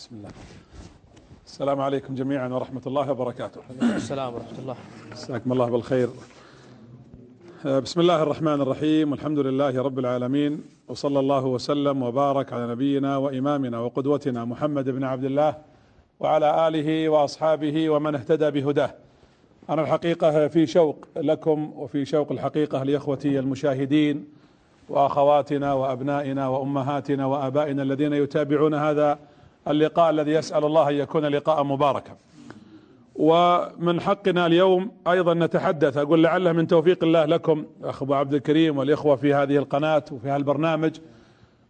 بسم الله. السلام عليكم جميعا ورحمة الله وبركاته. السلام ورحمة الله. مساكم الله بالخير. بسم الله الرحمن الرحيم. والحمد لله رب العالمين وصلى الله وسلم وبارك على نبينا وإمامنا وقدوتنا محمد بن عبد الله وعلى آله وأصحابه ومن اهتدى بهداه. أنا الحقيقة في شوق لكم وفي شوق الحقيقة لإخوتي المشاهدين وأخواتنا وأبنائنا وأمهاتنا وآبائنا الذين يتابعون هذا اللقاء الذي يسأل الله أن يكون لقاء مباركا. ومن حقنا اليوم أيضا نتحدث أقول لعله من توفيق الله لكم أخ أبو عبد الكريم والإخوة في هذه القناة وفي هذا البرنامج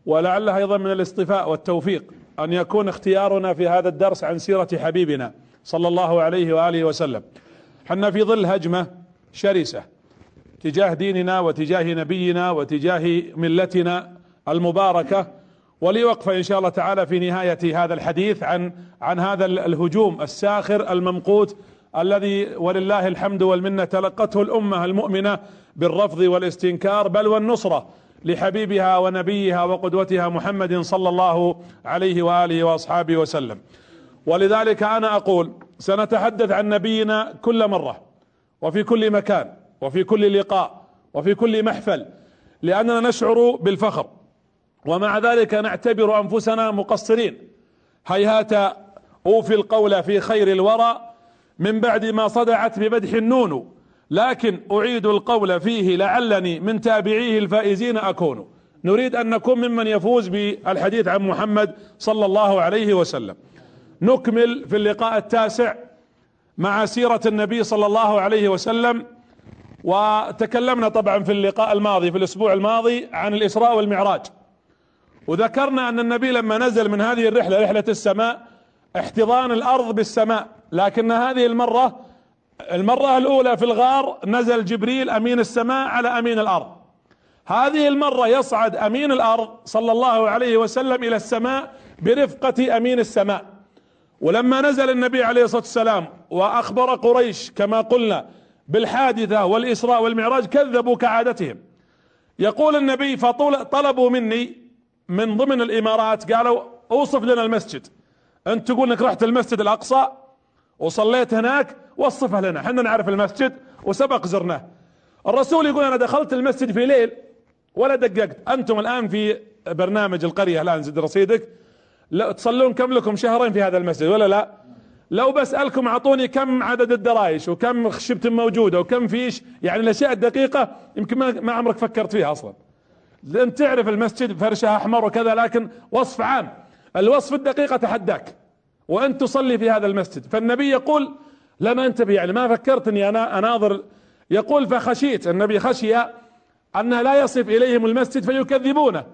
ولعله أيضا من الاصطفاء والتوفيق أن يكون اختيارنا في هذا الدرس عن سيرة حبيبنا صلى الله عليه وآله وسلم. حنا في ظل هجمة شرسة تجاه ديننا وتجاه نبينا وتجاه ملتنا المباركة ولي وقفة إن شاء الله تعالى في نهاية هذا الحديث عن عن هذا الهجوم الساخر الممقوت الذي ولله الحمد والمنة تلقته الأمة المؤمنة بالرفض والاستنكار بل والنصرة لحبيبها ونبيها وقدوتها محمد صلى الله عليه وآله وأصحابه وسلم. ولذلك أنا أقول سنتحدث عن نبينا كل مرة وفي كل مكان وفي كل لقاء وفي كل محفل لأننا نشعر بالفخر. ومع ذلك نعتبر أنفسنا مقصرين. هيهات أوفي القول في خير الورى من بعد ما صدعت بمدح النون. لكن أعيد القول فيه لعلني من تابعيه الفائزين أكون. نريد أن نكون ممن يفوز بالحديث عن محمد صلى الله عليه وسلم. نكمل في اللقاء التاسع مع سيرة النبي صلى الله عليه وسلم. وتكلمنا طبعا في اللقاء الماضي في الأسبوع الماضي عن الإسراء والمعراج. وذكرنا أن النبي لما نزل من هذه الرحلة رحلة السماء احتضان الأرض بالسماء. لكن هذه المرة المرة الأولى في الغار نزل جبريل أمين السماء على أمين الأرض. هذه المرة يصعد أمين الأرض صلى الله عليه وسلم إلى السماء برفقة أمين السماء. ولما نزل النبي عليه الصلاة والسلام وأخبر قريش كما قلنا بالحادثة والإسراء والمعراج كذبوا كعادتهم. يقول النبي فطلبوا مني من ضمن الإمارات قالوا أوصف لنا المسجد. أنت تقول إنك رحت المسجد الأقصى وصليت هناك وصفه لنا. إحنا نعرف المسجد وسبق زرناه. الرسول يقول أنا دخلت المسجد في ليل ولا دققت. أنتم الآن في برنامج القرية الآن زد رصيدك. لا تصلون كم لكم شهرين في هذا المسجد ولا لا؟ لو بسألكم أعطوني كم عدد الدرايش وكم خشبة موجودة وكم فيش يعني الأشياء الدقيقة يمكن ما عمرك فكرت فيها أصلا. انت تعرف المسجد فرشها أحمر وكذا لكن وصف عام. الوصف الدقيق اتحداك وأنت تصلي في هذا المسجد. فالنبي يقول لم انتبه يعني ما فكرت اني أنا أناظر. يقول فخشيت. النبي خشي أن لا يصف إليهم المسجد فيكذبونه.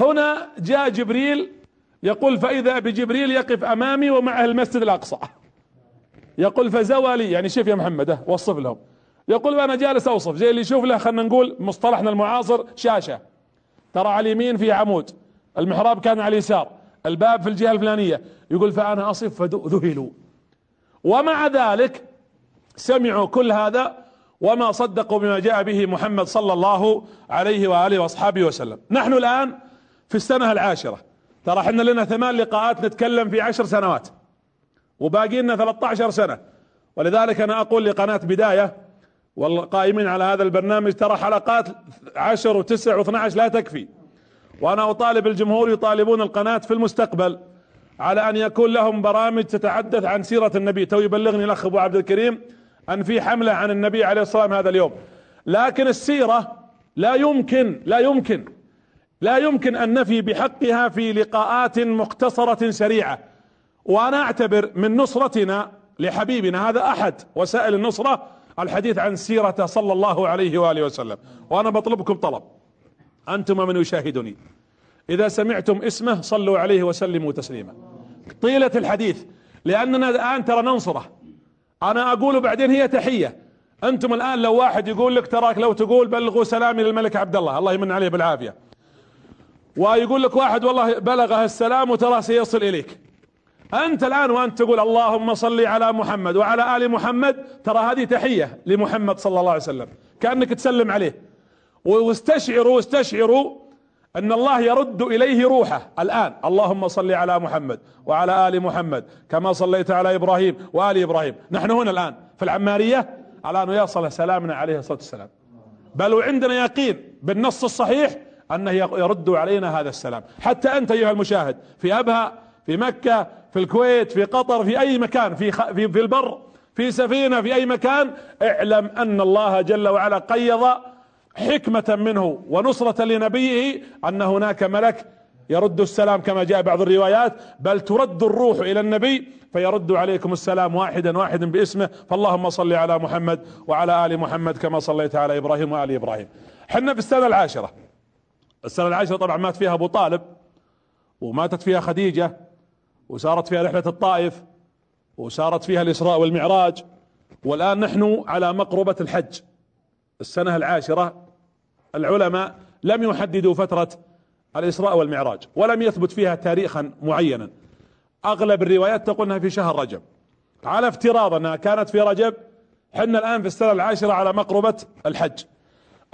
هنا جاء جبريل يقول فإذا بجبريل يقف أمامي ومعه المسجد الأقصى. يقول فزوى لي. يعني شوف يا محمد وصف لهم. يقول أنا جالس أوصف زي اللي يشوف له خلينا نقول مصطلحنا المعاصر شاشة. ترى على اليمين في عمود المحراب كان على اليسار الباب في الجهة الفلانية. يقول فأنا أصف فذهلوا ومع ذلك سمعوا كل هذا وما صدقوا بما جاء به محمد صلى الله عليه وآله وأصحابه وسلم. نحن الآن في السنة العاشرة. ترى إحنا لنا ثمان لقاءات نتكلم في عشر سنوات وباقي لنا 13 سنة. ولذلك أنا أقول لقناة بداية والقائمين على هذا البرنامج ترى حلقات عشر وتسع واثنى عشر لا تكفي. وأنا أطالب الجمهور يطالبون القناة في المستقبل على أن يكون لهم برامج تتحدث عن سيرة النبي. تو يبلغني الأخ أبو عبد الكريم أن في حملة عن النبي عليه الصلاة والسلام هذا اليوم. لكن السيرة لا يمكن لا يمكن لا يمكن أن نفي بحقها في لقاءات مختصرة سريعة. وأنا أعتبر من نصرتنا لحبيبنا هذا أحد وسائل النصرة الحديث عن سيرة صلى الله عليه وآله وسلم. وأنا بطلبكم طلب. أنتم من يشاهدني. إذا سمعتم اسمه صلوا عليه وسلموا تسليما. طيلة الحديث. لأننا الآن ترى ننصره. أنا أقول بعدين هي تحية. أنتم الآن لو واحد يقول لك تراك لو تقول بلغوا سلامي للملك عبد الله. الله يمن عليه بالعافية. ويقول لك واحد والله بلغه السلام وترى سيصل إليك. أنت الآن وانت تقول اللهم صل على محمد وعلى آل محمد ترى هذه تحية لمحمد صلى الله عليه وسلم كأنك تسلم عليه. واستشعروا استشعروا أن الله يرد إليه روحه الآن. اللهم صل على محمد وعلى آل محمد كما صليت على إبراهيم وآل إبراهيم. نحن هنا الآن في العمارية. على ان يصل سلامنا عليه الصلاة والسلام. بل وعندنا يقين بالنص الصحيح أنه يرد علينا هذا السلام. حتى أنت أيها المشاهد في أبها في مكة في الكويت في قطر في أي مكان في, في, في البر في سفينة في أي مكان اعلم أن الله جل وعلا قيض حكمة منه ونصرة لنبيه أن هناك ملك يرد السلام كما جاء بعض الروايات بل ترد الروح إلى النبي فيرد عليكم السلام واحدا واحدا باسمه فاللهم صل على محمد وعلى آل محمد كما صليت على إبراهيم وآل إبراهيم. حنا في السنة العاشرة. السنة العاشرة طبعا مات فيها أبو طالب وماتت فيها خديجة. وسارت فيها رحلة الطائف وسارت فيها الإسراء والمعراج والآن نحن على مقربة الحج. السنة العاشرة العلماء لم يحددوا فترة الإسراء والمعراج ولم يثبت فيها تاريخا معينا. أغلب الروايات تقول انها في شهر رجب. على افتراض انها كانت في رجب حنا الآن في السنة العاشرة على مقربة الحج.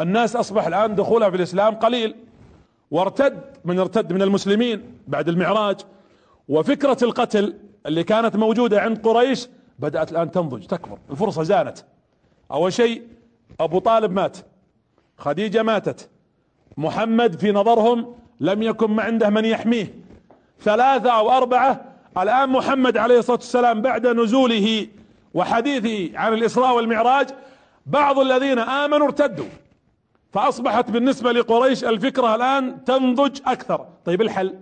الناس أصبح الآن دخولها في الإسلام قليل وارتد من ارتد من المسلمين بعد المعراج. وفكرة القتل اللي كانت موجودة عند قريش بدأت الآن تنضج تكبر الفرصة زانت. أول شيء أبو طالب مات خديجة ماتت محمد في نظرهم لم يكن ما عنده من يحميه. ثلاثة أو أربعة الآن محمد عليه الصلاة والسلام بعد نزوله وحديثه عن الإسراء والمعراج بعض الذين آمنوا ارتدوا. فأصبحت بالنسبة لقريش الفكرة الآن تنضج أكثر. طيب الحل؟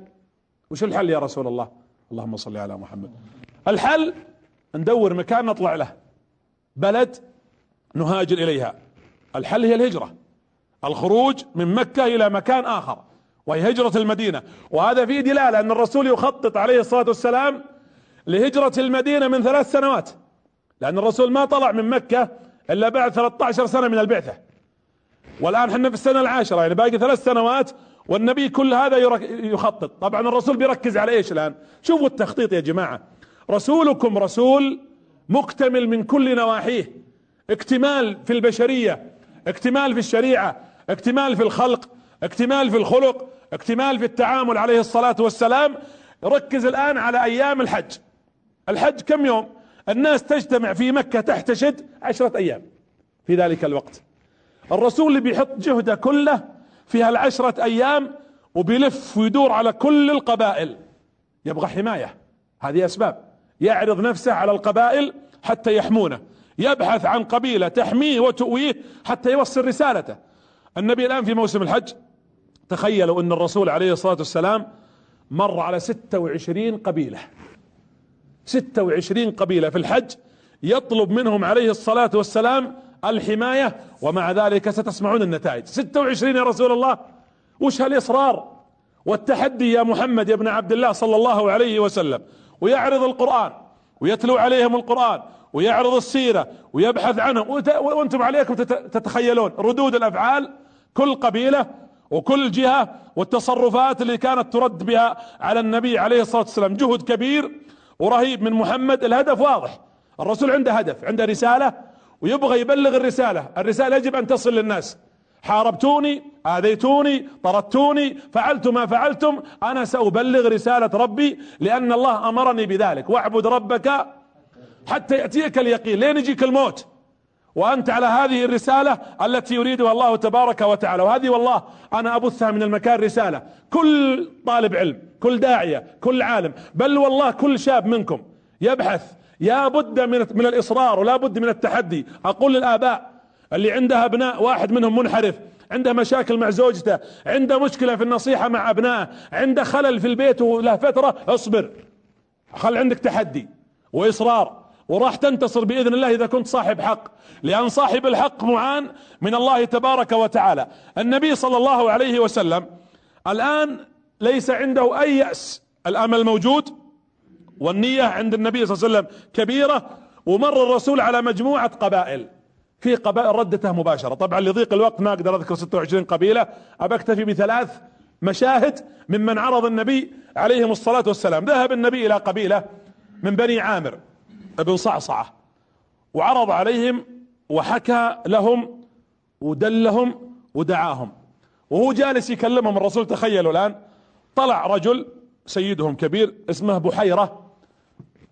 وش الحل يا رسول الله؟ اللهم صل على محمد. الحل ندور مكان نطلع له. بلد نهاجر إليها. الحل هي الهجرة. الخروج من مكة إلى مكان آخر وهي هجرة المدينة. وهذا فيه دلالة أن الرسول يخطط عليه الصلاة والسلام لهجرة المدينة من ثلاث سنوات. لأن الرسول ما طلع من مكة إلا بعد 13 سنة من البعثة. والآن إحنا في السنة العاشرة يعني باقي ثلاث سنوات والنبي كل هذا يخطط. طبعا الرسول بيركز على إيش الآن؟ شوفوا التخطيط يا جماعة. رسولكم رسول مكتمل من كل نواحيه. اكتمال في البشرية اكتمال في الشريعة اكتمال في الخلق اكتمال في الخلق اكتمال في التعامل عليه الصلاة والسلام. ركز الآن على أيام الحج. الحج كم يوم؟ الناس تجتمع في مكة تحتشد عشرة أيام في ذلك الوقت. الرسول اللي بيحط جهده كله في هالعشرة أيام وبيلف ويدور على كل القبائل. يبغى حماية. هذه أسباب. يعرض نفسه على القبائل حتى يحمونه. يبحث عن قبيلة تحميه وتؤويه حتى يوصل رسالته. النبي الآن في موسم الحج تخيلوا إن الرسول عليه الصلاة والسلام مر على ستة وعشرين قبيلة. ستة وعشرين قبيلة في الحج يطلب منهم عليه الصلاة والسلام الحماية ومع ذلك ستسمعون النتائج. 26 يا رسول الله وش هالإصرار والتحدي يا محمد يا ابن عبد الله صلى الله عليه وسلم؟ ويعرض القرآن ويتلو عليهم القرآن ويعرض السيرة ويبحث عنهم وأنتم عليكم تتخيلون ردود الأفعال كل قبيلة وكل جهة والتصرفات اللي كانت ترد بها على النبي عليه الصلاة والسلام. جهد كبير ورهيب من محمد. الهدف واضح الرسول عنده هدف عنده رسالة ويبغى يبلغ الرسالة. الرسالة يجب أن تصل للناس. حاربتوني آذيتوني طردتوني فعلت ما فعلتم أنا سأبلغ رسالة ربي لأن الله أمرني بذلك. واعبد ربك حتى يأتيك اليقين. لين يجيك الموت. وأنت على هذه الرسالة التي يريدها الله تبارك وتعالى. وهذه والله أنا أبثها من المكان رسالة. كل طالب علم كل داعية كل عالم. بل والله كل شاب منكم يبحث يا بد من من الإصرار ولا بد من التحدي. أقول للآباء اللي عنده أبناء واحد منهم منحرف عنده مشاكل مع زوجته عنده مشكلة في النصيحة مع أبنائه عنده خلل في البيت وله فترة اصبر. خل عندك تحدي وإصرار وراح تنتصر بإذن الله إذا كنت صاحب حق لأن صاحب الحق معان من الله تبارك وتعالى. النبي صلى الله عليه وسلم الآن ليس عنده أي يأس الأمل موجود؟ والنية عند النبي صلى الله عليه وسلم كبيرة ومر الرسول على مجموعة قبائل. في قبائل ردته مباشرة. طبعا لضيق الوقت ما أقدر أذكر 26 قبيلة. أكتفي بثلاث مشاهد ممن عرض النبي عليهم الصلاة والسلام. ذهب النبي إلى قبيلة من بني عامر ابن صعصعة وعرض عليهم وحكى لهم ودلهم ودعاهم. وهو جالس يكلمهم. الرسول تخيلوا الآن طلع رجل سيدهم كبير اسمه بحيرة.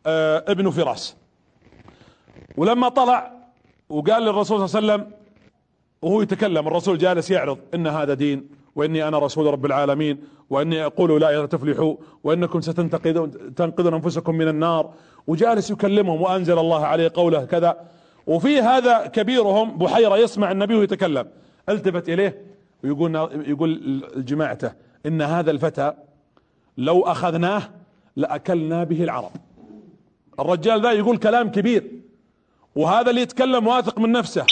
ابن فراس. ولما طلع وقال للرسول صلى الله عليه وسلم وهو يتكلم الرسول جالس يعرض إن هذا دين وإني أنا رسول رب العالمين وإني أقول لا تفلحوا وإنكم ستنتقدون تنقذون أنفسكم من النار. وجالس يكلمهم وأنزل الله عليه قوله كذا. وفي هذا كبيرهم بحيرة يسمع النبي ويتكلم ألتفت إليه ويقول يقول لجماعته إن هذا الفتى لو أخذناه لأكلنا به العرب. الرجال ذا يقول كلام كبير. وهذا اللي يتكلم واثق من نفسه.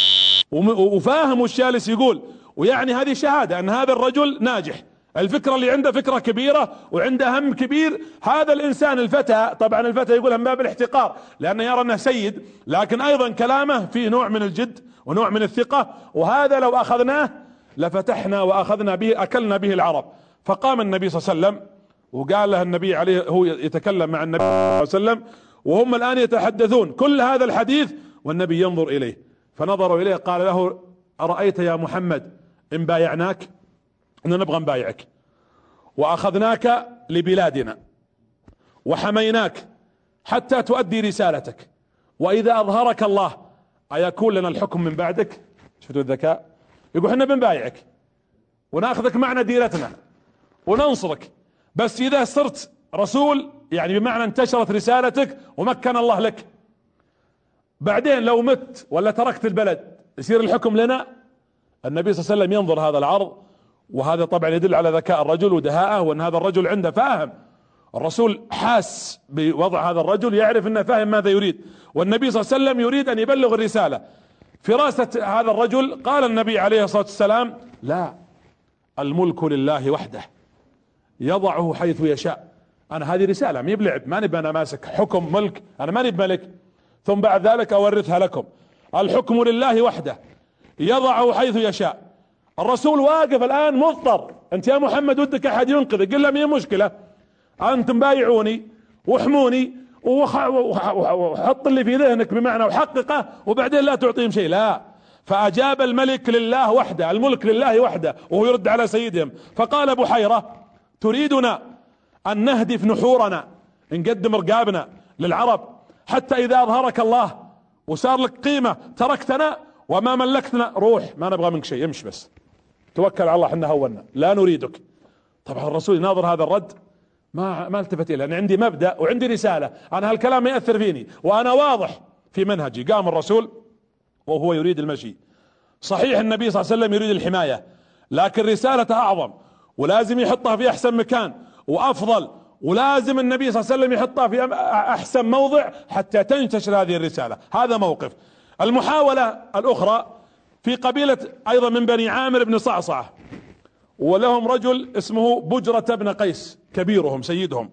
وفاهم وش جالس يقول. ويعني هذه شهادة أن هذا الرجل ناجح. الفكرة اللي عنده فكرة كبيرة وعنده هم كبير. هذا الإنسان الفتى طبعا الفتى يقولها من باب الاحتقار لأنه يرى أنه سيد. لكن أيضا كلامه فيه نوع من الجد ونوع من الثقة. وهذا لو أخذناه لفتحنا وأخذنا به أكلنا به العرب. فقام النبي صلى الله عليه وسلم وقال له النبي عليه هو يتكلم مع النبي صلى الله عليه وسلم وهم الآن يتحدثون كل هذا الحديث والنبي ينظر إليه. فنظروا إليه قال له أرأيت يا محمد إن بايعناك؟ ان نبغى نبايعك وأخذناك لبلادنا وحميناك حتى تؤدي رسالتك. وإذا أظهرك الله أيكون لنا الحكم من بعدك؟ شفتوا الذكاء؟ يقول إحنا بنبايعك. وناخذك معنا ديرتنا. وننصرك. بس إذا صرت رسول يعني بمعنى انتشرت رسالتك ومكن الله لك. بعدين لو مت ولا تركت البلد يصير الحكم لنا؟ النبي صلى الله عليه وسلم ينظر هذا العرض وهذا طبعا يدل على ذكاء الرجل ودهاءه وأن هذا الرجل عنده فاهم. الرسول حاس بوضع هذا الرجل يعرف إنه فاهم ماذا يريد. والنبي صلى الله عليه وسلم يريد أن يبلغ الرسالة. فراسة هذا الرجل قال النبي عليه الصلاة والسلام لا الملك لله وحده يضعه حيث يشاء. أنا هذه رسالة مي بلعب ماني أنا ماسك حكم ملك أنا ماني بملك. ثم بعد ذلك أورثها لكم. الحكم لله وحده يضعه حيث يشاء. الرسول واقف الآن مضطر. أنت يا محمد ودك أحد ينقذك؟ قل له مين مشكلة؟ أنتم بايعوني واحموني وحط اللي في ذهنك بمعنى وحققه وبعدين لا تعطيهم شيء. لا. فأجاب الملك لله وحده الملك لله وحده وهو يرد على سيدهم. فقال بحيرة تريدنا أن نهدف نحورنا نقدم رقابنا للعرب. حتى إذا أظهرك الله وصار لك قيمة تركتنا وما ملكتنا روح ما نبغى منك شيء امش بس. توكل على الله إحنا هونا. لا نريدك. طبعا الرسول يناظر هذا الرد ما ما التفت إليه لأن عندي مبدأ وعندي رسالة. أنا هالكلام يأثر فيني وأنا واضح في منهجي. قام الرسول وهو يريد المشي. صحيح النبي صلى الله عليه وسلم يريد الحماية لكن رسالته أعظم ولازم يحطها في أحسن مكان. وأفضل ولازم النبي صلى الله عليه وسلم يحطها في أحسن موضع حتى تنتشر هذه الرسالة. هذا موقف. المحاولة الأخرى في قبيلة أيضا من بني عامر بن صعصعة ولهم رجل اسمه بجرة بن قيس كبيرهم سيدهم.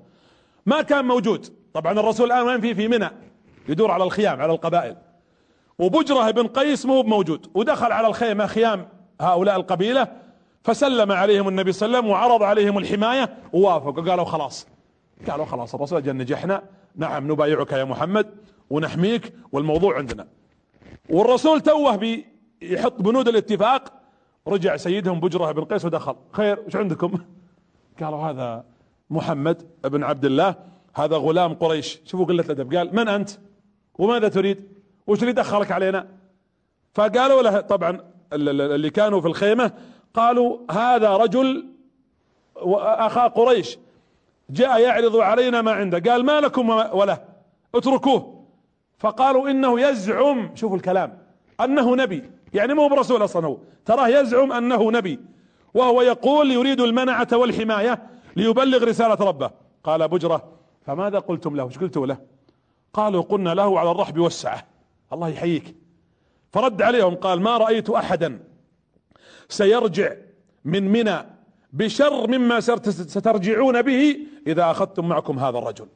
ما كان موجود. طبعا الرسول الآن وين في في منى. يدور على الخيام على القبائل. وبجرة بن قيس مو موجود ودخل على الخيمة خيام هؤلاء القبيلة فسلم عليهم النبي صلى الله عليه وسلم وعرض عليهم الحماية ووافقوا. قالوا خلاص. قالوا خلاص الرسول أجل نجحنا. نعم نبايعك يا محمد ونحميك والموضوع عندنا. والرسول توه بيحط بنود الاتفاق. رجع سيدهم بجره بن قيس ودخل. خير وش عندكم؟ قالوا هذا محمد بن عبد الله هذا غلام قريش. شوفوا قلة الأدب. قال من أنت؟ وماذا تريد؟ وش اللي دخلك علينا؟ فقالوا له طبعا اللي كانوا في الخيمة قالوا هذا رجل اخا قريش جاء يعرض علينا ما عنده قال ما لكم وله اتركوه. فقالوا إنه يزعم شوفوا الكلام أنه نبي يعني مو برسول أصلا هو تراه يزعم أنه نبي وهو يقول يريد المنعة والحماية ليبلغ رسالة ربه. قال بجرة فماذا قلتم له؟ إيش قلتوا له؟ قالوا قلنا له على الرحب والسعة الله يحييك. فرد عليهم قال ما رأيت احدا. سيرجع من منى بشر مما سترجعون به إذا أخذتم معكم هذا الرجل.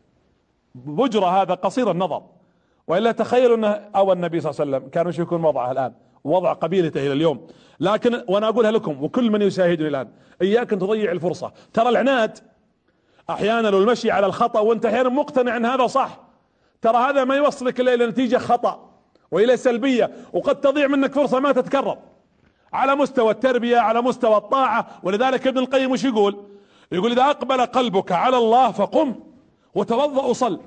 بجرة هذا قصير النظر. وإلا تخيلوا انه أو النبي صلى الله عليه وسلم كان وش يكون وضعه الآن؟ وضع قبيلته إلى اليوم. لكن وأنا أقولها لكم وكل من يشاهدني الآن إياك أن تضيع الفرصة. ترى العناد أحيانا لو المشي على الخطأ وانت أحيانا مقتنع أن هذا صح ترى هذا ما يوصلك الا إلى نتيجة خطأ وإلى سلبية وقد تضيع منك فرصة ما تتكرر. على مستوى التربية على مستوى الطاعة. ولذلك ابن القيم وش يقول؟ يقول إذا أقبل قلبك على الله فقم وتوضأ وصل.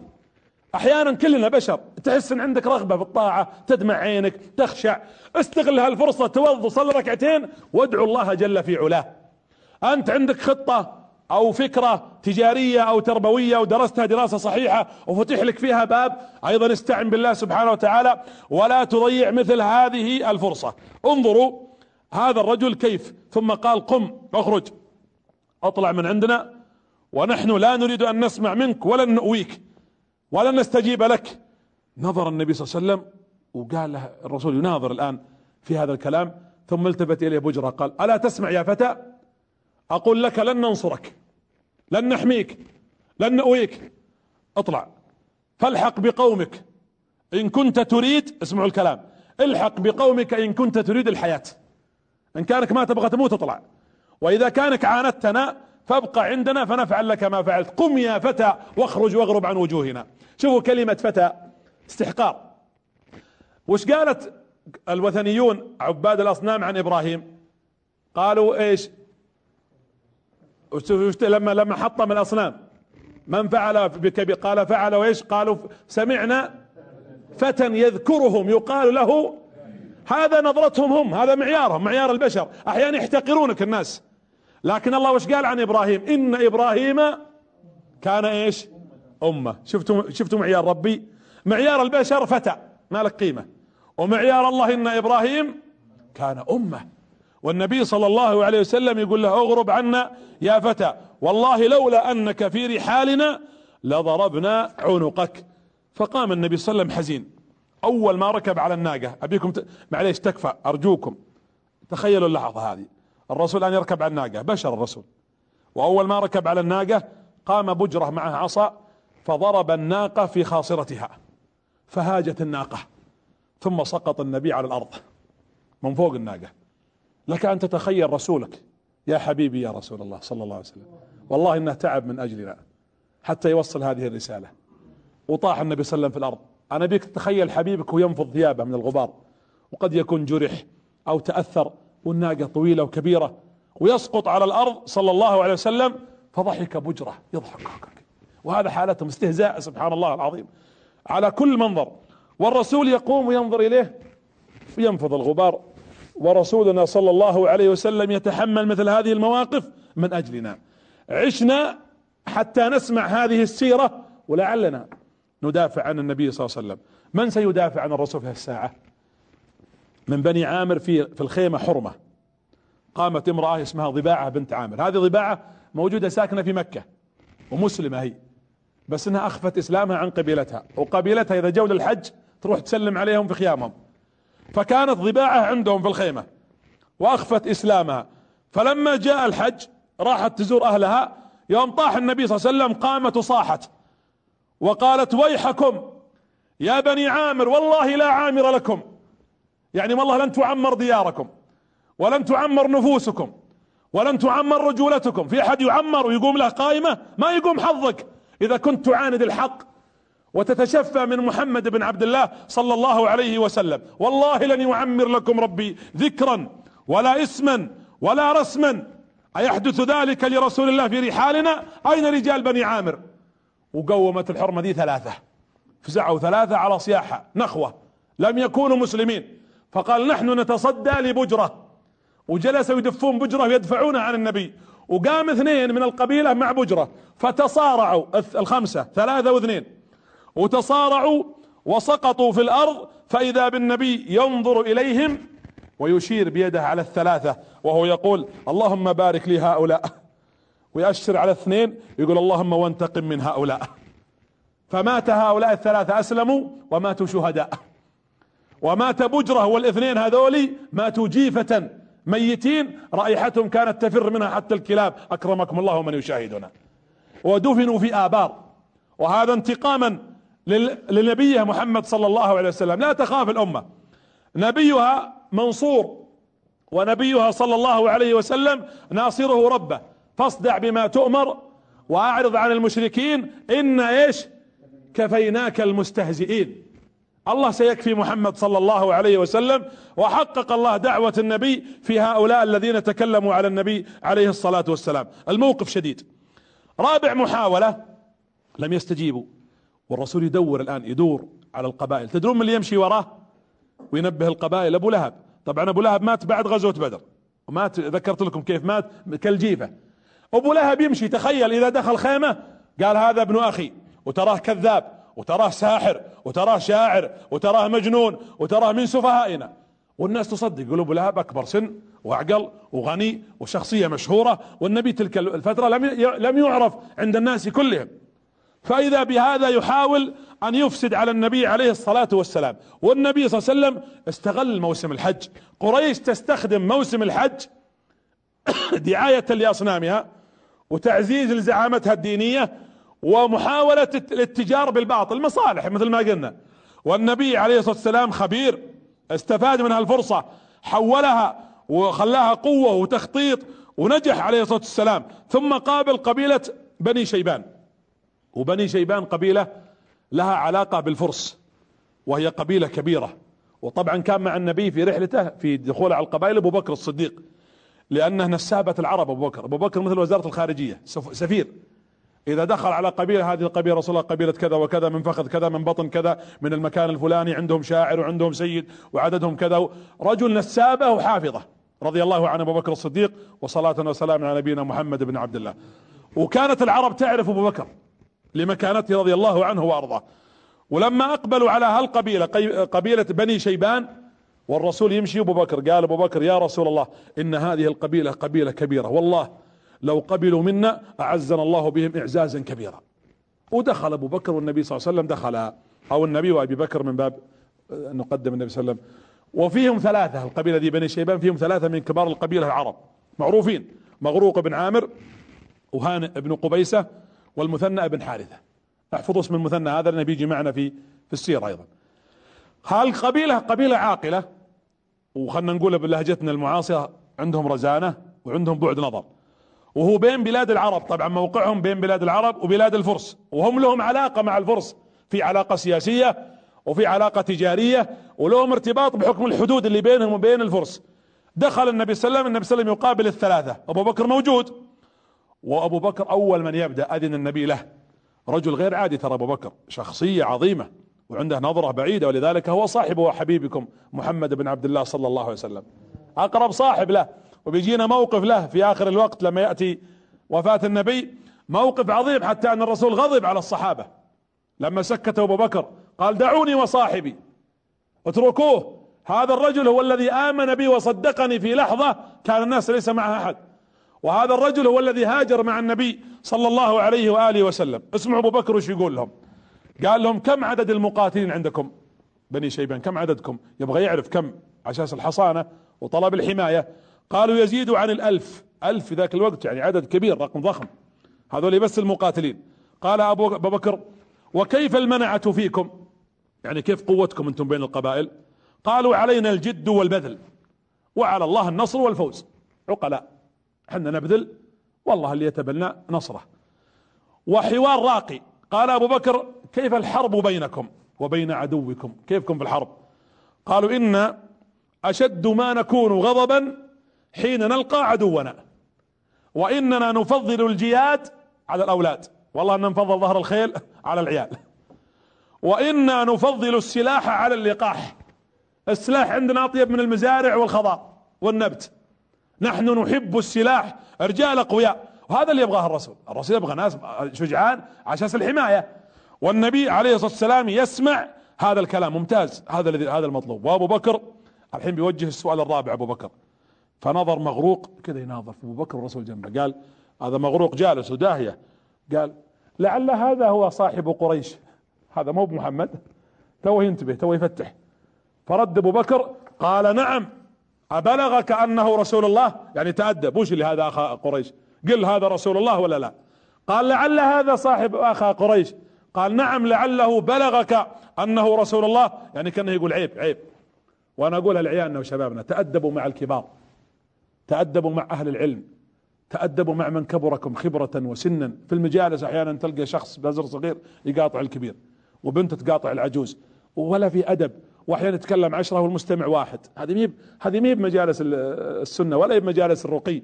أحيانا كلنا بشر تحس إن عندك رغبة في الطاعة تدمع عينك تخشع. استغل هالفرصة توضأ صل ركعتين وادعو الله جل في علاه. أنت عندك خطة أو فكرة تجارية أو تربوية ودرستها دراسة صحيحة وفتح لك فيها باب أيضا استعن بالله سبحانه وتعالى. ولا تضيع مثل هذه الفرصة. انظروا هذا الرجل كيف؟ ثم قال قم اخرج. اطلع من عندنا. ونحن لا نريد أن نسمع منك ولن نؤويك ولن نستجيب لك. نظر النبي صلى الله عليه وسلم وقال له الرسول يناظر الآن في هذا الكلام ثم التفت إليه بجرة قال ألا تسمع يا فتى؟ أقول لك لن ننصرك لن نحميك لن نؤويك. اطلع. فالحق بقومك إن كنت تريد اسمعوا الكلام الحق بقومك إن كنت تريد الحياة. إن كانك ما تبغى تموت اطلع. وإذا كانك عاندتنا فابقى عندنا فنفعل لك ما فعلت. قم يا فتى واخرج واغرب عن وجوهنا. شوفوا كلمة فتى استحقار. وش قالت الوثنيون عباد الأصنام عن إبراهيم؟ قالوا إيش؟ لما لما حطم الأصنام. من فعل بك قال فعل وإيش؟ قالوا سمعنا فتى يذكرهم يقال له هذا نظرتهم هم هذا معيارهم معيار البشر. أحيانا يحتقرونك الناس. لكن الله وش قال عن إبراهيم؟ إن إبراهيم كان إيش؟ أمة. شفتوا شفتوا معيار ربي؟ معيار البشر فتى ما لك قيمة. ومعيار الله إن إبراهيم كان أمة. والنبي صلى الله عليه وسلم يقول له اغرب عنا يا فتى. والله لولا انك في رحالنا لضربنا عنقك. فقام النبي صلى الله عليه وسلم حزين. أول ما ركب على الناقة. أبيكم ت... معليش تكفى أرجوكم. تخيلوا اللحظة هذه. الرسول ان يركب على الناقة. بشر الرسول. وأول ما ركب على الناقة قام بجرة معه عصا فضرب الناقة في خاصرتها. فهاجت الناقة. ثم سقط النبي على الأرض. من فوق الناقة. لك أن تتخيل رسولك. يا حبيبي يا رسول الله صلى الله عليه وسلم. والله إنه تعب من أجلنا. حتى يوصل هذه الرسالة. وطاح النبي صلى الله عليه وسلم في الأرض. أنا بيك تتخيل حبيبك وينفض ثيابه من الغبار وقد يكون جرح أو تأثر والناقة طويلة وكبيرة ويسقط على الأرض صلى الله عليه وسلم فضحك بجرة يضحك. وهذا حالتهم استهزاء سبحان الله العظيم. على كل منظر والرسول يقوم وينظر إليه ينفض الغبار ورسولنا صلى الله عليه وسلم يتحمل مثل هذه المواقف من أجلنا. عشنا حتى نسمع هذه السيرة ولعلنا ندافع عن النبي صلى الله عليه وسلم. من سيدافع عن الرسول في الساعة؟ من بني عامر في في الخيمة حرمة. قامت امرأة اسمها ضباعة بنت عامر. هذه ضباعة موجودة ساكنة في مكة ومسلمة هي بس إنها أخفت إسلامها عن قبيلتها وقبيلتها إذا جو للحج تروح تسلم عليهم في خيامهم. فكانت ضباعة عندهم في الخيمة وأخفت إسلامها. فلما جاء الحج راحت تزور أهلها. يوم طاح النبي صلى الله عليه وسلم قامت وصاحت. وقالت ويحكم. يا بني عامر والله لا عامر لكم. يعني والله لن تعمر دياركم ولن تعمر نفوسكم ولن تعمر رجولتكم. في أحد يعمر ويقوم له قائمة؟ ما يقوم حظك. إذا كنت تعاند الحق وتتشفى من محمد بن عبد الله صلى الله عليه وسلم. والله لن يعمر لكم ربي ذكرا ولا اسما ولا رسما. أيحدث ذلك لرسول الله في رحالنا؟ أين رجال بني عامر؟ وقومت الحرمة دي ثلاثة. فزعوا ثلاثة على صياحة نخوة. لم يكونوا مسلمين. فقال نحن نتصدى لبجرة. وجلسوا يدفون بجرة ويدفعونها عن النبي. وقام اثنين من القبيلة مع بجرة. فتصارعوا الخمسة ثلاثة واثنين. وتصارعوا وسقطوا في الأرض. فإذا بالنبي ينظر إليهم ويشير بيده على الثلاثة. وهو يقول اللهم بارك لي هؤلاء. ويأشر على اثنين يقول اللهم وانتقم من هؤلاء. فمات هؤلاء الثلاثة أسلموا وماتوا شهداء. ومات بجرة والاثنين هذولي ماتوا جيفة ميتين رائحتهم كانت تفر منها حتى الكلاب. أكرمكم الله ومن يشاهدنا. ودفنوا في آبار. وهذا انتقاما لنبيه محمد صلى الله عليه وسلم. لا تخاف الأمة. نبيها منصور ونبيها صلى الله عليه وسلم ناصره ربه. فاصدع بما تؤمر واعرض عن المشركين إن إيش؟ كفيناك المستهزئين. الله سيكفي محمد صلى الله عليه وسلم وحقق الله دعوة النبي في هؤلاء الذين تكلموا على النبي عليه الصلاة والسلام. الموقف شديد. رابع محاولة لم يستجيبوا. والرسول يدور الآن يدور على القبائل. تدرون من اللي يمشي وراه؟ وينبه القبائل. أبو لهب. طبعا أبو لهب مات بعد غزوة بدر. ومات ذكرت لكم كيف مات؟ كالجيفة. أبو لهب يمشي تخيل إذا دخل خيمة قال هذا ابن أخي وتراه كذاب وتراه ساحر وتراه شاعر وتراه مجنون وتراه من سفهائنا. والناس تصدق يقول أبو لهب أكبر سن وأعقل وغني وشخصية مشهورة والنبي تلك الفترة لم لم يعرف عند الناس كلهم. فإذا بهذا يحاول أن يفسد على النبي عليه الصلاة والسلام. والنبي صلى الله عليه وسلم استغل موسم الحج. قريش تستخدم موسم الحج دعاية لأصنامها. وتعزيز لزعامتها الدينية ومحاولة الاتجار بالباطل مصالح مثل ما قلنا. والنبي عليه الصلاة والسلام خبير استفاد من هالفرصة حولها وخلاها قوة وتخطيط ونجح عليه الصلاة والسلام. ثم قابل قبيلة بني شيبان. وبني شيبان قبيلة لها علاقة بالفرس وهي قبيلة كبيرة. وطبعا كان مع النبي في رحلته في دخوله على القبائل أبو بكر الصديق. لأنه نسابة العرب أبو بكر. أبو بكر مثل وزارة الخارجية سفير. إذا دخل على قبيلة هذه القبيلة رسول الله قبيلة كذا وكذا من فخذ كذا من بطن كذا من المكان الفلاني عندهم شاعر وعندهم سيد وعددهم كذا. رجل نسابة وحافظة رضي الله عن أبو بكر الصديق وصلاة وسلام على نبينا محمد بن عبد الله. وكانت العرب تعرف أبو بكر لمكانته رضي الله عنه وأرضاه. ولما أقبلوا على هالقبيلة قبيلة بني شيبان والرسول يمشي أبو بكر قال أبو بكر يا رسول الله إن هذه القبيلة قبيلة كبيرة. والله لو قبلوا منا أعزنا الله بهم إعزازا كبيرا. ودخل أبو بكر والنبي صلى الله عليه وسلم دخل أو النبي وأبي بكر من باب نقدم النبي صلى الله عليه وسلم. وفيهم ثلاثة القبيلة دي بني شيبان فيهم ثلاثة من كبار القبيلة العرب. معروفين مغروق بن عامر وهان بن قبيسة والمثنى بن حارثة. احفظوا اسم المثنى هذا لأنه بيجي معنا في في السيرة أيضا. هالقبيلة قبيلة عاقلة وخلنا نقول بلهجتنا المعاصرة عندهم رزانة وعندهم بعد نظر. وهو بين بلاد العرب طبعا موقعهم بين بلاد العرب وبلاد الفرس. وهم لهم علاقة مع الفرس. في علاقة سياسية وفي علاقة تجارية ولهم ارتباط بحكم الحدود اللي بينهم وبين الفرس. دخل النبي صلى الله عليه وسلم النبي صلى الله عليه وسلم يقابل الثلاثة. أبو بكر موجود. وأبو بكر أول من يبدأ أذن النبي له. رجل غير عادي ترى أبو بكر شخصية عظيمة. وعنده نظرة بعيدة ولذلك هو صاحب وحبيبكم محمد بن عبد الله صلى الله عليه وسلم. أقرب صاحب له وبيجينا موقف له في آخر الوقت لما يأتي وفاة النبي. موقف عظيم حتى أن الرسول غضب على الصحابة. لما سكت أبو بكر قال دعوني وصاحبي اتركوه هذا الرجل هو الذي آمن بي وصدقني في لحظة كان الناس ليس معها أحد. وهذا الرجل هو الذي هاجر مع النبي صلى الله عليه وآله وسلم. اسمعوا أبو بكر وش يقول لهم. قال لهم كم عدد المقاتلين عندكم؟ بني شيبان كم عددكم؟ يبغى يعرف كم أساس الحصانة وطلب الحماية. قالوا يزيد عن الألف ألف في ذاك الوقت يعني عدد كبير رقم ضخم. هذول بس المقاتلين. قال أبو بكر وكيف المنعة فيكم؟ يعني كيف قوتكم أنتم بين القبائل؟ قالوا علينا الجد والبذل وعلى الله النصر والفوز. عقلاء حنا نبذل والله اللي يتبنى نصره. وحوار راقي قال أبو بكر كيف الحرب بينكم وبين عدوكم؟ كيفكم في الحرب؟ قالوا إن أشد ما نكون غضبا حين نلقى عدونا وإننا نفضل الجياد على الأولاد. والله أن نفضل ظهر الخيل على العيال. وأنا نفضل السلاح على اللقاح. السلاح عندنا أطيب من المزارع والخضار والنبت. نحن نحب السلاح. رجال أقوياء. وهذا اللي يبغاه الرسول. الرسول يبغى ناس شجعان على أساس الحمايه والنبي عليه الصلاة والسلام يسمع هذا الكلام. ممتاز. هذا الذي هذا المطلوب. وأبو بكر الحين بيوجه السؤال الرابع أبو بكر. فنظر مفروق كذا يناظر. أبو بكر الرسول جنبه. قال هذا مفروق جالس وداهية. قال لعل هذا هو صاحب قريش. هذا مو بمحمد. تو ينتبه تو يفتح. فرد أبو بكر قال نعم أبلغك أنه رسول الله. يعني تأدب. وش اللي هذا أخا قريش؟ قل هذا رسول الله ولا لا؟ قال لعل هذا صاحب أخا قريش. قال نعم لعله بلغك أنه رسول الله. يعني كأنه يقول عيب عيب. وأنا أقولها لعيالنا وشبابنا تأدبوا مع الكبار. تأدبوا مع أهل العلم. تأدبوا مع من كبركم خبرة وسنا. في المجالس أحيانا تلقى شخص بزر صغير يقاطع الكبير وبنت تقاطع العجوز ولا في أدب. وأحيانا يتكلم عشرة والمستمع واحد. هذه ميب هذه ميب مجالس السنة ولا مجالس الرقي.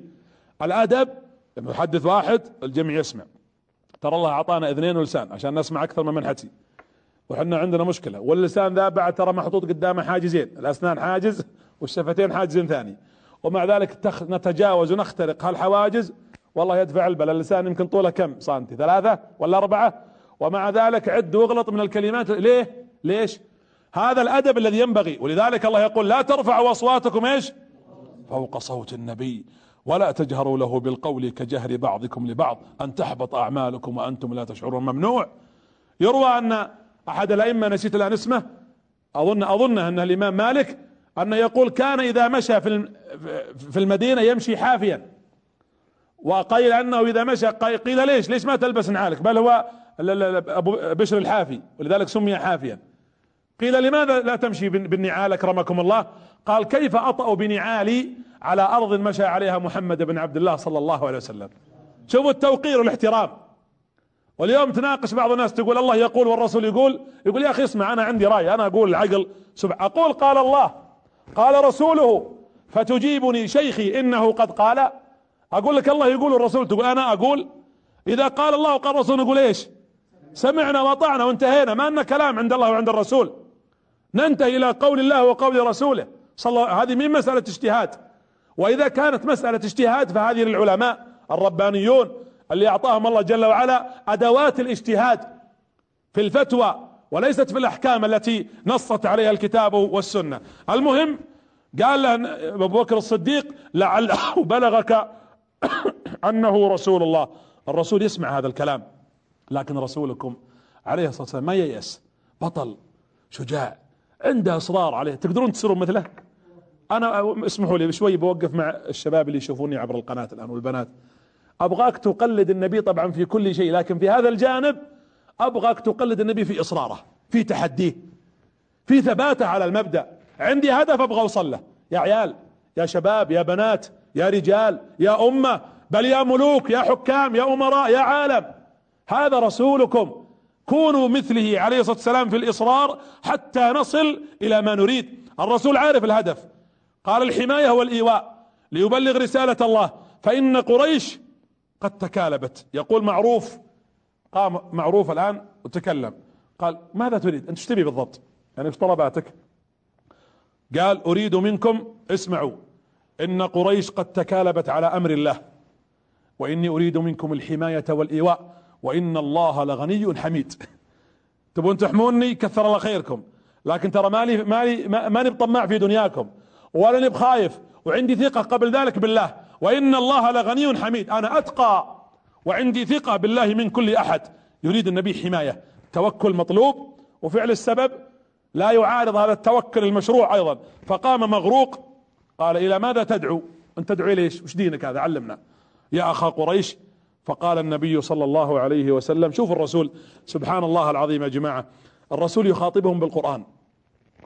الأدب لما يحدث واحد الجميع يسمع. ترى الله أعطانا اذنين ولسان عشان نسمع أكثر مما نحكي وحنا عندنا مشكلة. واللسان ذا بعد ترى محطوط قدامه حاجزين. الأسنان حاجز والشفتين حاجز ثاني. ومع ذلك نتجاوز ونخترق. هالحواجز والله يدفع البلا اللسان يمكن طوله كم؟ سنتي. ثلاثة ولا أربعة؟ ومع ذلك عد واغلط من الكلمات. ليه؟ ليش؟ هذا الأدب الذي ينبغي. ولذلك الله يقول لا ترفعوا أصواتكم إيش؟ فوق صوت النبي. ولا تجهروا له بالقول كجهر بعضكم لبعض أن تحبط أعمالكم وأنتم لا تشعرون. ممنوع. يروى أن أحد الأئمة نسيت الآن اسمه أظن أظن أن الإمام مالك أنه يقول كان إذا مشى في في المدينة يمشي حافيا. وقيل أنه إذا مشى قيل ليش؟ ليش ما تلبس نعالك؟ بل هو أبو بشر الحافي ولذلك سمي حافيا. قيل لماذا لا تمشي بالنعال أكرمكم الله؟ قال كيف أطأ بنعالي على أرض مشى عليها محمد بن عبد الله صلى الله عليه وسلم. شوفوا التوقير والاحترام. واليوم تناقش بعض الناس تقول الله يقول والرسول يقول. يقول يا أخي اسمع أنا عندي رأي أنا أقول العقل. أقول قال الله. قال رسوله. فتجيبني شيخي إنه قد قال. أقول لك الله يقول الرسول تقول أنا أقول. إذا قال الله وقال الرسول نقول إيش؟ سمعنا وأطعنا وانتهينا. ما لنا كلام عند الله وعند الرسول. ننتهي إلى قول الله وقول رسوله. صلى هذه من مسألة اجتهاد. وإذا كانت مسألة اجتهاد فهذه للعلماء الربانيون اللي أعطاهم الله جل وعلا أدوات الاجتهاد في الفتوى وليست في الأحكام التي نصت عليها الكتاب والسنة. المهم قال له أبو بكر الصديق لعله بلغك أنه رسول الله. الرسول يسمع هذا الكلام لكن رسولكم عليه الصلاة والسلام ما ييأس بطل شجاع عنده إصرار عليه. تقدرون تصيرون مثله؟ أنا اسمحوا لي شوي بوقف مع الشباب اللي يشوفوني عبر القناة الآن والبنات. أبغاك تقلد النبي طبعا في كل شيء لكن في هذا الجانب أبغاك تقلد النبي في إصراره في تحديه في ثباته على المبدأ. عندي هدف أبغى أوصل له. يا عيال يا شباب يا بنات يا رجال يا أمة بل يا ملوك يا حكام يا أمراء يا عالم. هذا رسولكم. كونوا مثله عليه الصلاة والسلام في الإصرار حتى نصل إلى ما نريد. الرسول عارف الهدف. قال الحماية والإيواء ليبلغ رسالة الله. فإن قريش قد تكالبت. يقول معروف قام معروف الآن وتكلم. قال ماذا تريد؟ إيش تبي بالضبط؟ يعني إيش طلباتك؟ قال أريد منكم اسمعوا إن قريش قد تكالبت على أمر الله. وإني أريد منكم الحماية والإيواء وإن الله لغني حميد. تبون تحموني؟ كثر الله خيركم. لكن ترى مالي مالي ماني بطماع في دنياكم. ولا بخايف وعندي ثقة قبل ذلك بالله. وإن الله لغني حميد. أنا أتقى. وعندي ثقة بالله من كل أحد. يريد النبي حماية. توكل مطلوب. وفعل السبب لا يعارض هذا التوكل المشروع أيضا. فقام مغروق. قال إلى ماذا تدعو؟ أنت تدعو ليش؟ وش دينك هذا؟ علمنا. يا أخا قريش. فقال النبي صلى الله عليه وسلم شوف الرسول. سبحان الله العظيم يا جماعة. الرسول يخاطبهم بالقرآن.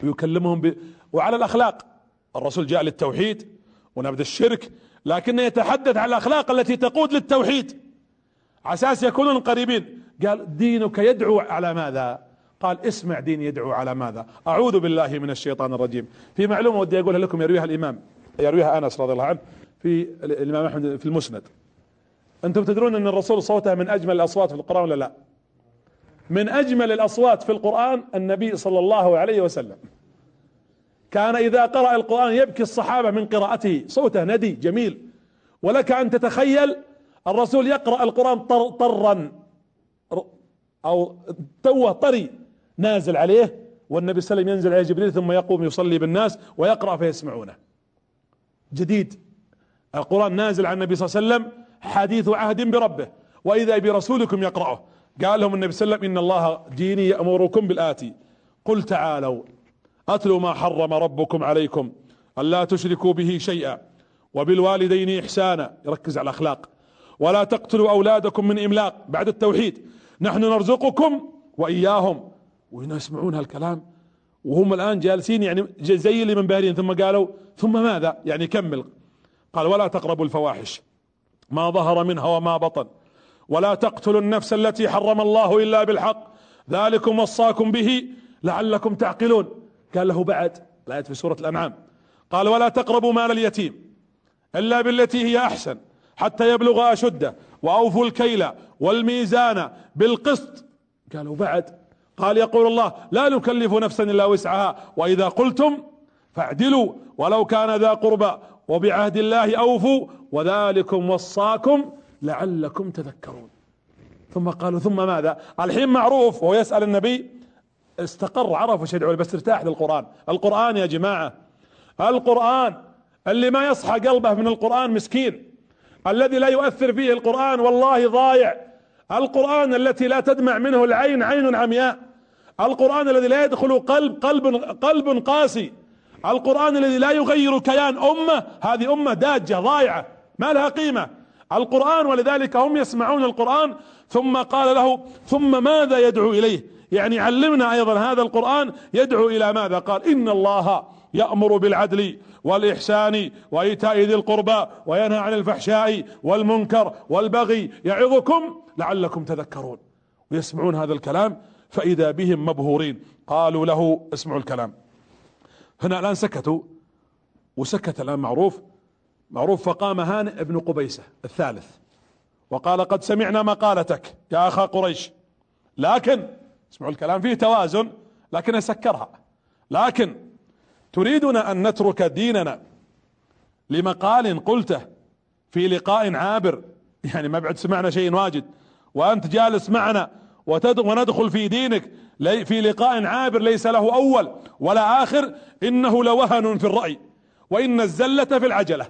ويكلمهم ب... وعلى الأخلاق. الرسول جاء للتوحيد ونبذ الشرك لكنه يتحدث عن الأخلاق التي تقود للتوحيد. عساس يكونون قريبين. قال دينك يدعو على ماذا؟ قال اسمع دين يدعو على ماذا؟ أعوذ بالله من الشيطان الرجيم. في معلومة ودي أقولها لكم يرويها الإمام يرويها أنس رضي الله عنه في الإمام أحمد في المسند. أنتم تدرون أن الرسول صوته من أجمل الأصوات في القرآن ولا لا؟ من أجمل الأصوات في القرآن النبي صلى الله عليه وسلم. كان إذا قرأ القرآن يبكي الصحابة من قراءته. صوته ندي جميل. ولك أن تتخيل الرسول يقرأ القرآن طر طرا. أو توه طري نازل عليه والنبي صلى الله عليه وسلم ينزل عليه جبريل ثم يقوم يصلي بالناس ويقرأ فيسمعونه. جديد. القرآن نازل على النبي صلى الله عليه وسلم حديث عهد بربه. وإذا برسولكم يقرأه. قال لهم النبي صلى الله عليه وسلم إن الله ديني يأمركم بالآتي. قل تعالوا. اتلوا ما حرم ربكم عليكم الا تشركوا به شيئا وبالوالدين إحسانا يركز على الأخلاق. ولا تقتلوا أولادكم من إملاق بعد التوحيد. نحن نرزقكم وإياهم. وهنا يسمعون هالكلام. وهم الآن جالسين يعني زي اللي من بارين ثم قالوا ثم ماذا؟ يعني كمل قال ولا تقربوا الفواحش. ما ظهر منها وما بطن. ولا تقتلوا النفس التي حرم الله إلا بالحق. ذلكم وصاكم به لعلكم تعقلون. قال له بعد الآية في سورة الأنعام. قال ولا تقربوا مال اليتيم إلا بالتي هي أحسن حتى يبلغ أشده وأوفوا الكيل والميزان بالقسط. قالوا بعد. قال يقول الله لا نكلف نفسا إلا وسعها وإذا قلتم فاعدلوا ولو كان ذا قربى وبعهد الله أوفوا. وذلكم وصاكم لعلكم تذكرون. ثم قالوا ثم ماذا؟ الحين معروف وهو يسأل النبي استقر عرف وش يدعو بس ارتاح للقرآن. القرآن يا جماعة القرآن اللي ما يصحى قلبه من القرآن مسكين. الذي لا يؤثر فيه القرآن والله ضايع. القرآن التي لا تدمع منه العين عين عمياء. القرآن الذي لا يدخل قلب قلب قلب قاسي. القرآن الذي لا يغير كيان أمة. هذه أمة داجة ضايعة ما لها قيمة. القرآن ولذلك هم يسمعون القرآن ثم قال له ثم ماذا يدعو إليه؟ يعني علمنا أيضا هذا القرآن يدعو إلى ماذا؟ قال إن الله يأمر بالعدل والإحسان وإيتاء ذي القربى وينهى عن الفحشاء والمنكر والبغي يعظكم لعلكم تذكرون. ويسمعون هذا الكلام فإذا بهم مبهورين قالوا له اسمعوا الكلام. هنا الآن سكتوا وسكت الآن معروف معروف فقام هانئ بن قبيسة الثالث وقال قد سمعنا مقالتك يا أخا قريش لكن اسمعوا الكلام فيه توازن لكن سكرها لكن تريدنا أن نترك ديننا لمقال قلته في لقاء عابر. يعني ما بعد سمعنا شيء واجد. وأنت جالس معنا وندخل في دينك في لقاء عابر ليس له أول ولا آخر إنه لوهن في الرأي. وإن الزلة في العجلة.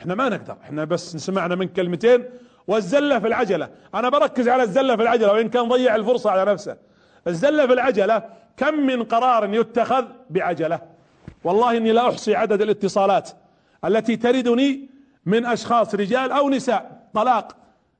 إحنا ما نقدر إحنا بس سمعنا من كلمتين والزلة في العجلة. أنا بركز على الزلة في العجلة وإن كان ضيع الفرصة على نفسه. الزلة في العجلة كم من قرار يتخذ بعجلة؟ والله إني لا أحصي عدد الاتصالات التي تردني من أشخاص رجال أو نساء طلاق.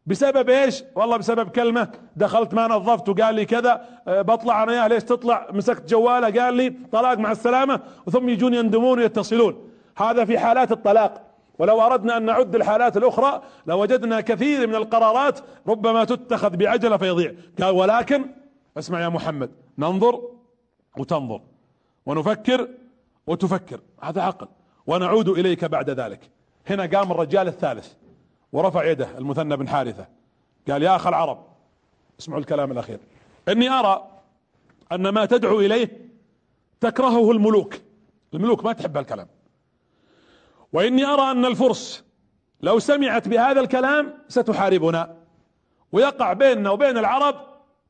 بسبب إيش؟ والله بسبب كلمة. دخلت ما نظفت وقال لي كذا أه، بطلع أنا يا ليش تطلع؟ مسكت جوالة قال لي طلاق مع السلامة. وثم يجون يندمون ويتصلون. هذا في حالات الطلاق. ولو أردنا أن نعد الحالات الأخرى لوجدنا كثير من القرارات ربما تتخذ بعجلة فيضيع. قال ولكن اسمع يا محمد ننظر وتنظر ونفكر وتفكر. هذا عقل. ونعود إليك بعد ذلك. هنا قام الرجال الثالث ورفع يده المثنى بن حارثة. قال يا أخ العرب اسمعوا الكلام الأخير. إني أرى أن ما تدعو إليه تكرهه الملوك. الملوك ما تحب الكلام. وإني أرى أن الفرس لو سمعت بهذا الكلام ستحاربنا. ويقع بيننا وبين العرب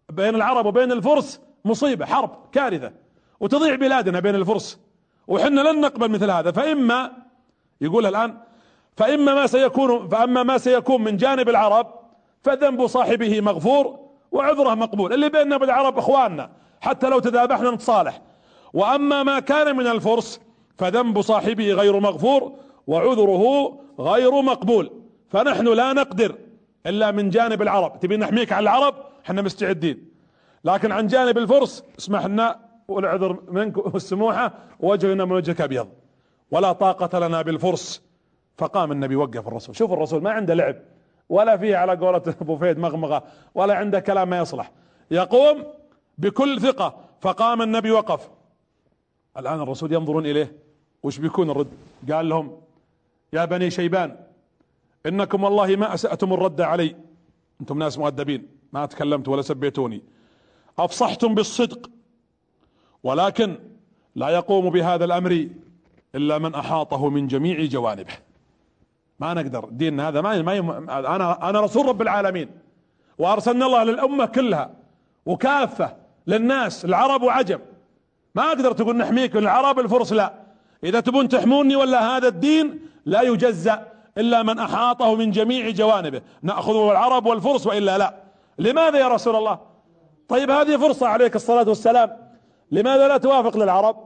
بين العرب وبين الفرس مصيبة حرب كارثة. وتضيع بلادنا بين الفرس. وحنا لن نقبل مثل هذا. فإما يقول الآن فإما ما سيكون فأما ما سيكون من جانب العرب فذنب صاحبه مغفور وعذره مقبول. اللي بيننا بالعرب إخواننا حتى لو تذابحنا نتصالح. وأما ما كان من الفرس فذنب صاحبه غير مغفور وعذره غير مقبول. فنحن لا نقدر إلا من جانب العرب. تبي نحميك على العرب؟ إحنا مستعدين. لكن عن جانب الفرس اسمح لنا والعذر منك والسموحة وجهنا من وجهك أبيض. ولا طاقة لنا بالفرس. فقام النبي وقف الرسول. شوف الرسول ما عنده لعب ولا فيه على قولة أبو فيد مغمغة ولا عنده كلام ما يصلح. يقوم بكل ثقة. فقام النبي وقف. الآن الرسول ينظرون إليه. وش بيكون الرد؟ قال لهم يا بني شيبان إنكم والله ما أسأتم الرد علي. أنتم ناس مؤدبين ما تكلمت ولا سبيتوني. أفصحتم بالصدق ولكن لا يقوم بهذا الأمر إلا من أحاطه من جميع جوانبه. ما نقدر دين هذا ما, ما يم... أنا أنا رسول رب العالمين وأرسلنا الله للأمة كلها وكافة للناس العرب وعجم ما أقدر تقول نحميك العرب الفرس لا. إذا تبون تحموني ولا هذا الدين لا يجزأ إلا من أحاطه من جميع جوانبه. نأخذ العرب والفرس وإلا لا. لماذا يا رسول الله؟ طيب هذه فرصة عليك الصلاة والسلام. لماذا لا توافق للعرب؟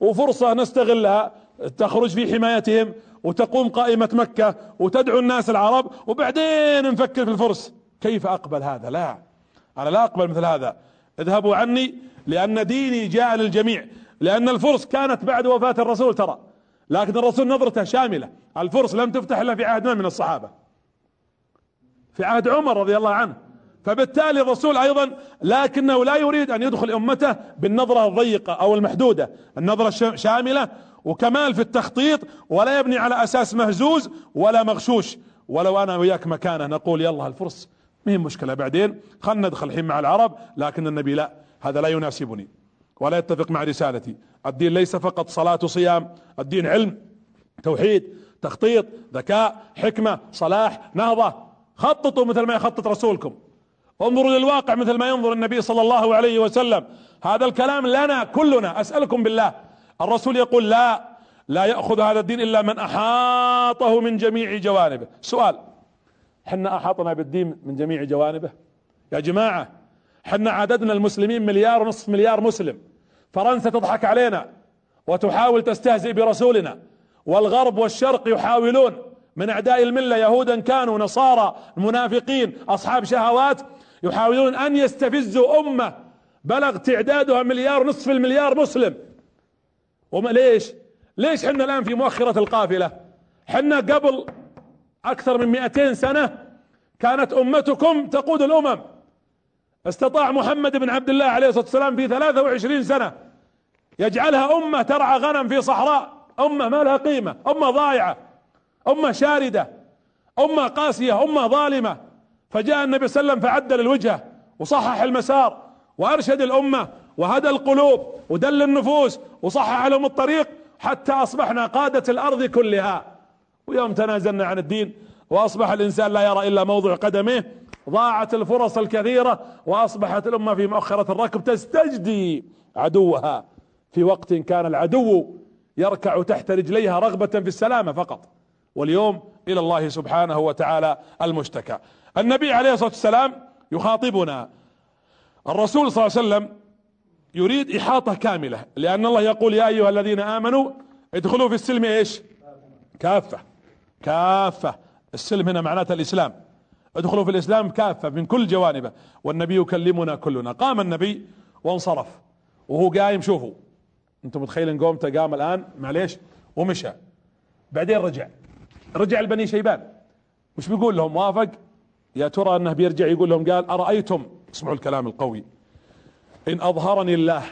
وفرصة نستغلها. تخرج في حمايتهم وتقوم قائمة مكة وتدعو الناس العرب وبعدين نفكر في الفرس. كيف أقبل هذا؟ لا. أنا لا أقبل مثل هذا. اذهبوا عني لأن ديني جاء للجميع. لأن الفرس كانت بعد وفاة الرسول ترى. لكن الرسول نظرته شاملة. الفرس لم تفتح إلا في عهد من من الصحابة. في عهد عمر رضي الله عنه. فبالتالي الرسول أيضا لكنه لا يريد أن يدخل أمته بالنظرة الضيقة أو المحدودة. النظرة شاملة. وكمال في التخطيط ولا يبني على أساس مهزوز ولا مغشوش. ولو أنا وياك مكانه نقول يلا الفرس. مهم مشكلة بعدين؟ خلنا ندخل الحين مع العرب. لكن النبي لا. هذا لا يناسبني. ولا يتفق مع رسالتي. الدين ليس فقط صلاة وصيام الدين علم توحيد تخطيط ذكاء حكمة صلاح نهضة. خططوا مثل ما يخطط رسولكم. انظروا للواقع مثل ما ينظر النبي صلى الله عليه وسلم. هذا الكلام لنا كلنا أسألكم بالله. الرسول يقول لا لا يأخذ هذا الدين إلا من أحاطه من جميع جوانبه. سؤال حنا أحاطنا بالدين من جميع جوانبه؟ يا جماعة حنا عددنا المسلمين مليار ونصف مليار مسلم. فرنسا تضحك علينا وتحاول تستهزئ برسولنا. والغرب والشرق يحاولون من أعداء الملة يهودا كانوا نصارى منافقين أصحاب شهوات يحاولون أن يستفزوا أمة. بلغ تعدادها مليار نصف المليار مسلم. وما ليش؟ ليش حنا الآن في مؤخرة القافلة؟ حنا قبل أكثر من 200 سنة كانت أمتكم تقود الأمم. استطاع محمد بن عبد الله عليه الصلاة والسلام في 23 سنة يجعلها أمة ترعى غنم في صحراء أمة ما لها قيمة أمة ضايعة أمة شاردة أمة قاسية أمة ظالمة. فجاء النبي صلى الله عليه وسلم فعدل الوجهة وصحح المسار وأرشد الأمة وهدى القلوب ودل النفوس وصحح لهم الطريق حتى أصبحنا قادة الأرض كلها. ويوم تنازلنا عن الدين وأصبح الإنسان لا يرى إلا موضع قدمه ضاعت الفرص الكثيرة وأصبحت الأمة في مؤخرة الركب تستجدي عدوها. في وقت كان العدو يركع تحت رجليها رغبة في السلامة فقط. واليوم إلى الله سبحانه وتعالى المشتكى. النبي عليه الصلاة والسلام يخاطبنا. الرسول صلى الله عليه وسلم يريد إحاطة كاملة لأن الله يقول يا أيها الذين آمنوا ادخلوا في السلم إيش؟ كافة. كافة. السلم هنا معناته الإسلام. ادخلوا في الإسلام كافة من كل جوانبه والنبي يكلمنا كلنا. قام النبي وانصرف وهو قايم شوفوا أنتم متخيلين قومته قام الآن؟ معليش ومشى. بعدين رجع. رجع لبني شيبان. وش بيقول لهم؟ وافق يا ترى أنه بيرجع يقول لهم؟ قال أرأيتم؟ اسمعوا الكلام القوي. إن أظهرني الله.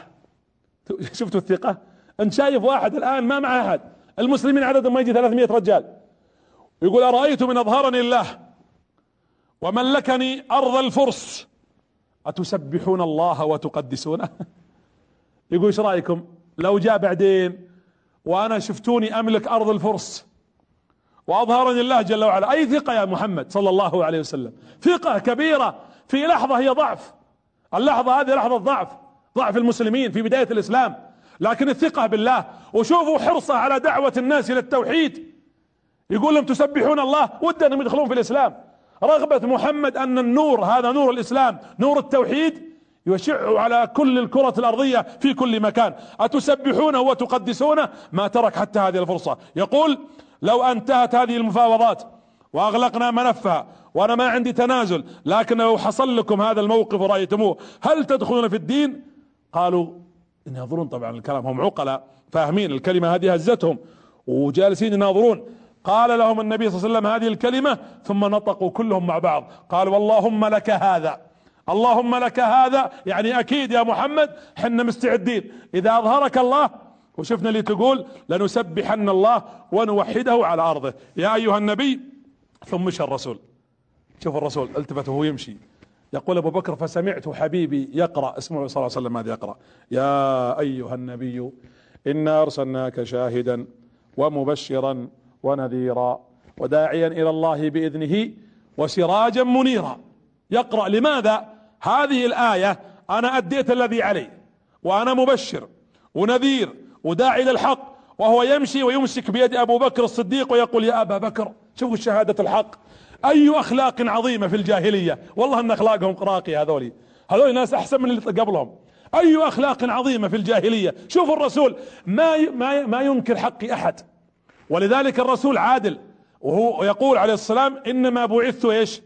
شفتوا الثقة؟ أنت شايف واحد الآن ما معه أحد. المسلمين عددهم ما يجي 300 رجال. يقول أرأيتم إن أظهرني الله؟ وملكني أرض الفرس. أتسبحون الله وتقدسونه؟ يقول إيش رأيكم؟ لو جاء بعدين وأنا شفتوني أملك أرض الفرس وأظهرني الله جل وعلا. أي ثقة يا محمد صلى الله عليه وسلم؟ ثقة كبيرة في لحظة هي ضعف. اللحظة هذه لحظة ضعف ضعف المسلمين في بداية الإسلام. لكن الثقة بالله وشوفوا حرصه على دعوة الناس إلى التوحيد. يقول لهم تسبحون الله ود انهم يدخلون في الإسلام. رغبة محمد أن النور هذا نور الإسلام نور التوحيد يشع على كل الكرة الأرضية في كل مكان. اتسبحونه وتقدسونه ما ترك حتى هذه الفرصة. يقول لو انتهت هذه المفاوضات وأغلقنا ملفها وأنا ما عندي تنازل لكن لو حصل لكم هذا الموقف ورأيتموه هل تدخلون في الدين؟ قالوا يناظرون طبعا الكلام هم عقلاء فاهمين الكلمة هذه هزتهم وجالسين يناظرون. قال لهم النبي صلى الله عليه وسلم هذه الكلمة ثم نطقوا كلهم مع بعض. قال واللهم لك هذا. اللهم لك هذا. يعني أكيد يا محمد حنا مستعدين. إذا أظهرك الله وشفنا اللي تقول لنسبحن الله ونوحده على أرضه. يا أيها النبي ثم مشى الرسول. شوف الرسول التفت وهو يمشي. يقول أبو بكر فسمعت حبيبي يقرأ. اسمعوا صلى الله عليه وسلم ماذا يقرأ. يا أيها النبي إنا أرسلناك شاهدا ومبشرا ونذيرا وداعيا إلى الله بإذنه وسراجا منيرا. يقرأ لماذا؟ هذه الآية أنا أديت الذي علي وأنا مبشر ونذير وداعي للحق وهو يمشي ويمسك بيد أبو بكر الصديق ويقول يا أبا بكر شوفوا شهادة الحق. أي أخلاق عظيمة في الجاهلية. والله أن أخلاقهم راقية هذولي. هذول ناس أحسن من اللي قبلهم. أي أخلاق عظيمة في الجاهلية. شوفوا الرسول ما ما ما ينكر حق أحد. ولذلك الرسول عادل وهو يقول عليه السلام إنما بعثت إيش؟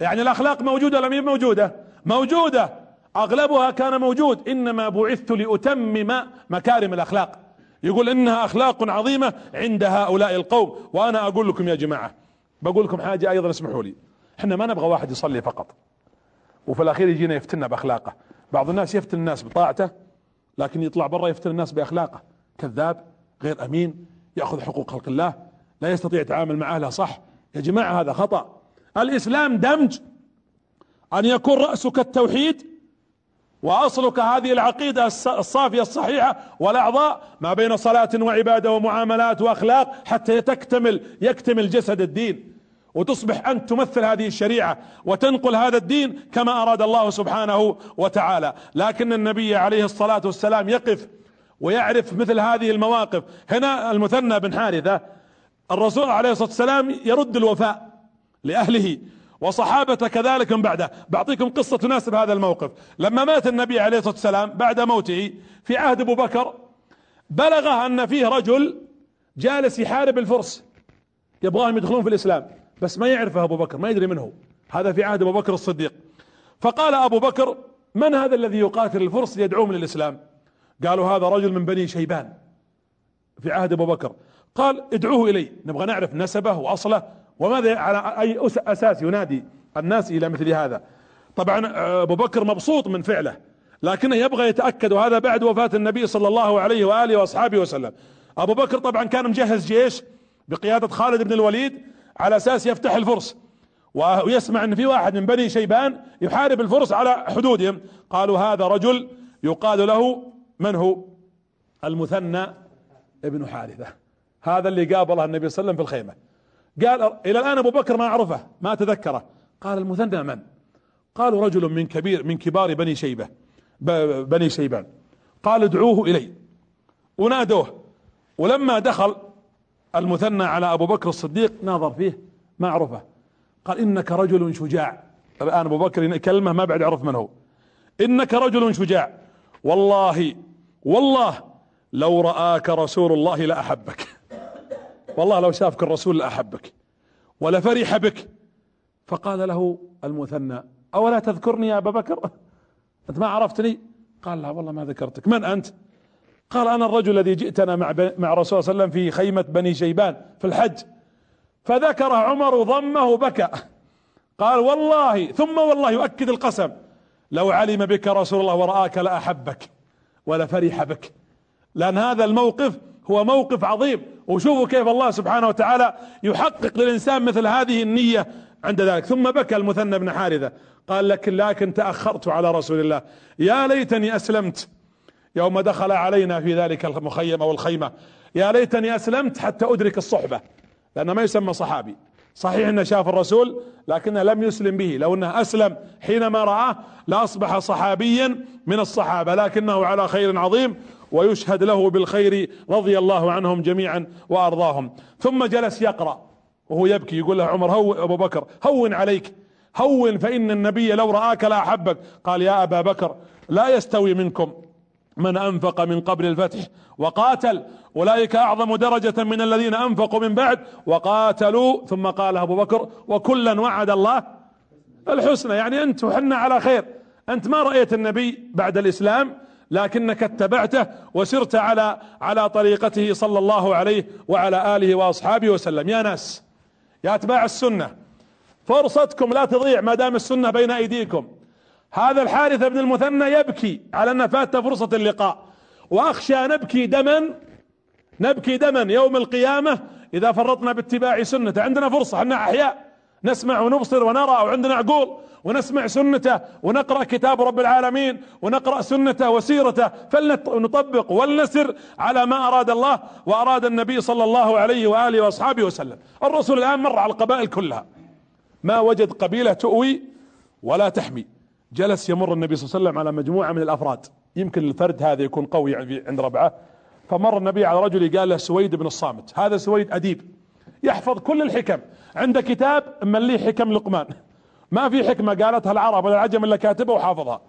يعني الأخلاق موجودة لم موجودة؟ موجودة. أغلبها كان موجود. إنما بعثت لأتمم مكارم الأخلاق. يقول إنها أخلاق عظيمة عند هؤلاء القوم. وأنا أقول لكم يا جماعة بقول لكم حاجة أيضا اسمحوا لي. إحنا ما نبغى واحد يصلي فقط. وفي الأخير يجينا يفتنا بأخلاقه. بعض الناس يفتن الناس بطاعته لكن يطلع برا يفتن الناس بأخلاقه. كذاب غير أمين. ياخذ حقوق خلق الله لا يستطيع التعامل مع اهله صح. يا جماعة هذا خطأ. الإسلام دمج. أن يكون رأسك التوحيد وأصلك هذه العقيدة الصافية الصحيحة والأعضاء ما بين صلاة وعبادة ومعاملات وأخلاق حتى تكتمل يكتمل جسد الدين. وتصبح أنت تمثل هذه الشريعة وتنقل هذا الدين كما أراد الله سبحانه وتعالى. لكن النبي عليه الصلاة والسلام يقف ويعرف مثل هذه المواقف. هنا المثنى بن حارثة الرسول عليه الصلاة والسلام يرد الوفاء لأهله وصحابة كذلك من بعده. بعطيكم قصة تناسب هذا الموقف. لما مات النبي عليه الصلاة والسلام بعد موته في عهد أبو بكر بلغه أن فيه رجل جالس يحارب الفرس. يبغاهم يدخلون في الإسلام بس ما يعرفه أبو بكر ما يدري منه هذا في عهد أبو بكر الصديق. فقال أبو بكر من هذا الذي يقاتل الفرس ليدعوهم للإسلام؟ قالوا هذا رجل من بني شيبان في عهد أبو بكر. قال ادعوه إلي نبغى نعرف نسبه وأصله وماذا على أي أساس ينادي الناس إلى مثل هذا. طبعا أبو بكر مبسوط من فعله لكنه يبغى يتأكد وهذا بعد وفاة النبي صلى الله عليه وآله وأصحابه وسلم. أبو بكر طبعا كان مجهز جيش بقيادة خالد بن الوليد على أساس يفتح الفرس ويسمع إن في واحد من بني شيبان يحارب الفرس على حدودهم. قالوا هذا رجل يقال له من هو؟ المثنى ابن حارثة. هذا اللي قابله النبي صلى الله عليه وسلم في الخيمة. قال إلى الآن أبو بكر ما عرفه ما تذكره قال المثنى من؟ قالوا رجل من كبير من كبار بني شيبة بني شيبان. قال ادعوه إلي. ونادوه. ولما دخل المثنى على أبو بكر الصديق ناظر فيه ما عرفه قال إنك رجل شجاع. الآن أبو بكر كلمه ما بعد عرف من هو. إنك رجل شجاع. والله والله لو رآك رسول الله لأحبك والله لو شافك الرسول لأحبك ولفرح بك. فقال له المثنى أولا تذكرني يا أبا بكر؟ أنت ما عرفتني؟ قال لا والله ما ذكرتك. من أنت؟ قال أنا الرجل الذي جئتنا مع مع رسول صلى الله عليه وسلم في خيمة بني شيبان في الحج. فذكر عمر ضمه وبكى قال والله ثم والله يؤكد القسم. لو علم بك رسول الله ورآك لأحبك. ولفرح بك. لأن هذا الموقف هو موقف عظيم. وشوفوا كيف الله سبحانه وتعالى يحقق للإنسان مثل هذه النية عند ذلك. ثم بكى المثنى بن حارثة. قال لكن لكن تأخرت على رسول الله. يا ليتني أسلمت. يوم دخل علينا في ذلك المخيم أو الخيمة يا ليتني أسلمت حتى أدرك الصحبة. لأنه ما يسمى صحابي. صحيح إنه شاف الرسول لكنه لم يسلم به. لو إنه أسلم حينما رآه لأصبح صحابيا من الصحابة لكنه على خير عظيم ويشهد له بالخير رضي الله عنهم جميعا وأرضاهم. ثم جلس يقرأ وهو يبكي يقول له عمر هو أبو بكر هون عليك هون فإن النبي لو رآك لا أحبك. قال يا أبا بكر لا يستوي منكم. من أنفق من قبل الفتح وقاتل أولئك أعظم درجة من الذين أنفقوا من بعد وقاتلوا. ثم قال أبو بكر وكلا وعد الله الحسنى. يعني انت وحنا على خير. أنت ما رأيت النبي بعد الإسلام لكنك اتبعته وسرت على على طريقته صلى الله عليه وعلى آله وأصحابه وسلم. يا ناس يا أتباع السنة فرصتكم لا تضيع ما دام السنة بين أيديكم. هذا الحارث بن المثنى يبكي على أن فات فرصة اللقاء. وأخشى نبكي دما نبكي دما يوم القيامة إذا فرطنا باتباع سنته. عندنا فرصة إحنا أحياء. نسمع ونبصر ونرى وعندنا عقول. ونسمع سنته ونقرأ كتاب رب العالمين ونقرأ سنته وسيرته. فلنطبق ولنسر على ما أراد الله وأراد النبي صلى الله عليه وآله وأصحابه وسلم. الرسول الآن مر على القبائل كلها. ما وجد قبيلة تؤوي ولا تحمي. جلس يمر النبي صلى الله عليه وسلم على مجموعة من الأفراد. يمكن الفرد هذا يكون قوي عند ربعة. فمر النبي على رجل قال له سويد بن الصامت. هذا سويد أديب. يحفظ كل الحكم. عنده كتاب مليه حكم لقمان. ما في حكمة قالتها العرب ولا العجم إلا كاتبها وحافظها.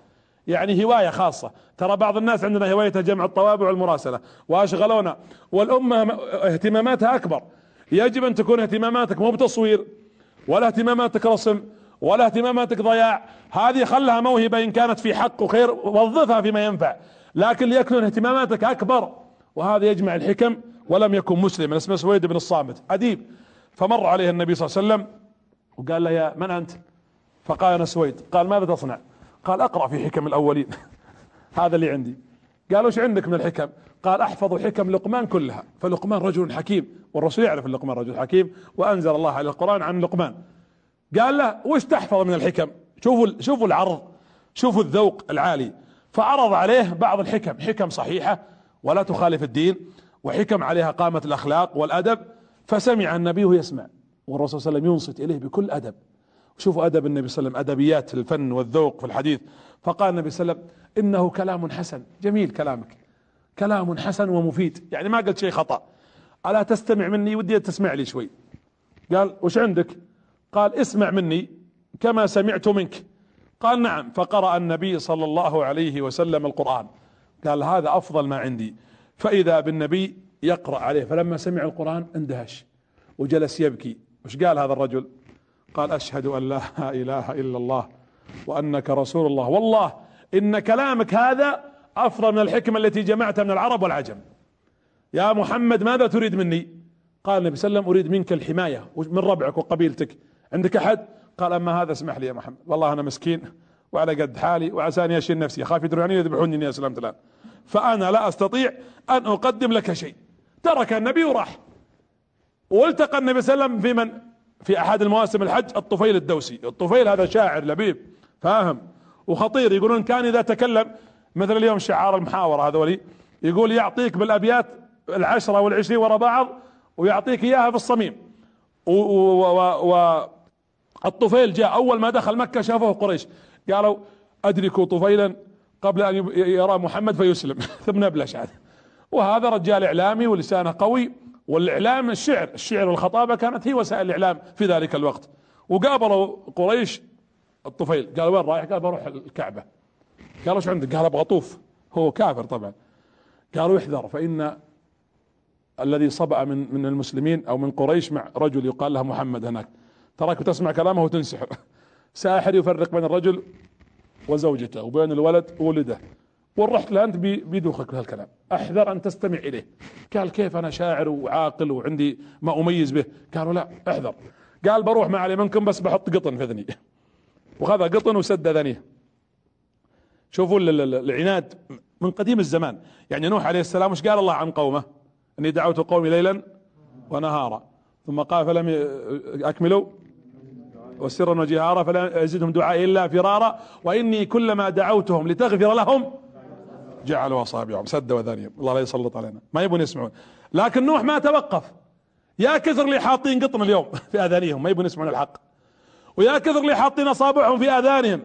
يعني هواية خاصة. ترى بعض الناس عندنا هواية جمع الطوابع والمراسلة. وأشغلونا. والأمة اهتماماتها أكبر. يجب أن تكون اهتماماتك مو بتصوير ولا اهتماماتك رسم ولا اهتماماتك ضياع. هذه خلها موهبة إن كانت في حق وخير وظفها فيما ينفع. لكن ليكون اهتماماتك أكبر. وهذا يجمع الحكم ولم يكن مسلما. اسمه سويد بن الصامت. أديب. فمر عليه النبي صلى الله عليه وسلم وقال له يا من أنت؟ فقال أنا سويد. قال ماذا تصنع؟ قال أقرأ في حكم الأولين. هذا اللي عندي. قالوا إيش عندك من الحكم؟ قال أحفظ حكم لقمان كلها. فلقمان رجل حكيم والرسول يعرف ان لقمان رجل حكيم وأنزل الله على القرآن عن لقمان. قال له وش تحفظ من الحكم؟ شوفوا شوفوا العرض شوفوا الذوق العالي. فعرض عليه بعض الحكم حكم صحيحة ولا تخالف الدين وحكم عليها قامة الأخلاق والأدب فسمع النبي يسمع والرسول صلى الله عليه وسلم ينصت إليه بكل أدب. شوفوا أدب النبي صلى الله عليه وسلم أدبيات الفن والذوق في الحديث. فقال النبي صلى الله عليه وسلم إنه كلام حسن. جميل كلامك. كلام حسن ومفيد. يعني ما قلت شيء خطأ. ألا تستمع مني؟ ودي تسمع لي شوي. قال وش عندك؟ قال اسمع مني كما سمعت منك. قال نعم فقرأ النبي صلى الله عليه وسلم القرآن. قال هذا أفضل ما عندي. فإذا بالنبي يقرأ عليه فلما سمع القرآن اندهش وجلس يبكي. وش قال هذا الرجل؟ قال أشهد أن لا إله إلا الله وأنك رسول الله. والله إن كلامك هذا أفضل من الحكمة التي جمعتها من العرب والعجم. يا محمد ماذا تريد مني؟ قال النبي صلى الله عليه وسلم أريد منك الحماية من ربعك وقبيلتك. عندك أحد؟ قال أما هذا اسمح لي يا محمد. والله أنا مسكين وعلى قد حالي وعساني أشيل نفسي. اخاف يدروني يذبحوني يا سلامة الآن. فأنا لا أستطيع أن أقدم لك شيء. ترك النبي وراح. والتقى النبي صلى الله عليه وسلم في من؟ في أحد المواسم الحج الطفيل الدوسي. الطفيل هذا شاعر لبيب فاهم؟ وخطير. يقولون كان إذا تكلم مثل اليوم شعار المحاورة هذولي يقول يعطيك بالأبيات العشرة والعشرين ورا بعض ويعطيك إياها في الصميم. والطفيل جاء أول ما دخل مكة شافوه قريش. قالوا أدركوا طفيلا قبل أن يرى محمد فيسلم. ثم نبلش هذا وهذا رجال إعلامي ولسانه قوي والإعلام الشعر الشعر والخطابة كانت هي وسائل الإعلام في ذلك الوقت. وقابلوا قريش الطفيل. قال وين رايح؟ قال بروح الكعبة. قالوا إيش عندك؟ قال أبغى أطوف. هو كافر طبعا. قالوا احذر فإن الذي صبأ من من المسلمين أو من قريش مع رجل يقال له محمد هناك. تراك تسمع كلامه وتنسحر ساحر يفرق بين الرجل وزوجته وبين الولد وولده. ورحت له أنت بيدوخك بهالكلام أحذر أن تستمع إليه. قال كيف أنا شاعر وعاقل وعندي ما أميز به؟ قالوا لا أحذر. قال بروح ما علي منكم بس بحط قطن في اذني وخذ قطن وسد اذنيه شوفوا العناد من قديم الزمان. يعني نوح عليه السلام وش قال الله عن قومه؟ إني دعوت قومي ليلا ونهارا. ثم قال فلم أكملوا. وسرا وجهارا فلا يزدهم دعائي إلا فرارا. وإني كلما دعوتهم لتغفر لهم جعلوا أصابعهم سد وذانيهم الله لا يسلط علينا. ما يبون يسمعون. لكن نوح ما توقف. يا كثر اللي حاطين قطن اليوم في آذانهم. ما يبون يسمعون الحق. ويا كثر اللي حاطين أصابعهم في آذانهم.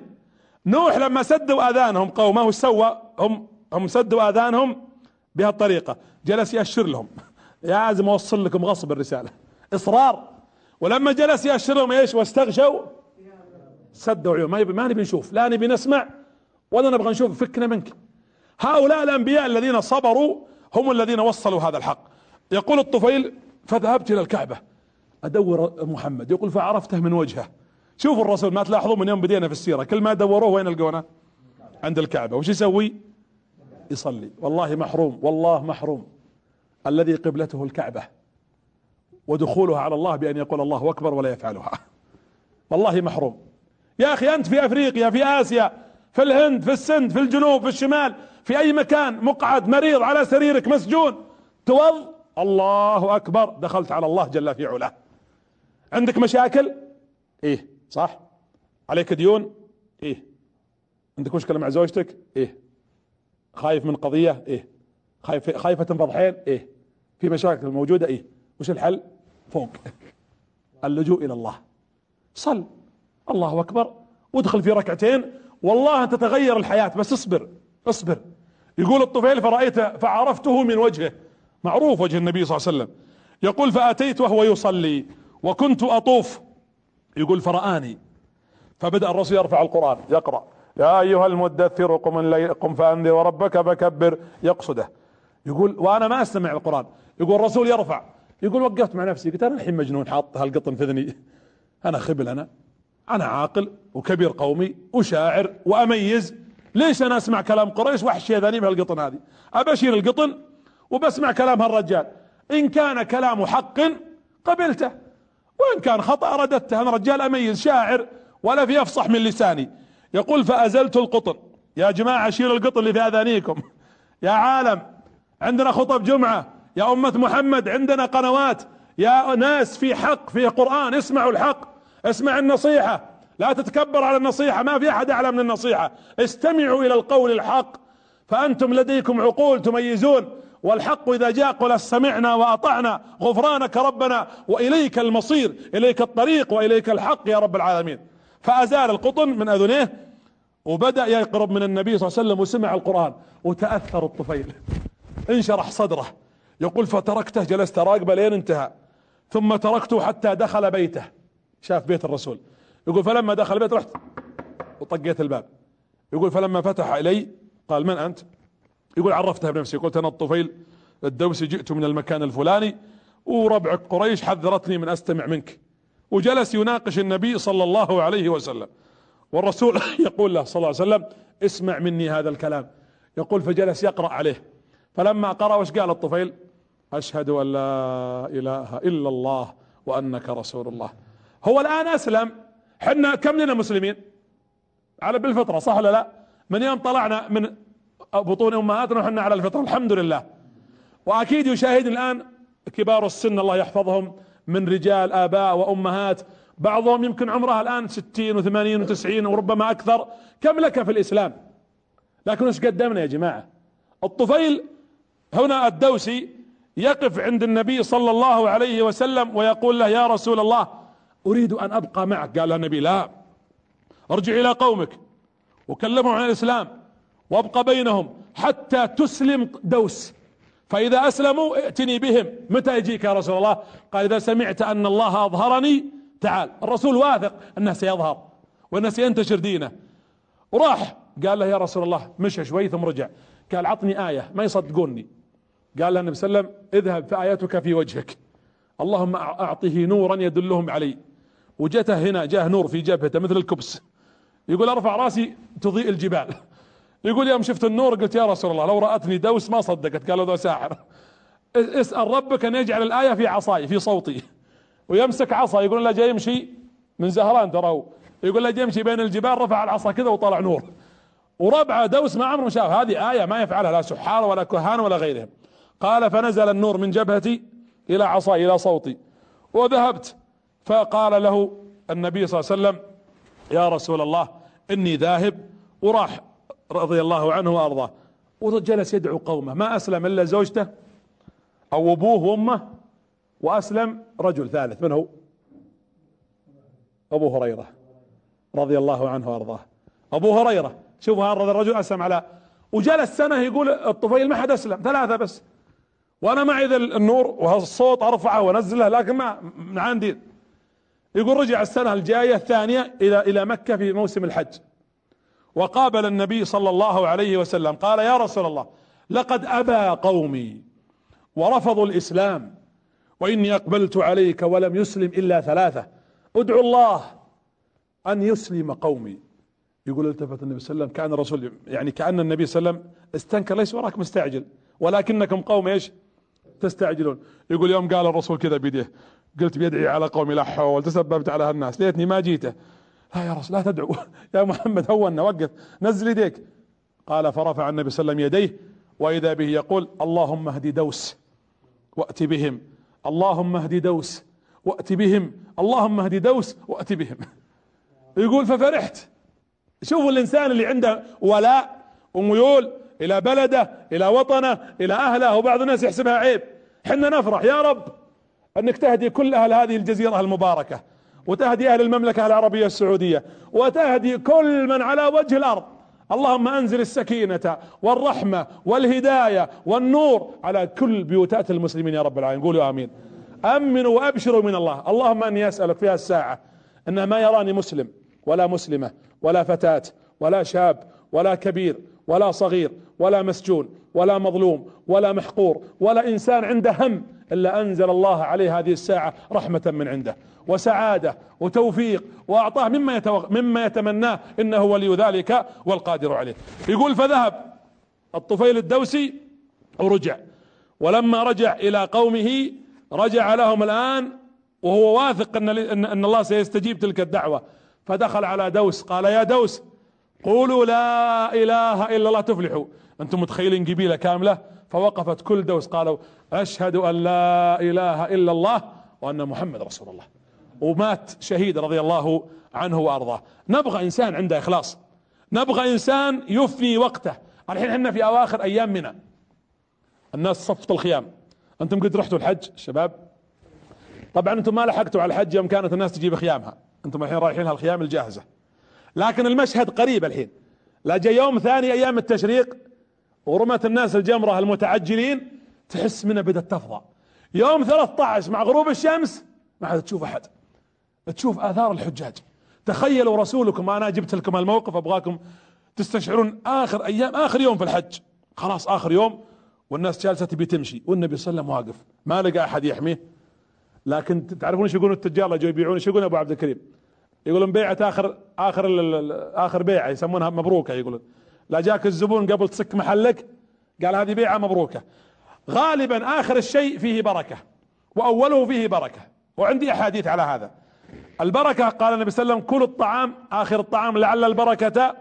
نوح لما سدوا آذانهم قومه وش سوى؟ هم هم سدوا آذانهم بهالطريقة. جلس يأشر لهم. لازم أوصل لكم غصب الرسالة. إصرار. ولما جلس يأشر لهم إيش؟ واستغشوا. سدوا عيون. ما, ما نبي نشوف. لا نبي نسمع ولا نبغى نشوف فكنا منك. هؤلاء الأنبياء الذين صبروا هم الذين وصلوا هذا الحق. يقول الطفيل فذهبت إلى الكعبة. أدور محمد. يقول فعرفته من وجهه. شوفوا الرسول ما تلاحظوا من يوم بدينا في السيرة. كل ما دوروه وين يلقونه عند الكعبة. وش يسوي؟ يصلي. والله محروم. والله محروم. الذي قبلته الكعبة. ودخولها على الله بأن يقول الله أكبر ولا يفعلها. والله محروم. يا أخي أنت في أفريقيا في آسيا في الهند في السند في الجنوب في الشمال في أي مكان مقعد مريض على سريرك مسجون توض. الله أكبر. دخلت على الله جل في علاه. عندك مشاكل؟ إيه. صح. عليك ديون؟ إيه. عندك مشكلة مع زوجتك؟ إيه. خايف من قضية؟ إيه. خايف خايفة تنفضحين إيه. في مشاكل موجودة؟ إيه. وش الحل؟ فوق. اللجوء إلى الله. صل. الله أكبر. وادخل في ركعتين. والله تتغير الحياة بس اصبر. اصبر. يقول الطفيل فرأيته فعرفته من وجهه. معروف وجه النبي صلى الله عليه وسلم. يقول فأتيت وهو يصلي وكنت أطوف. يقول فرآني. فبدأ الرسول يرفع القرآن يقرأ. يا أيها المدثر قم قم فأنذر وربك فكبر. يقصده. يقول وأنا ما أستمع القرآن. يقول الرسول يرفع. يقول وقفت مع نفسي قلت أنا الحين مجنون حاط هالقطن في ذني. أنا خبل أنا. أنا عاقل وكبير قومي وشاعر وأميز. ليش أنا أسمع كلام قريش وأحشي ذني بهالقطن هذه؟ أبشير القطن وبسمع كلام هالرجال. إن كان كلام حق قبلته. وإن كان خطأ رددته. أنا رجال أميز شاعر ولا في أفصح من لساني. يقول فأزلت القطن. يا جماعة شيلوا القطن اللي في اذانيكم يا عالم عندنا خطب جمعة. يا أمة محمد عندنا قنوات. يا ناس في حق في قرآن اسمعوا الحق. اسمع النصيحة. لا تتكبر على النصيحة ما في أحد اعلى من النصيحة. استمعوا إلى القول الحق فأنتم لديكم عقول تميزون. والحق إذا جاء قل سمعنا وأطعنا غفرانك ربنا وإليك المصير إليك الطريق وإليك الحق يا رب العالمين. فأزال القطن من أذنيه وبدأ يقرب من النبي صلى الله عليه وسلم وسمع القرآن وتأثر الطفيل. انشرح صدره. يقول فتركته جلست راقبة لين انتهى. ثم تركته حتى دخل بيته. شاف بيت الرسول. يقول فلما دخل البيت رحت وطقيت الباب. يقول فلما فتح إلي قال من أنت؟ يقول عرفتها بنفسي. قلت أنا الطفيل الدوسي جئت من المكان الفلاني وربعك قريش حذرتني من أستمع منك. وجلس يناقش النبي صلى الله عليه وسلم. والرسول يقول له صلى الله عليه وسلم اسمع مني هذا الكلام. يقول فجلس يقرأ عليه. فلما قرأ وش قال الطفيل؟ أشهد أن لا إله إلا الله وأنك رسول الله. هو الآن أسلم. حنا كم لنا مسلمين؟ على بالفطرة صح ولا لا؟ من يوم طلعنا من بطون أمهاتنا وحنا على الفطرة الحمد لله. وأكيد يشاهدني الآن كبار السن الله يحفظهم من رجال آباء وأمهات. بعضهم يمكن عمرها الآن ستين وثمانين وتسعين وربما أكثر. كم لك في الإسلام؟ لكن إيش قدمنا يا جماعة؟ الطفيل هنا الدوسي يقف عند النبي صلى الله عليه وسلم ويقول له يا رسول الله أريد أن أبقى معك. قال النبي لا أرجع إلى قومك وكلمهم عن الإسلام وأبقى بينهم حتى تسلم دوس فإذا أسلموا ائتني بهم. متى يجيك يا رسول الله؟ قال إذا سمعت أن الله أظهرني تعال. الرسول واثق أنه سيظهر وأنه سينتشر دينه. وراح قال له يا رسول الله مشى شوي ثم رجع. قال عطني آية ما يصدقوني. قال له النبي صلى الله عليه وسلم اذهب فآيتك في وجهك. اللهم أعطه نورا يدلهم علي. وجته هنا جاه نور في جبهته مثل الكبس. يقول أرفع رأسي تضيء الجبال. يقول يوم شفت النور قلت يا رسول الله لو رأتني دوس ما صدقت. قالوا ذا ساحر. اسأل ربك أن يجعل الآية في عصاي في صوتي. ويمسك عصا يقول لا جاي يمشي من زهران ترى يقول لا جاي يمشي بين الجبال. رفع العصا كذا وطلع نور. وربعه دوس ما عمره شاف. هذه آية ما يفعلها لا سحارة ولا كهان ولا غيرهم. قال فنزل النور من جبهتي إلى عصاي إلى صوتي. وذهبت فقال له النبي صلى الله عليه وسلم يا رسول الله إني ذاهب وراح رضي الله عنه وأرضاه. وجلس يدعو قومه ما أسلم إلا زوجته أو أبوه وأمه وأسلم رجل ثالث من هو؟ أبو هريرة رضي الله عنه وأرضاه. أبو هريرة شوف هذا الرجل أسلم على وجلس سنة يقول الطفيل ما حد أسلم ثلاثة بس. وأنا معي ذا النور وهالصوت أرفعه وأنزله لكن ما عندي. يقول رجع السنة الجاية الثانية إلى إلى مكة في موسم الحج. وقابل النبي صلى الله عليه وسلم قال يا رسول الله لقد أبى قومي ورفضوا الإسلام وإني أقبلت عليك ولم يسلم إلا ثلاثة. ادعو الله أن يسلم قومي. يقول التفت النبي صلى الله عليه وسلم كان الرسول يعني كأن النبي صلى الله عليه وسلم استنكر ليس وراك مستعجل ولكنكم قوم إيش؟ تستعجلون. يقول يوم قال الرسول كذا بيديه قلت بيدعي على قومي لا حول تسببت على هالناس. ليتني ما جيته لا يا رسول لا تدعو. يا محمد هونا وقف. نزل يديك. قال فرفع النبي صلى الله عليه وسلم يديه وإذا به يقول اللهم اهدي دوس وأت بهم. اللهم اهدي دوس وأت بهم. اللهم اهدي دوس وأت بهم. يقول ففرحت. شوفوا الإنسان اللي عنده ولاء وميول. إلى بلده إلى وطنه إلى أهله. وبعض الناس يحسبها عيب. حنا نفرح يا رب أنك تهدي كل أهل هذه الجزيرة المباركة وتهدي أهل المملكة العربية السعودية وتهدي كل من على وجه الأرض. اللهم أنزل السكينة والرحمة والهداية والنور على كل بيوتات المسلمين يا رب العالمين. قولوا آمين. أمنوا وأبشروا من الله. اللهم إني أسألك في الساعة انه ما يراني مسلم ولا مسلمة ولا فتاة ولا شاب ولا كبير ولا صغير ولا مسجون ولا مظلوم ولا محقور ولا إنسان عنده هم إلا أنزل الله عليه هذه الساعة رحمة من عنده وسعادة وتوفيق وأعطاه مما يتوق... مما يتمناه إنه ولي ذلك والقادر عليه. يقول فذهب الطفيل الدوسي ورجع. ولما رجع إلى قومه رجع لهم الآن وهو واثق أن أن الله سيستجيب تلك الدعوة. فدخل على دوس قال يا دوس قولوا لا إله إلا الله تفلحوا. أنتم متخيلين قبيلة كاملة؟ فوقفت كل دوس. قالوا أشهد أن لا إله إلا الله وأن محمد رسول الله. ومات شهيد رضي الله عنه وأرضاه. نبغى إنسان عنده إخلاص. نبغى إنسان يفني وقته. الحين إحنا في أواخر أيام منا الناس صفت الخيام. أنتم قد رحتوا الحج شباب؟ طبعا أنتم ما لحقتوا على الحج يوم كانت الناس تجيب خيامها. أنتم الحين رايحين الخيام الجاهزة. لكن المشهد قريب الحين. لا جاء يوم ثاني أيام التشريق ورمت الناس الجمرة المتعجلين تحس منها بدأت تفضى يوم 13 مع غروب الشمس ما عاد تشوف أحد. تشوف آثار الحجاج. تخيلوا رسولكم أنا جبت لكم الموقف أبغاكم تستشعرون آخر أيام آخر يوم في الحج. خلاص آخر يوم والناس جالسة تبي تمشي. والنبي صلى الله عليه وسلم واقف. ما لقى أحد يحميه. لكن تعرفون إيش يقولون التجار؟ اللي يبيعون إيش يقولون أبو عبد الكريم؟ يقولون بيعة آخر آخر آخر بيعة يسمونها مبروكة يقولون. لا جاك الزبون قبل تسك محلك؟ قال هذه بيعة مبروكة. غالبا آخر الشيء فيه بركة وأوله فيه بركة. وعندي أحاديث على هذا. البركة قال النبي صلى الله عليه وسلم كل الطعام آخر الطعام لعل البركة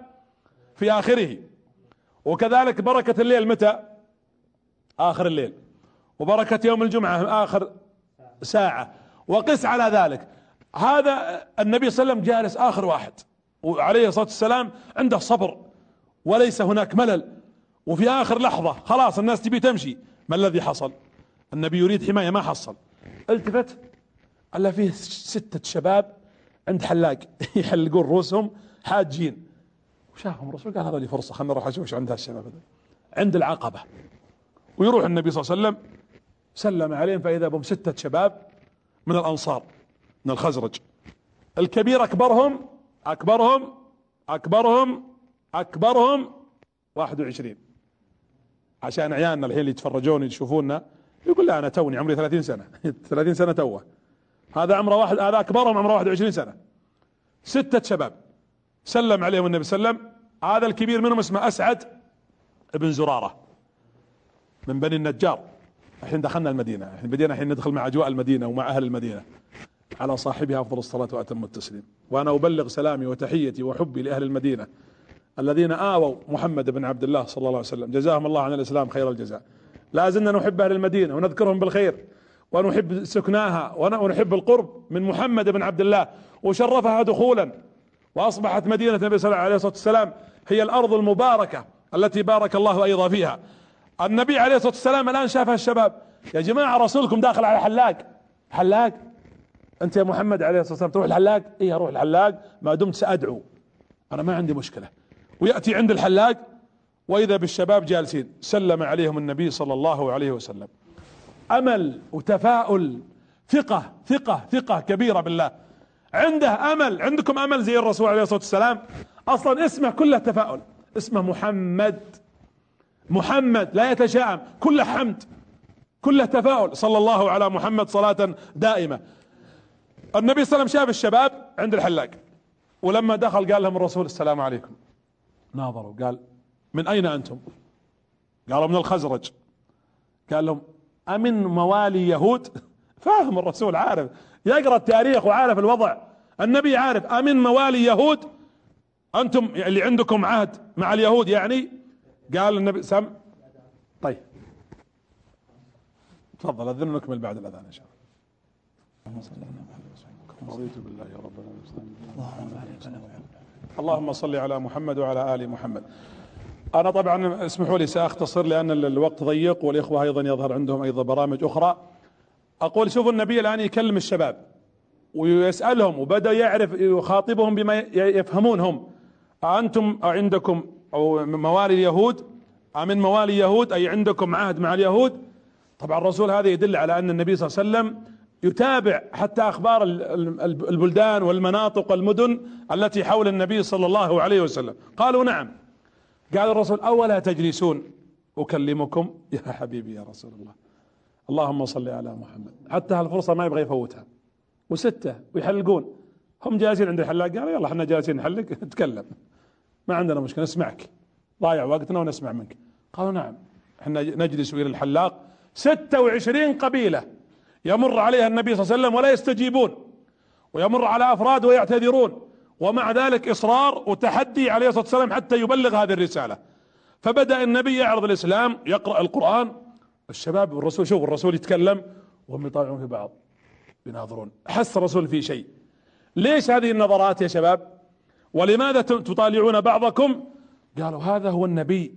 في آخره. وكذلك بركة الليل متى؟ آخر الليل. وبركة يوم الجمعة آخر ساعة. وقس على ذلك. هذا النبي صلى الله عليه وسلم جالس آخر واحد. وعليه الصلاة والسلام عنده صبر. وليس هناك ملل. وفي آخر لحظة خلاص الناس تبي تمشي. ما الذي حصل؟ النبي يريد حماية ما حصل. التفت الا فيه ستة شباب عند حلاق. يحلقون رؤوسهم حاجين. وشافهم الرسول قال هذا لي فرصة خلنا نروح أشوف إيش عند هالشباب عند العقبة. ويروح النبي صلى الله عليه وسلم سلم عليهم فإذا بهم ستة شباب من الأنصار من الخزرج. الكبير أكبرهم أكبرهم أكبرهم أكبرهم 21 عشان عيالنا الحين اللي يتفرجون يشوفونا يقول لا أنا توني عمري 30 سنة. 30 سنة توه. هذا عمره واحد هذا أكبرهم عمره 21 سنة. ستة شباب. سلم عليهم النبي صلى الله عليه وسلم. هذا الكبير منهم اسمه أسعد ابن زرارة من بني النجار. الحين دخلنا المدينة. الحين بدينا الحين ندخل مع أجواء المدينة ومع أهل المدينة. على صاحبها أفضل الصلاة وأتم التسليم. وأنا أبلغ سلامي وتحيتي وحبي لأهل المدينة. الذين آووا محمد بن عبد الله صلى الله عليه وسلم. جزاهم الله عن الإسلام خير الجزاء. لا زلنا نحب أهل المدينة ونذكرهم بالخير ونحب سكناها ونحب القرب من محمد بن عبد الله وشرفها دخولا وأصبحت مدينة النبي صلى الله عليه والسلام هي الأرض المباركة التي بارك الله أيضا فيها. النبي عليه الصلاة والسلام الآن شافها الشباب يا جماعة رسولكم داخل على حلاق حلاق أنت يا محمد عليه الصلاة والسلام تروح الحلاق؟ اي أروح الحلاق ما دمت سأدعو. أنا ما عندي مشكلة. ويأتي عند الحلاق وإذا بالشباب جالسين سلم عليهم النبي صلى الله عليه وسلم. أمل وتفاؤل ثقة ثقة ثقة كبيرة بالله. عنده أمل عندكم أمل زي الرسول عليه الصلاة والسلام؟ أصلا اسمه كله تفاؤل. اسمه محمد. محمد لا يتشائم كله حمد كله تفاؤل. صلى الله على محمد صلاة دائمة. النبي صلى الله عليه وسلم شاف الشباب عند الحلاق ولما دخل قال لهم الرسول السلام عليكم. ناظروا. قال من أين أنتم؟ قالوا من الخزرج. قال لهم أمن موالي يهود؟ فاهم الرسول عارف يقرأ التاريخ وعارف الوضع. النبي عارف أمن موالي يهود؟ أنتم اللي عندكم عهد مع اليهود يعني؟ قال النبي سم. طيب. تفضل أذن نكمل بعد الأذان إن شاء الله. رضيت بالله ربنا اللهم صل على محمد وعلى آل محمد. أنا طبعا اسمحوا لي سأختصر لأن الوقت ضيق والإخوة أيضا يظهر عندهم أيضا برامج أخرى. أقول شوفوا النبي الآن يكلم الشباب ويسألهم وبدأ يعرف يخاطبهم بما يفهمون هم. أأنتم عندكم أو موالي اليهود؟ أمن موالي اليهود؟ أي عندكم عهد مع اليهود؟ طبعا الرسول هذا يدل على أن النبي صلى الله عليه وسلم يتابع حتى أخبار البلدان والمناطق والمدن التي حول النبي صلى الله عليه وسلم. قالوا نعم. قال الرسول أولا تجلسون؟ أكلمكم؟ يا حبيبي يا رسول الله. اللهم صل على محمد. حتى هالفرصة ما يبغى يفوتها. وستة ويحلقون. هم جالسين عند الحلاق؟ قالوا يلا إحنا جالسين نحلق. تكلم ما عندنا مشكلة نسمعك. ضايع وقتنا ونسمع منك. قالوا نعم. إحنا نجلس إلى الحلاق 26 قبيلة. يمر عليها النبي صلى الله عليه وسلم ولا يستجيبون ويمر على أفراد ويعتذرون ومع ذلك إصرار وتحدي عليه الصلاة والسلام حتى يبلغ هذه الرسالة. فبدأ النبي يعرض الإسلام يقرأ القرآن الشباب والرسول شوف الرسول يتكلم وهم يطالعون في بعض يناظرون. حس الرسول في شيء. ليش هذه النظرات يا شباب؟ ولماذا تطالعون بعضكم؟ قالوا هذا هو النبي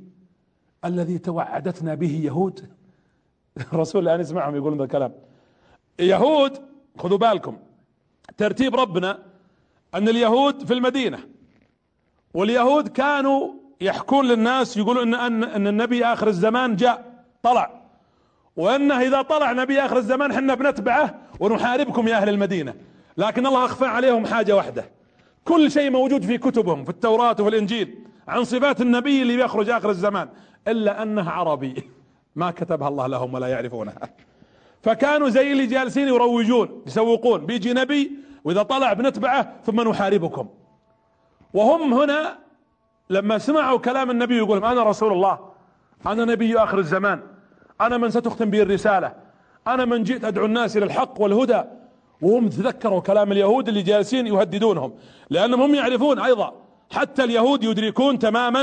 الذي توعدتنا به يهود. الرسول الآن يسمعهم يقولون ذا الكلام. يهود خذوا بالكم. ترتيب ربنا أن اليهود في المدينة واليهود كانوا يحكون للناس يقولون ان ان, أن النبي آخر الزمان جاء طلع. وإنه إذا طلع نبي آخر الزمان حنا بنتبعه ونحاربكم يا أهل المدينة. لكن الله أخفى عليهم حاجة واحدة. كل شيء موجود في كتبهم في التوراة وفي الإنجيل عن صفات النبي اللي بيخرج آخر الزمان إلا أنه عربي. ما كتبها الله لهم ولا يعرفونها فكانوا زي اللي جالسين يروجون يسوقون بيجي نبي وإذا طلع بنتبعه ثم نحاربكم. وهم هنا لما سمعوا كلام النبي يقول أنا رسول الله أنا نبي آخر الزمان أنا من ستختم به الرسالة أنا من جئت أدعو الناس إلى الحق والهدى. وهم تذكروا كلام اليهود اللي جالسين يهددونهم لأنهم هم يعرفون أيضا حتى اليهود يدركون تماما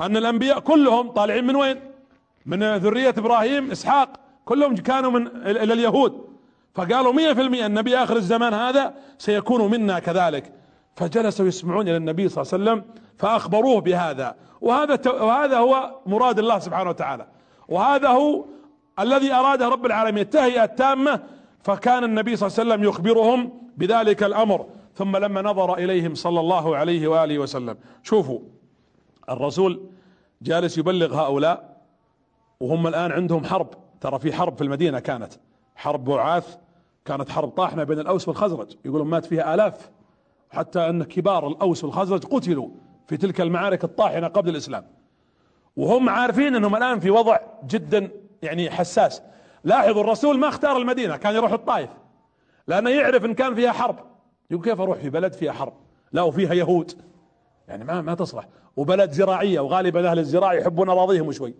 أن الأنبياء كلهم طالعين من وين؟ من ذرية إبراهيم إسحاق. كلهم كانوا من إلى اليهود. فقالوا مية في المية النبي آخر الزمان هذا سيكون منا كذلك. فجلسوا يسمعون إلى النبي صلى الله عليه وسلم فأخبروه بهذا. وهذا وهذا هو مراد الله سبحانه وتعالى. وهذا هو الذي أراده رب العالمين. التهيئة التامة. فكان النبي صلى الله عليه وسلم يخبرهم بذلك الأمر. ثم لما نظر إليهم صلى الله عليه وآله وسلم. شوفوا الرسول جالس يبلغ هؤلاء وهم الآن عندهم حرب. ترى في حرب في المدينة كانت. حرب بعاث كانت حرب طاحنة بين الأوس والخزرج. يقولون مات فيها آلاف. حتى أن كبار الأوس والخزرج قتلوا في تلك المعارك الطاحنة قبل الإسلام. وهم عارفين أنهم الآن في وضع جدا يعني حساس. لاحظوا الرسول ما اختار المدينة كان يروح الطائف. لأنه يعرف إن كان فيها حرب. يقول كيف أروح في بلد فيها حرب؟ لا وفيها يهود. يعني ما ما تصلح. وبلد زراعية وغالبا أهل الزراعة يحبون أراضيهم شوي.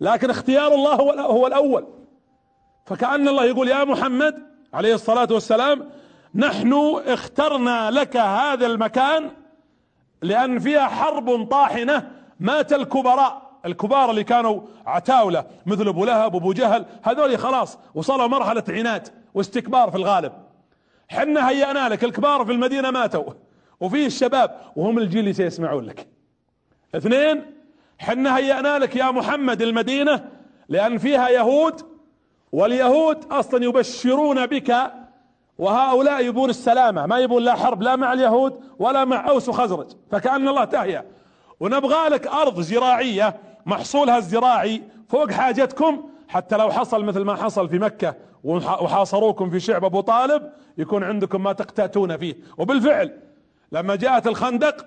لكن اختيار الله هو, هو الأول. فكأن الله يقول يا محمد عليه الصلاة والسلام نحن اخترنا لك هذا المكان لأن فيها حرب طاحنة مات الكبراء الكبار اللي كانوا عتاولة مثل أبو لهب وابو جهل هذول خلاص وصلوا مرحلة عناد واستكبار في الغالب. حنا هيأنا لك الكبار في المدينة ماتوا. وفيه الشباب وهم الجيل اللي سيسمعون لك. اثنين حنا هيأنا لك يا محمد المدينة لأن فيها يهود واليهود أصلا يبشرون بك وهؤلاء يبون السلامة. ما يبون لا حرب لا مع اليهود ولا مع أوس وخزرج فكأن الله تهيأ. ونبغى لك أرض زراعية محصولها الزراعي فوق حاجتكم حتى لو حصل مثل ما حصل في مكة وحاصروكم في شعب أبو طالب يكون عندكم ما تقتأتون فيه. وبالفعل لما جاءت الخندق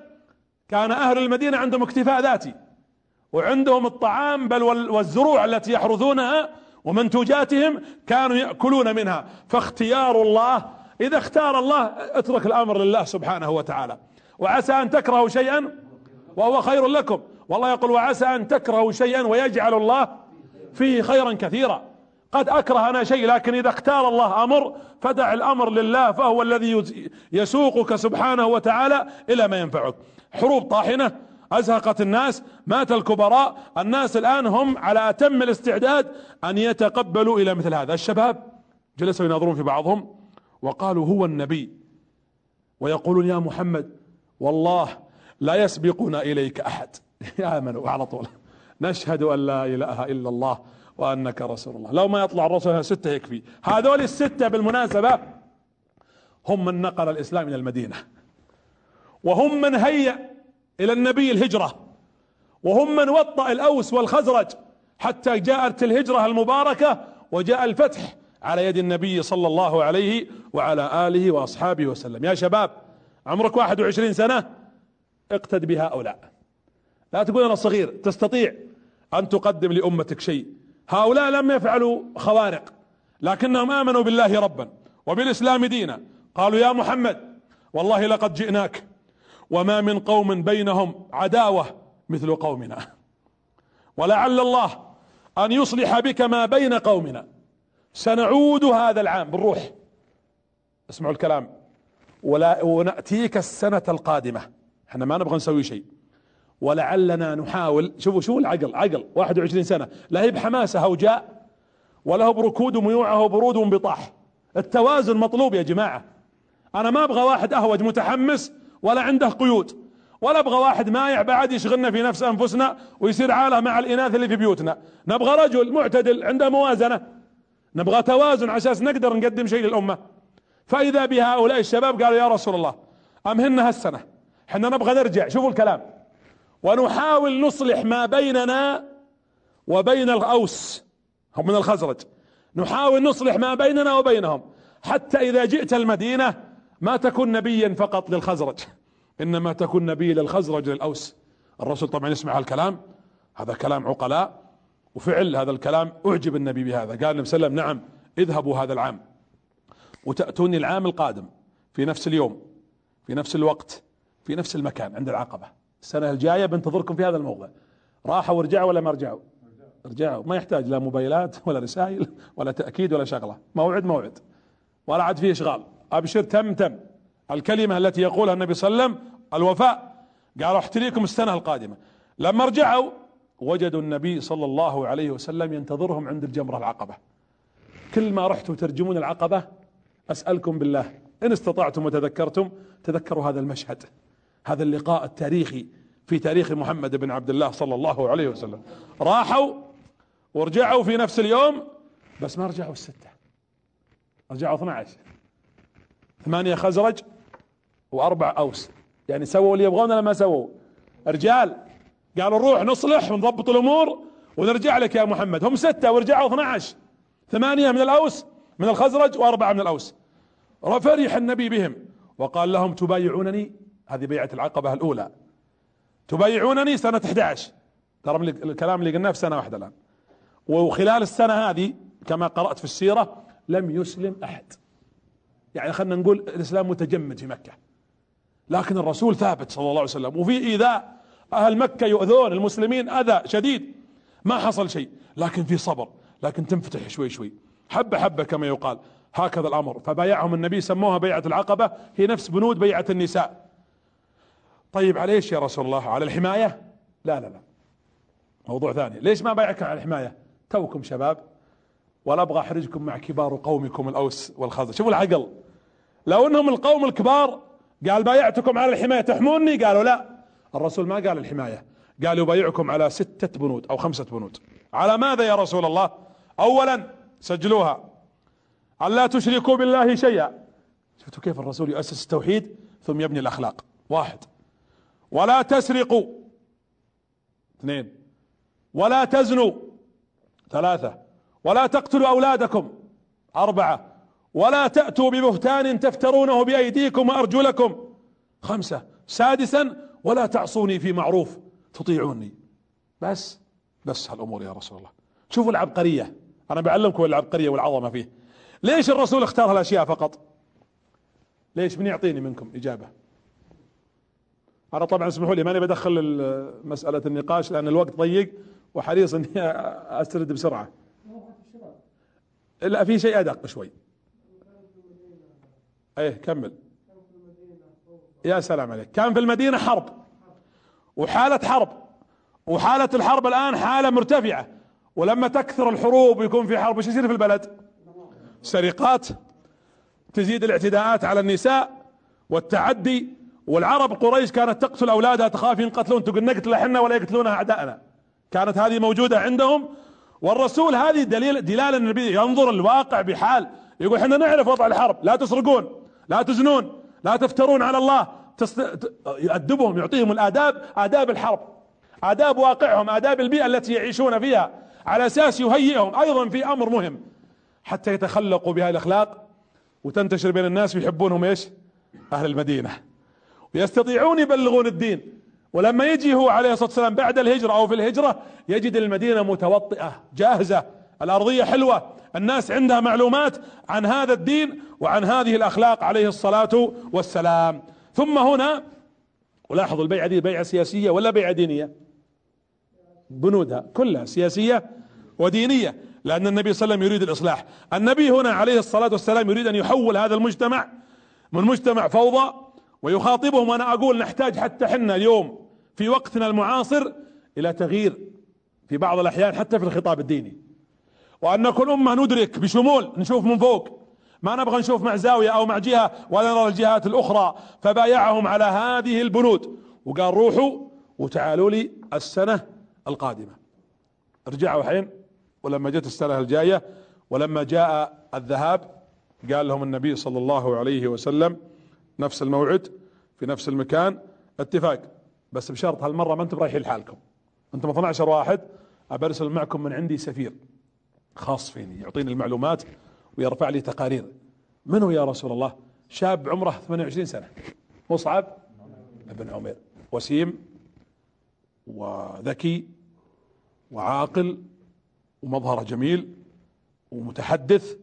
كان أهل المدينة عندهم اكتفاء ذاتي. وعندهم الطعام بل والزروع التي يحرثونها ومنتوجاتهم كانوا يأكلون منها. فاختيار الله إذا اختار الله اترك الأمر لله سبحانه وتعالى. وعسى أن تكرهوا شيئا وهو خير لكم. والله يقول وعسى أن تكرهوا شيئا ويجعل الله فيه خيرا كثيرا. قد اكره أنا شيء لكن إذا اختار الله أمر فدع الأمر لله فهو الذي يسوقك سبحانه وتعالى إلى ما ينفعك. حروب طاحنة أزهقت الناس مات الكبراء. الناس الآن هم على أتم الاستعداد أن يتقبلوا إلى مثل هذا. الشباب جلسوا يناظرون في بعضهم وقالوا هو النبي. ويقولون يا محمد والله لا يسبقنا إليك أحد. امنوا على طول. نشهد أن لا إله إلا الله وأنك رسول الله. لو ما يطلع الرسول ستة يكفي. هذول الستة بالمناسبة هم من نقل الإسلام إلى المدينة. وهم من هيأ إلى النبي الهجرة. وهم من وطأ الأوس والخزرج حتى جاءت الهجرة المباركة وجاء الفتح على يد النبي صلى الله عليه وعلى آله وأصحابه وسلم. يا شباب عمرك 21 سنة اقتد بهؤلاء لا تقول أنا صغير تستطيع أن تقدم لأمتك شيء. هؤلاء لم يفعلوا خوارق لكنهم آمنوا بالله ربا وبالإسلام دينا. قالوا يا محمد والله لقد جئناك. وما من قوم بينهم عداوة مثل قومنا. ولعل الله أن يصلح بك ما بين قومنا. سنعود هذا العام بالروح. اسمعوا الكلام. ولا ونأتيك السنة القادمة. إحنا ما نبغى نسوي شيء. ولعلنا نحاول. شوفوا شو العقل عقل. 21 سنة. لا هي بحماسة هوجاء ولا هو بركود وميوعة وبرود وانبطاح التوازن مطلوب يا جماعة. أنا ما أبغى واحد أهوج متحمس ولا عنده قيود. ولا أبغى واحد مايع بعد يشغلنا في نفس أنفسنا ويصير عالة مع الإناث اللي في بيوتنا. نبغى رجل معتدل عنده موازنة. نبغى توازن على أساس نقدر نقدم شيء للأمة. فإذا بهؤلاء الشباب قالوا يا رسول الله امهلنا هالسنة؟ إحنا نبغى نرجع. شوفوا الكلام. ونحاول نصلح ما بيننا وبين الأوس. هم من الخزرج. نحاول نصلح ما بيننا وبينهم. حتى إذا جئت المدينة ما تكون نبيا فقط للخزرج إنما تكون نبي للخزرج للأوس. الرسول طبعا يسمع هالكلام هذا كلام عقلاء وفعل هذا الكلام أعجب النبي بهذا. قال النبي صلى الله عليه وسلم نعم اذهبوا هذا العام. وتأتوني العام القادم في نفس اليوم في نفس الوقت في نفس المكان عند العقبة. السنة الجاية بنتظركم في هذا الموضع. راحوا ورجعوا ولا ما رجعوا؟ رجعوا. ما يحتاج لا موبايلات ولا رسائل ولا تأكيد ولا شغلة. موعد موعد. ولا عاد فيه إشغال. أبشر تم تم. الكلمة التي يقولها النبي صلى الله عليه وسلم الوفاء. قالوا احتريكم السنة القادمة. لما رجعوا وجدوا النبي صلى الله عليه وسلم ينتظرهم عند الجمرة العقبة. كل ما رحتوا ترجمون العقبة أسألكم بالله. إن استطعتم وتذكرتم تذكروا هذا المشهد. هذا اللقاء التاريخي في تاريخ محمد بن عبد الله صلى الله عليه وسلم. راحوا ورجعوا في نفس اليوم بس ما رجعوا الستة. رجعوا 12 ثمانية خزرج وأربع أوس. يعني سووا اللي يبغون ولا ما سووا؟ رجال قالوا نروح نصلح ونضبط الأمور ونرجع لك يا محمد. هم ستة ورجعوا 12 ثمانية من الأوس من الخزرج وأربعة من الأوس. فرح النبي بهم وقال لهم تبايعونني؟ هذه بيعة العقبة الأولى. تبايعونني سنة 11 ترى الكلام اللي قلناه في سنة واحدة الآن. وخلال السنة هذه كما قرأت في السيرة لم يسلم أحد. يعني خلينا نقول الإسلام متجمد في مكة. لكن الرسول ثابت صلى الله عليه وسلم وفي ايذاء أهل مكة يؤذون المسلمين أذى شديد ما حصل شيء لكن في صبر لكن تنفتح شوي شوي. حبة حبة كما يقال هكذا الأمر. فبايعهم النبي سموها بيعة العقبة هي نفس بنود بيعة النساء. طيب على إيش يا رسول الله؟ على الحماية؟ لا لا لا. موضوع ثاني. ليش ما بايعك على الحماية؟ توكم شباب. ولا أبغى أحرجكم مع كبار قومكم الأوس والخزرج شوفوا العقل. لو إنهم القوم الكبار قال بايعتكم على الحماية تحموني؟ قالوا لا. الرسول ما قال الحماية. قال يبايعكم على ستة بنود أو خمسة بنود. على ماذا يا رسول الله؟ اولا سجلوها. أن لا تشركوا بالله شيئا. شفتوا كيف الرسول يؤسس التوحيد؟ ثم يبني الأخلاق. واحد. ولا تسرقوا. اثنين. ولا تزنوا. ثلاثة. ولا تقتلوا أولادكم. أربعة. ولا تأتوا ببهتان تفترونه بأيديكم وأرجلكم. خمسة. سادسا ولا تعصوني في معروف. تطيعوني. بس بس هالأمور يا رسول الله. شوفوا العبقرية. أنا بعلمكم العبقرية والعظمة فيه. ليش الرسول اختار هالأشياء فقط؟ ليش؟ من يعطيني منكم إجابة. أنا طبعا اسمحوا لي ماني بدخل مسألة النقاش لأن الوقت ضيق وحريص إني أسترد بسرعة. لا في شيء أدق شوي. إيه كمل. يا سلام عليك. كان في المدينة حرب. وحالة حرب. وحالة الحرب الآن حالة مرتفعة. ولما تكثر الحروب ويكون في حرب وش يصير في البلد؟ سرقات. تزيد الاعتداءات على النساء والتعدي. والعرب قريش كانت تقتل أولادها تخاف ينقتلون تقول نقتل إحنا ولا يقتلونها اعدائنا كانت هذه موجودة عندهم. والرسول هذه دليل دلالة النبي ينظر الواقع بحال. يقول إحنا نعرف وضع الحرب لا تسرقون لا تزنون لا تفترون على الله يؤدبهم يعطيهم الآداب آداب الحرب آداب واقعهم آداب البيئة التي يعيشون فيها على أساس يهيئهم أيضا في أمر مهم حتى يتخلقوا بهذه الأخلاق وتنتشر بين الناس ويحبونهم إيش؟ أهل المدينة. ويستطيعون يبلغون الدين. ولما يجي هو عليه الصلاة والسلام بعد الهجرة أو في الهجرة يجد المدينة متوطئة جاهزة الأرضية حلوة الناس عندها معلومات عن هذا الدين وعن هذه الأخلاق عليه الصلاة والسلام. ثم هنا ولاحظوا البيعة دي بيعة سياسية ولا بيعة دينية؟ بنودها كلها سياسية ودينية لأن النبي صلى الله عليه وسلم يريد الإصلاح. النبي هنا عليه الصلاة والسلام يريد أن يحول هذا المجتمع من مجتمع فوضى ويخاطبهم وأنا أقول نحتاج حتى حنا اليوم في وقتنا المعاصر إلى تغيير في بعض الأحيان حتى في الخطاب الديني. وأن نكون أمة ندرك بشمول نشوف من فوق. ما نبغى نشوف مع زاوية أو مع جهة ولا نرى الجهات الأخرى. فبايعهم على هذه البنود. وقال روحوا وتعالوا لي السنة القادمة. رجعوا حين؟ ولما جت السنة الجاية ولما جاء الذهاب قال لهم النبي صلى الله عليه وسلم نفس الموعد في نفس المكان اتفاق. بس بشرط هالمرة ما أنتم رايحين لحالكم. أنتم 12 واحد ابرسل معكم من عندي سفير خاص فيني يعطيني المعلومات ويرفع لي تقارير. من هو يا رسول الله؟ شاب عمره 28 سنة. مصعب بن عمير. وسيم وذكي وعاقل ومظهره جميل ومتحدث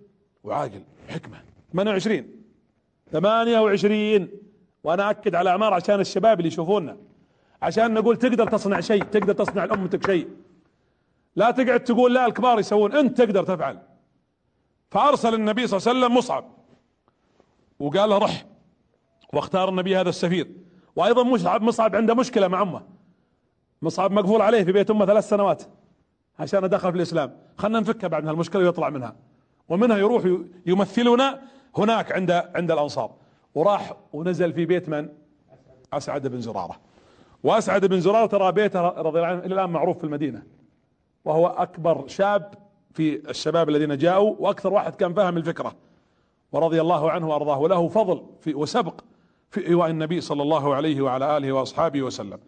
وعاقل. حكمة. 28 28 وأنا أكد على أعمار عشان الشباب اللي يشوفونا. عشان نقول تقدر تصنع شيء تقدر تصنع لأمتك شيء. لا تقعد تقول لا الكبار يسوون انت تقدر تفعل. فأرسل النبي صلى الله عليه وسلم مصعب. وقال له رح. واختار النبي هذا السفير. وأيضا مصعب مصعب عنده مشكلة مع أمه. مصعب مقفول عليه في بيت أمه ثلاث سنوات عشان دخل في الإسلام. خلنا نفكها بعد من هالمشكلة ويطلع منها. ومنها يروح يمثلنا هناك عند عند الأنصار. وراح ونزل في بيت من؟ أسعد بن زرارة. واسعد بن زرارة ترى بيته رضي الله عنه إلى الآن معروف في المدينة. وهو أكبر شاب في الشباب الذين جاءوا وأكثر واحد كان فاهم الفكرة. ورضي الله عنه وأرضاه. وله فضل في وسبق في إيواء النبي صلى الله عليه وعلى آله وأصحابه وسلم.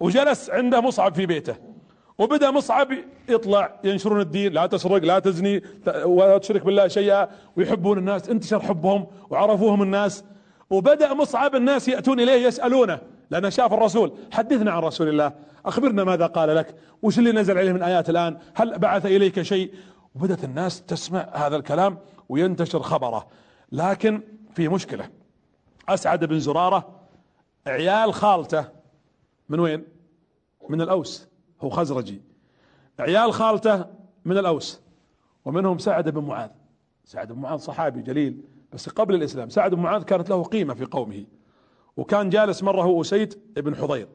وجلس عنده مصعب في بيته. وبدأ مصعب يطلع ينشرون الدين لا تسرق لا تزني ولا تشرك بالله شيئا ويحبون الناس انتشر حبهم وعرفوهم الناس. وبدأ مصعب الناس يأتون إليه يسألونه. لأنه شاف الرسول. حدثنا عن رسول الله. أخبرنا ماذا قال لك؟ وش اللي نزل عليه من آيات الآن؟ هل بعث إليك شيء؟ وبدت الناس تسمع هذا الكلام وينتشر خبره. لكن في مشكلة. أسعد بن زرارة عيال خالته. من وين؟ من الأوس. هو خزرجي. عيال خالته من الأوس. ومنهم سعد بن معاذ. سعد بن معاذ صحابي جليل. بس قبل الإسلام سعد بن معاذ كانت له قيمة في قومه. وكان جالس مرة هو اسيد بن حضير.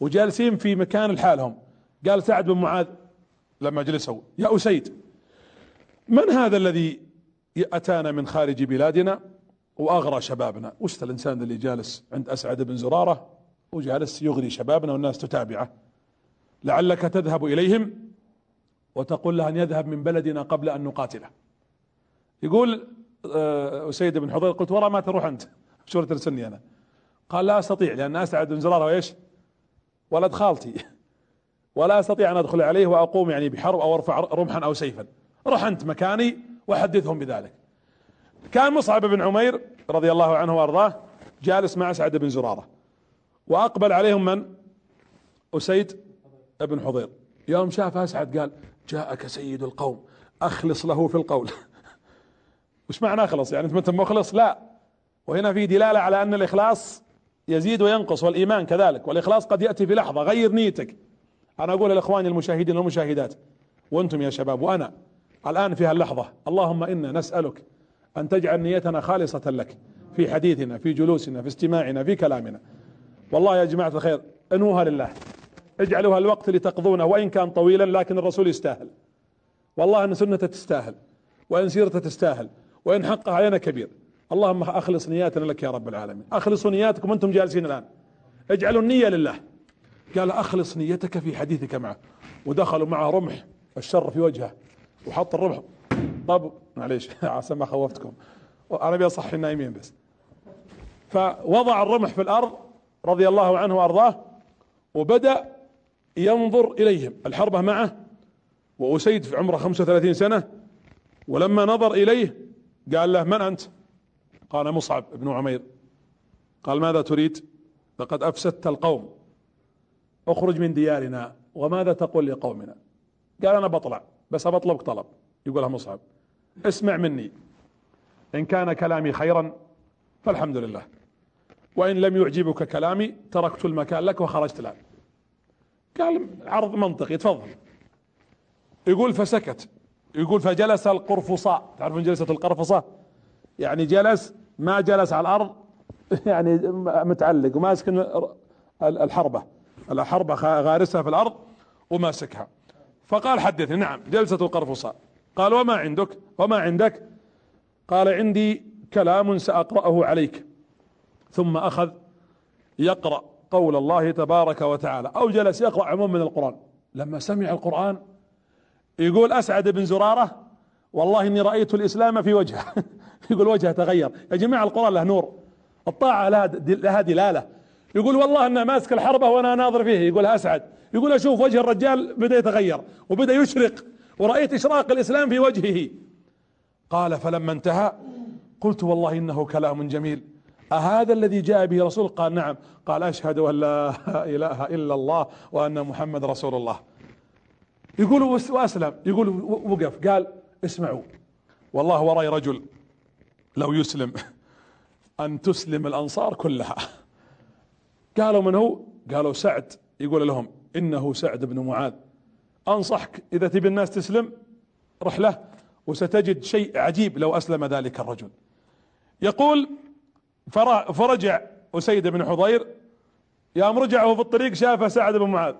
وجالسين في مكان لحالهم. قال سعد بن معاذ لما جلسوا يا أسيد من هذا الذي أتانا من خارج بلادنا وأغرى شبابنا؟ وش الإنسان اللي جالس عند أسعد بن زرارة وجالس يغري شبابنا والناس تتابعه؟ لعلك تذهب إليهم وتقول له أن يذهب من بلدنا قبل أن نقاتله. يقول آه، أسيد بن حضير قلت ورا ما تروح أنت؟ شو ترسلني أنا. قال لا أستطيع لأن أسعد بن زراره وايش ولد خالتي. ولا أستطيع أن أدخل عليه وأقوم يعني بحرب أو أرفع رمحا أو سيفا. رح أنت مكاني وحدثهم بذلك. كان مصعب بن عمير رضي الله عنه وأرضاه جالس مع أسعد بن زرارة. وأقبل عليهم من؟ أسيد بن حضير. يوم شاف أسعد قال جاءك سيد القوم أخلص له في القول. وش معنى أخلص؟ يعني أنت مخلص؟ لا. وهنا في دلالة على أن الإخلاص يزيد وينقص والإيمان كذلك والإخلاص قد يأتي في لحظة. غير نيتك. أنا أقول لإخواني المشاهدين والمشاهدات وأنتم يا شباب وأنا الآن في هاللحظة اللهم إنا نسألك أن تجعل نيتنا خالصة لك في حديثنا في جلوسنا في استماعنا في كلامنا. والله يا جماعة الخير انوها لله. اجعلوها الوقت اللي تقضونه وإن كان طويلا لكن الرسول يستاهل. والله أن سنته تستاهل وأن سيرته تستاهل وإن حقها علينا كبير. اللهم أخلص نياتنا لك يا رب العالمين. أخلصوا نياتكم وأنتم جالسين الآن. اجعلوا النية لله. قال أخلص نيتك في حديثك معه. ودخلوا معه رمح. الشر في وجهه. وحط الرمح. طب معليش. عسى ما خوفتكم أنا أبي أصحي النايمين بس. فوضع الرمح في الأرض رضي الله عنه وأرضاه وبدأ ينظر إليهم. الحربة معه. وأسيد في عمره 35 سنة. ولما نظر إليه قال له من أنت؟ قال مصعب بن عمير. قال ماذا تريد؟ لقد أفسدت القوم. اخرج من ديارنا وماذا تقول لقومنا؟ قال أنا بطلع بس بطلبك طلب يقولها مصعب. اسمع مني. إن كان كلامي خيرا فالحمد لله. وإن لم يعجبك كلامي تركت المكان لك وخرجت الآن. قال عرض منطقي تفضل. يقول فسكت يقول فجلس القرفصاء. تعرفون جلسة القرفصة يعني جلس ما جلس على الأرض يعني متعلق وماسك الحربة الحربة غارسها في الأرض وماسكها. فقال حدثني نعم جلسة القرفصاء قال وما عندك؟ وما عندك؟ قال عندي كلام سأقرأه عليك. ثم أخذ يقرأ قول الله تبارك وتعالى أو جلس يقرأ عموم من القرآن. لما سمع القرآن يقول أسعد بن زرارة؟ والله إني رأيت الإسلام في وجهه. يقول وجهه تغير. يا جماعة القرآن له نور. الطاعة لها دلالة. يقول والله انه ماسك الحربة وأنا ناظر فيه. يقول أسعد. يقول أشوف وجه الرجال بدأ يتغير وبدأ يشرق ورأيت إشراق الإسلام في وجهه. قال فلما انتهى قلت والله إنه كلام جميل. أهذا الذي جاء به رسول؟ قال نعم. قال أشهد أن لا إله إلا الله وأن محمد رسول الله. يقول وأسلم. يقول وقف. قال اسمعوا. والله ورأي رجل. لو يسلم أن تسلم الأنصار كلها. قالوا من هو؟ قالوا سعد. يقول لهم إنه سعد بن معاذ. أنصحك إذا تبي الناس تسلم رحلة وستجد شيء عجيب لو أسلم ذلك الرجل. يقول فرجع أسيد بن حضير. يوم رجع وهو في الطريق شافه سعد بن معاذ.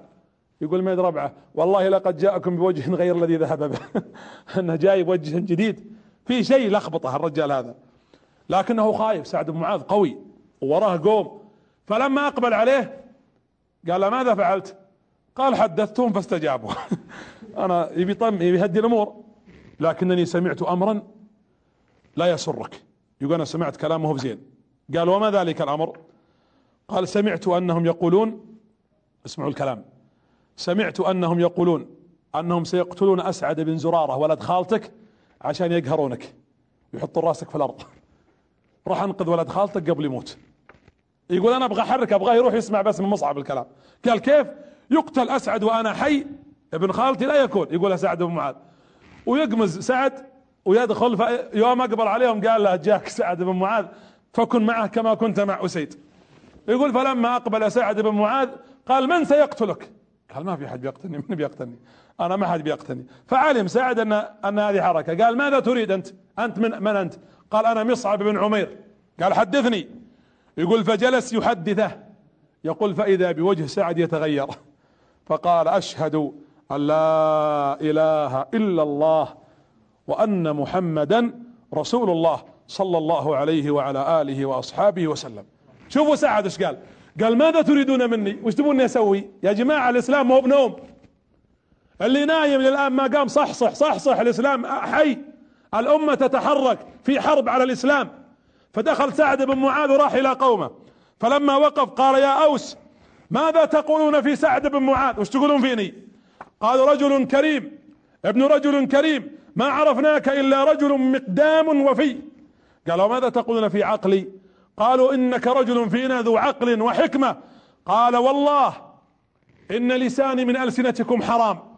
يقول ميد ربعه؟ والله لقد جاءكم بوجه غير الذي ذهب به. أنه جاي بوجه جديد. في شيء لخبطه الرجال هذا. لكنه خايف سعد بن معاذ قوي ووراه قوم. فلما أقبل عليه قال ماذا فعلت؟ قال حدثتهم فاستجابوا. أنا يبي طم يبي يهدي الأمور لكنني سمعت امرا لا يسرك. يقول أنا سمعت كلامه بزين قال وما ذلك الأمر؟ قال سمعت أنهم يقولون اسمعوا الكلام. سمعت أنهم يقولون أنهم سيقتلون أسعد بن زرارة ولد خالتك عشان يقهرونك. يحطون راسك في الأرض. راح أنقذ ولد خالتك قبل يموت. يقول أنا أبغى أحرك أبغاه يروح يسمع بس من مصعب الكلام. قال كيف؟ يقتل أسعد وأنا حي ابن خالتي لا يكون. يقول سعد بن معاذ. ويقمز سعد ويدخل يوم أقبل عليهم قال له جاك سعد بن معاذ فكن معه كما كنت مع أسيد. يقول فلما أقبل سعد بن معاذ قال من سيقتلك؟ قال ما في حد بيقتلني من بيقتلني؟ أنا ما حد بيقتلني فعلم سعد أن أن هذه حركة. قال ماذا تريد أنت؟ أنت من من أنت؟ قال أنا مصعب بن عمير. قال حدثني. يقول فجلس يحدثه. يقول فإذا بوجه سعد يتغير. فقال أشهد أن لا إله إلا الله وأن محمدا رسول الله صلى الله عليه وعلى آله وأصحابه وسلم. شوفوا سعد إيش قال. قال ماذا تريدون مني؟ وش تبوني أسوي؟ يا جماعة الإسلام مو بنوم. اللي نايم للآن ما قام صح صح صح صح الإسلام حي. الأمة تتحرك في حرب على الإسلام. فدخل سعد بن معاذ وراح إلى قومه. فلما وقف قال يا أوس ماذا تقولون في سعد بن معاذ؟ وش تقولون فيني؟ قالوا رجل كريم ابن رجل كريم ما عرفناك إلا رجل مقدام وفي. قالوا ماذا تقولون في عقلي؟ قالوا إنك رجل فينا ذو عقل وحكمة. قال والله إن لساني من ألسنتكم حرام.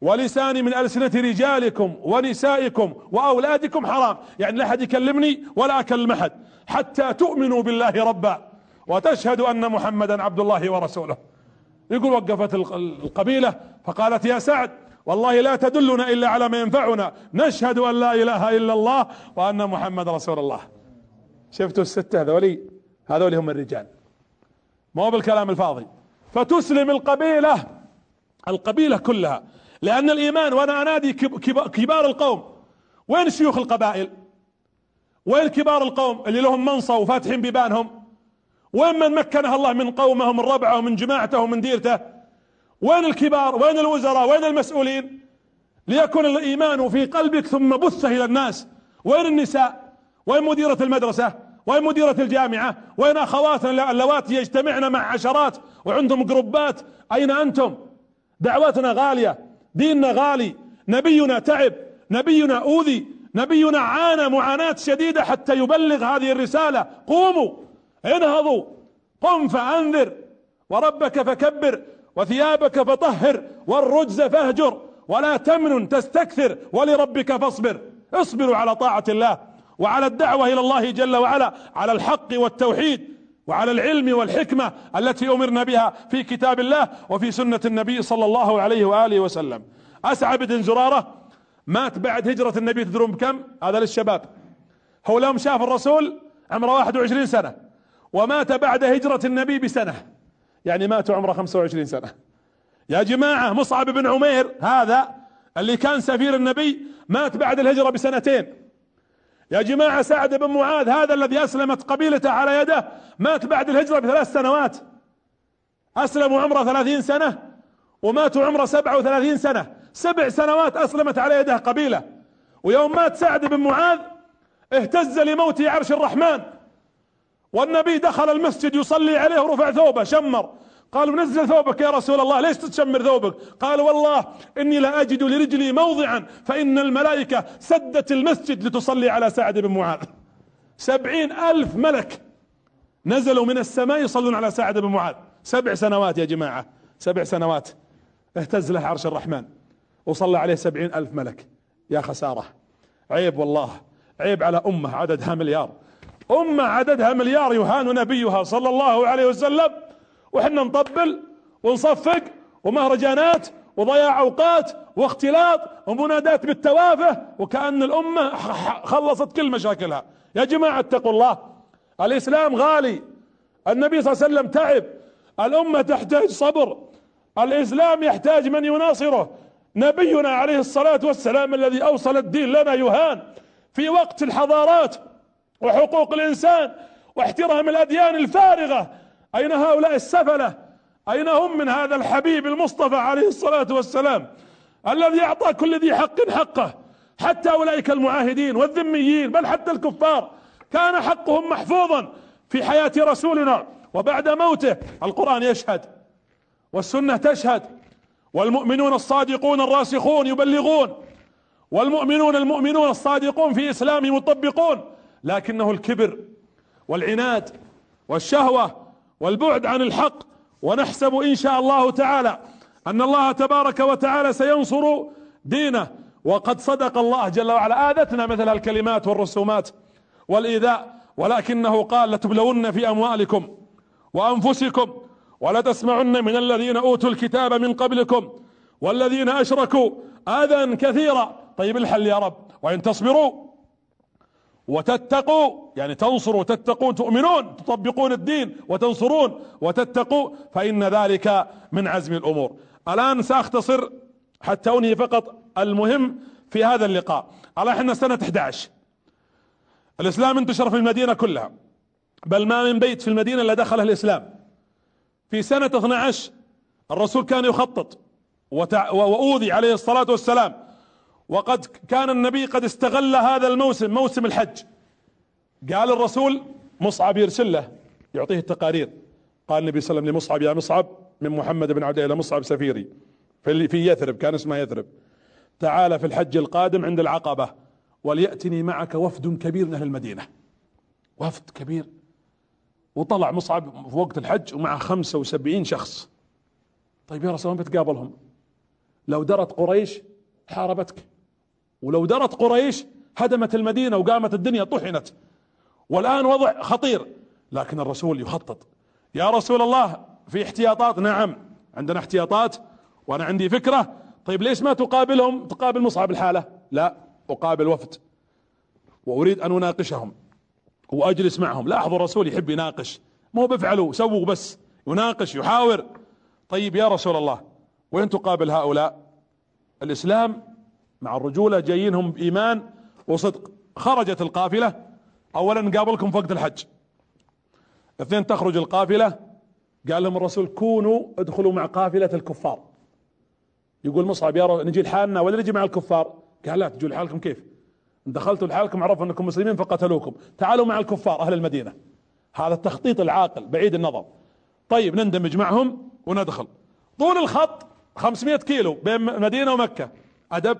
ولساني من ألسنة رجالكم ونسائكم وأولادكم حرام. يعني لا أحد يكلمني ولا أكلم أحد. حتى تؤمنوا بالله ربا وتشهدوا أن محمدا عبد الله ورسوله. يقول وقفت القبيلة فقالت يا سعد والله لا تدلنا إلا على ما ينفعنا. نشهد أن لا إله إلا الله وأن محمد رسول الله. شفتوا الستة هذولي؟ هذولي هم الرجال. مو بالكلام الفاضي. فتسلم القبيلة القبيلة كلها. لأن الإيمان وأنا أنادي كبار القوم. وين شيوخ القبائل؟ وين كبار القوم اللي لهم منصة وفاتحين بيبانهم؟ وين من مكنه الله من قومه من ربعه ومن جماعته ومن ديرته؟ وين الكبار؟ وين الوزراء؟ وين المسؤولين؟ ليكن الإيمان في قلبك ثم بثه إلى الناس. وين النساء؟ وين مديرة المدرسة؟ وين مديرة الجامعة؟ وين أخواتنا اللواتي يجتمعن مع عشرات وعندهم جروبات؟ أين أنتم؟ دعوتنا غالية. ديننا غالي نبينا تعب نبينا أوذي نبينا عانى معاناة شديدة حتى يبلغ هذه الرسالة. قوموا انهضوا قم فأنذر وربك فكبر وثيابك فطهر والرجز فاهجر ولا تمنن تستكثر ولربك فاصبر. اصبروا على طاعة الله وعلى الدعوة إلى الله جل وعلا على الحق والتوحيد. وعلى العلم والحكمة التي أمرنا بها في كتاب الله وفي سنة النبي صلى الله عليه وآله وسلم. اسعد بن زرارة مات بعد هجرة النبي تدرون بكم؟ هذا للشباب. هو لهم شاف الرسول عمره 21 سنة ومات بعد هجرة النبي بسنة. يعني مات عمره 25 سنة. يا جماعة مصعب بن عمير هذا اللي كان سفير النبي مات بعد الهجرة بسنتين. يا جماعة سعد بن معاذ هذا الذي أسلمت قبيلته على يده مات بعد الهجرة بثلاث سنوات. أسلموا عمره ثلاثين سنة وماتوا عمره سبعة وثلاثين سنة. سبع سنوات أسلمت على يده قبيلة. ويوم مات سعد بن معاذ اهتز لموته عرش الرحمن. والنبي دخل المسجد يصلي عليه ورفع ثوبه شمر. قالوا نزل ثوبك يا رسول الله ليش تشمر ثوبك؟ قال والله إني لا أجد لرجلي موضعا فإن الملائكة سدت المسجد لتصلي على سعد بن معاذ. سبعين ألف ملك نزلوا من السماء يصلون على سعد بن معاذ. سبع سنوات يا جماعة سبع سنوات. اهتز له عرش الرحمن وصلى عليه سبعين ألف ملك. يا خسارة عيب والله عيب على أمة عددها مليار. أمة عددها مليار يهان نبيها صلى الله عليه وسلم. وحنا نطبل ونصفق ومهرجانات وضياع أوقات واختلاط ومنادات بالتوافه وكأن الأمة خلصت كل مشاكلها. يا جماعة اتقوا الله. الإسلام غالي. النبي صلى الله عليه وسلم تعب. الأمة تحتاج صبر. الإسلام يحتاج من يناصره. نبينا عليه الصلاة والسلام الذي أوصل الدين لنا يهان. في وقت الحضارات وحقوق الإنسان واحترام الأديان الفارغة أين هؤلاء السفلة؟ أين هم من هذا الحبيب المصطفى عليه الصلاة والسلام الذي أعطى كل ذي حق حقه؟ حتى أولئك المعاهدين والذميين بل حتى الكفار كان حقهم محفوظا في حياة رسولنا. وبعد موته القرآن يشهد والسنة تشهد والمؤمنون الصادقون الراسخون يبلغون والمؤمنون المؤمنون الصادقون في اسلامهم مطبقون. لكنه الكبر والعناد والشهوة والبعد عن الحق ونحسب إن شاء الله تعالى أن الله تبارك وتعالى سينصر دينه. وقد صدق الله جل وعلا آذتنا مثل الكلمات والرسومات والإيذاء ولكنه قال لتبلون في أموالكم وأنفسكم ولا تسمعن من الذين أوتوا الكتاب من قبلكم والذين أشركوا آذى كثيرا. طيب الحل يا رب وإن تصبروا وتتقوا يعني تنصروا وتتقون تؤمنون تطبقون الدين وتنصرون وتتقوا فإن ذلك من عزم الأمور. الآن سأختصر حتى أنهي فقط المهم في هذا اللقاء. على إحنا سنة 11 الإسلام انتشر في المدينة كلها. بل ما من بيت في المدينة إلا دخله الإسلام. في سنة 12 الرسول كان يخطط وأوذي عليه الصلاة والسلام. وقد كان النبي قد استغل هذا الموسم موسم الحج. قال الرسول مصعب يرسل له يعطيه التقارير. قال النبي صلى الله عليه وسلم لمصعب يا مصعب من محمد بن عبد الله مصعب سفيري. في في يثرب كان اسمها يثرب. تعال في الحج القادم عند العقبة وليأتني معك وفد كبير من أهل المدينة. وفد كبير. وطلع مصعب في وقت الحج ومع خمسة وسبعين شخص. طيب يا رسول الله بتقابلهم؟ لو درت قريش حاربتك. ولو درت قريش هدمت المدينة وقامت الدنيا طحنت. والآن وضع خطير لكن الرسول يخطط. يا رسول الله في احتياطات؟ نعم. عندنا احتياطات وأنا عندي فكرة. طيب ليش ما تقابلهم؟ تقابل مصعب الحالة. لا أقابل وفد. وأريد أن أناقشهم وأجلس معهم. لاحظوا الرسول يحب يناقش. مو بفعلوا سووا بس. يناقش يحاور. طيب يا رسول الله وين تقابل هؤلاء؟ الإسلام مع الرجولة جايينهم بإيمان وصدق. خرجت القافلة. اولا نقابلكم في وقت الحج. اثنين تخرج القافلة. قال لهم الرسول كونوا ادخلوا مع قافلة الكفار. يقول مصعب يا نجي لحالنا ولا نجي مع الكفار؟ قال لا تجوا لحالكم كيف؟ دخلتوا لحالكم عرفوا أنكم مسلمين فقتلوكم. تعالوا مع الكفار أهل المدينة. هذا التخطيط العاقل بعيد النظر. طيب نندمج معهم وندخل. طول الخط 500 كيلو بين مدينة ومكة. أدب.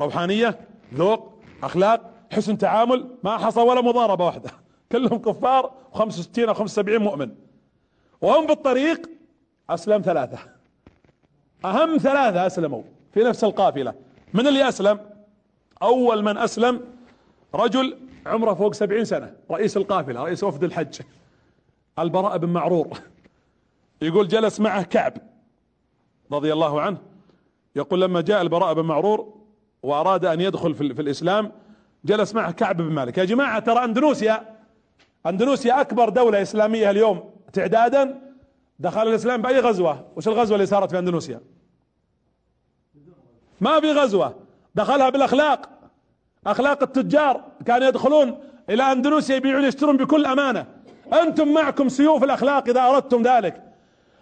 روحانية ذوق أخلاق حسن تعامل ما حصل ولا مضاربة واحدة. كلهم كفار 65 أو 75 مؤمن. وهم بالطريق أسلم ثلاثة. أهم ثلاثة أسلموا في نفس القافلة. من اللي أسلم؟ أول من أسلم رجل عمره فوق سبعين سنة رئيس القافلة رئيس وفد الحج. البراء بن معرور. يقول جلس معه كعب رضي الله عنه. يقول لما جاء البراء بن معرور وأراد أن يدخل في, في الإسلام جلس معه كعب بن مالك. يا جماعة ترى أندونيسيا أندونيسيا أكبر دولة إسلامية اليوم تعدادا. دخل الإسلام بأي غزوة؟ وش الغزوة اللي صارت في أندونيسيا؟ ما في غزوة. دخلها بالأخلاق. أخلاق التجار كانوا يدخلون إلى أندونيسيا يبيعون يشترون بكل أمانة. أنتم معكم سيوف الأخلاق إذا أردتم ذلك.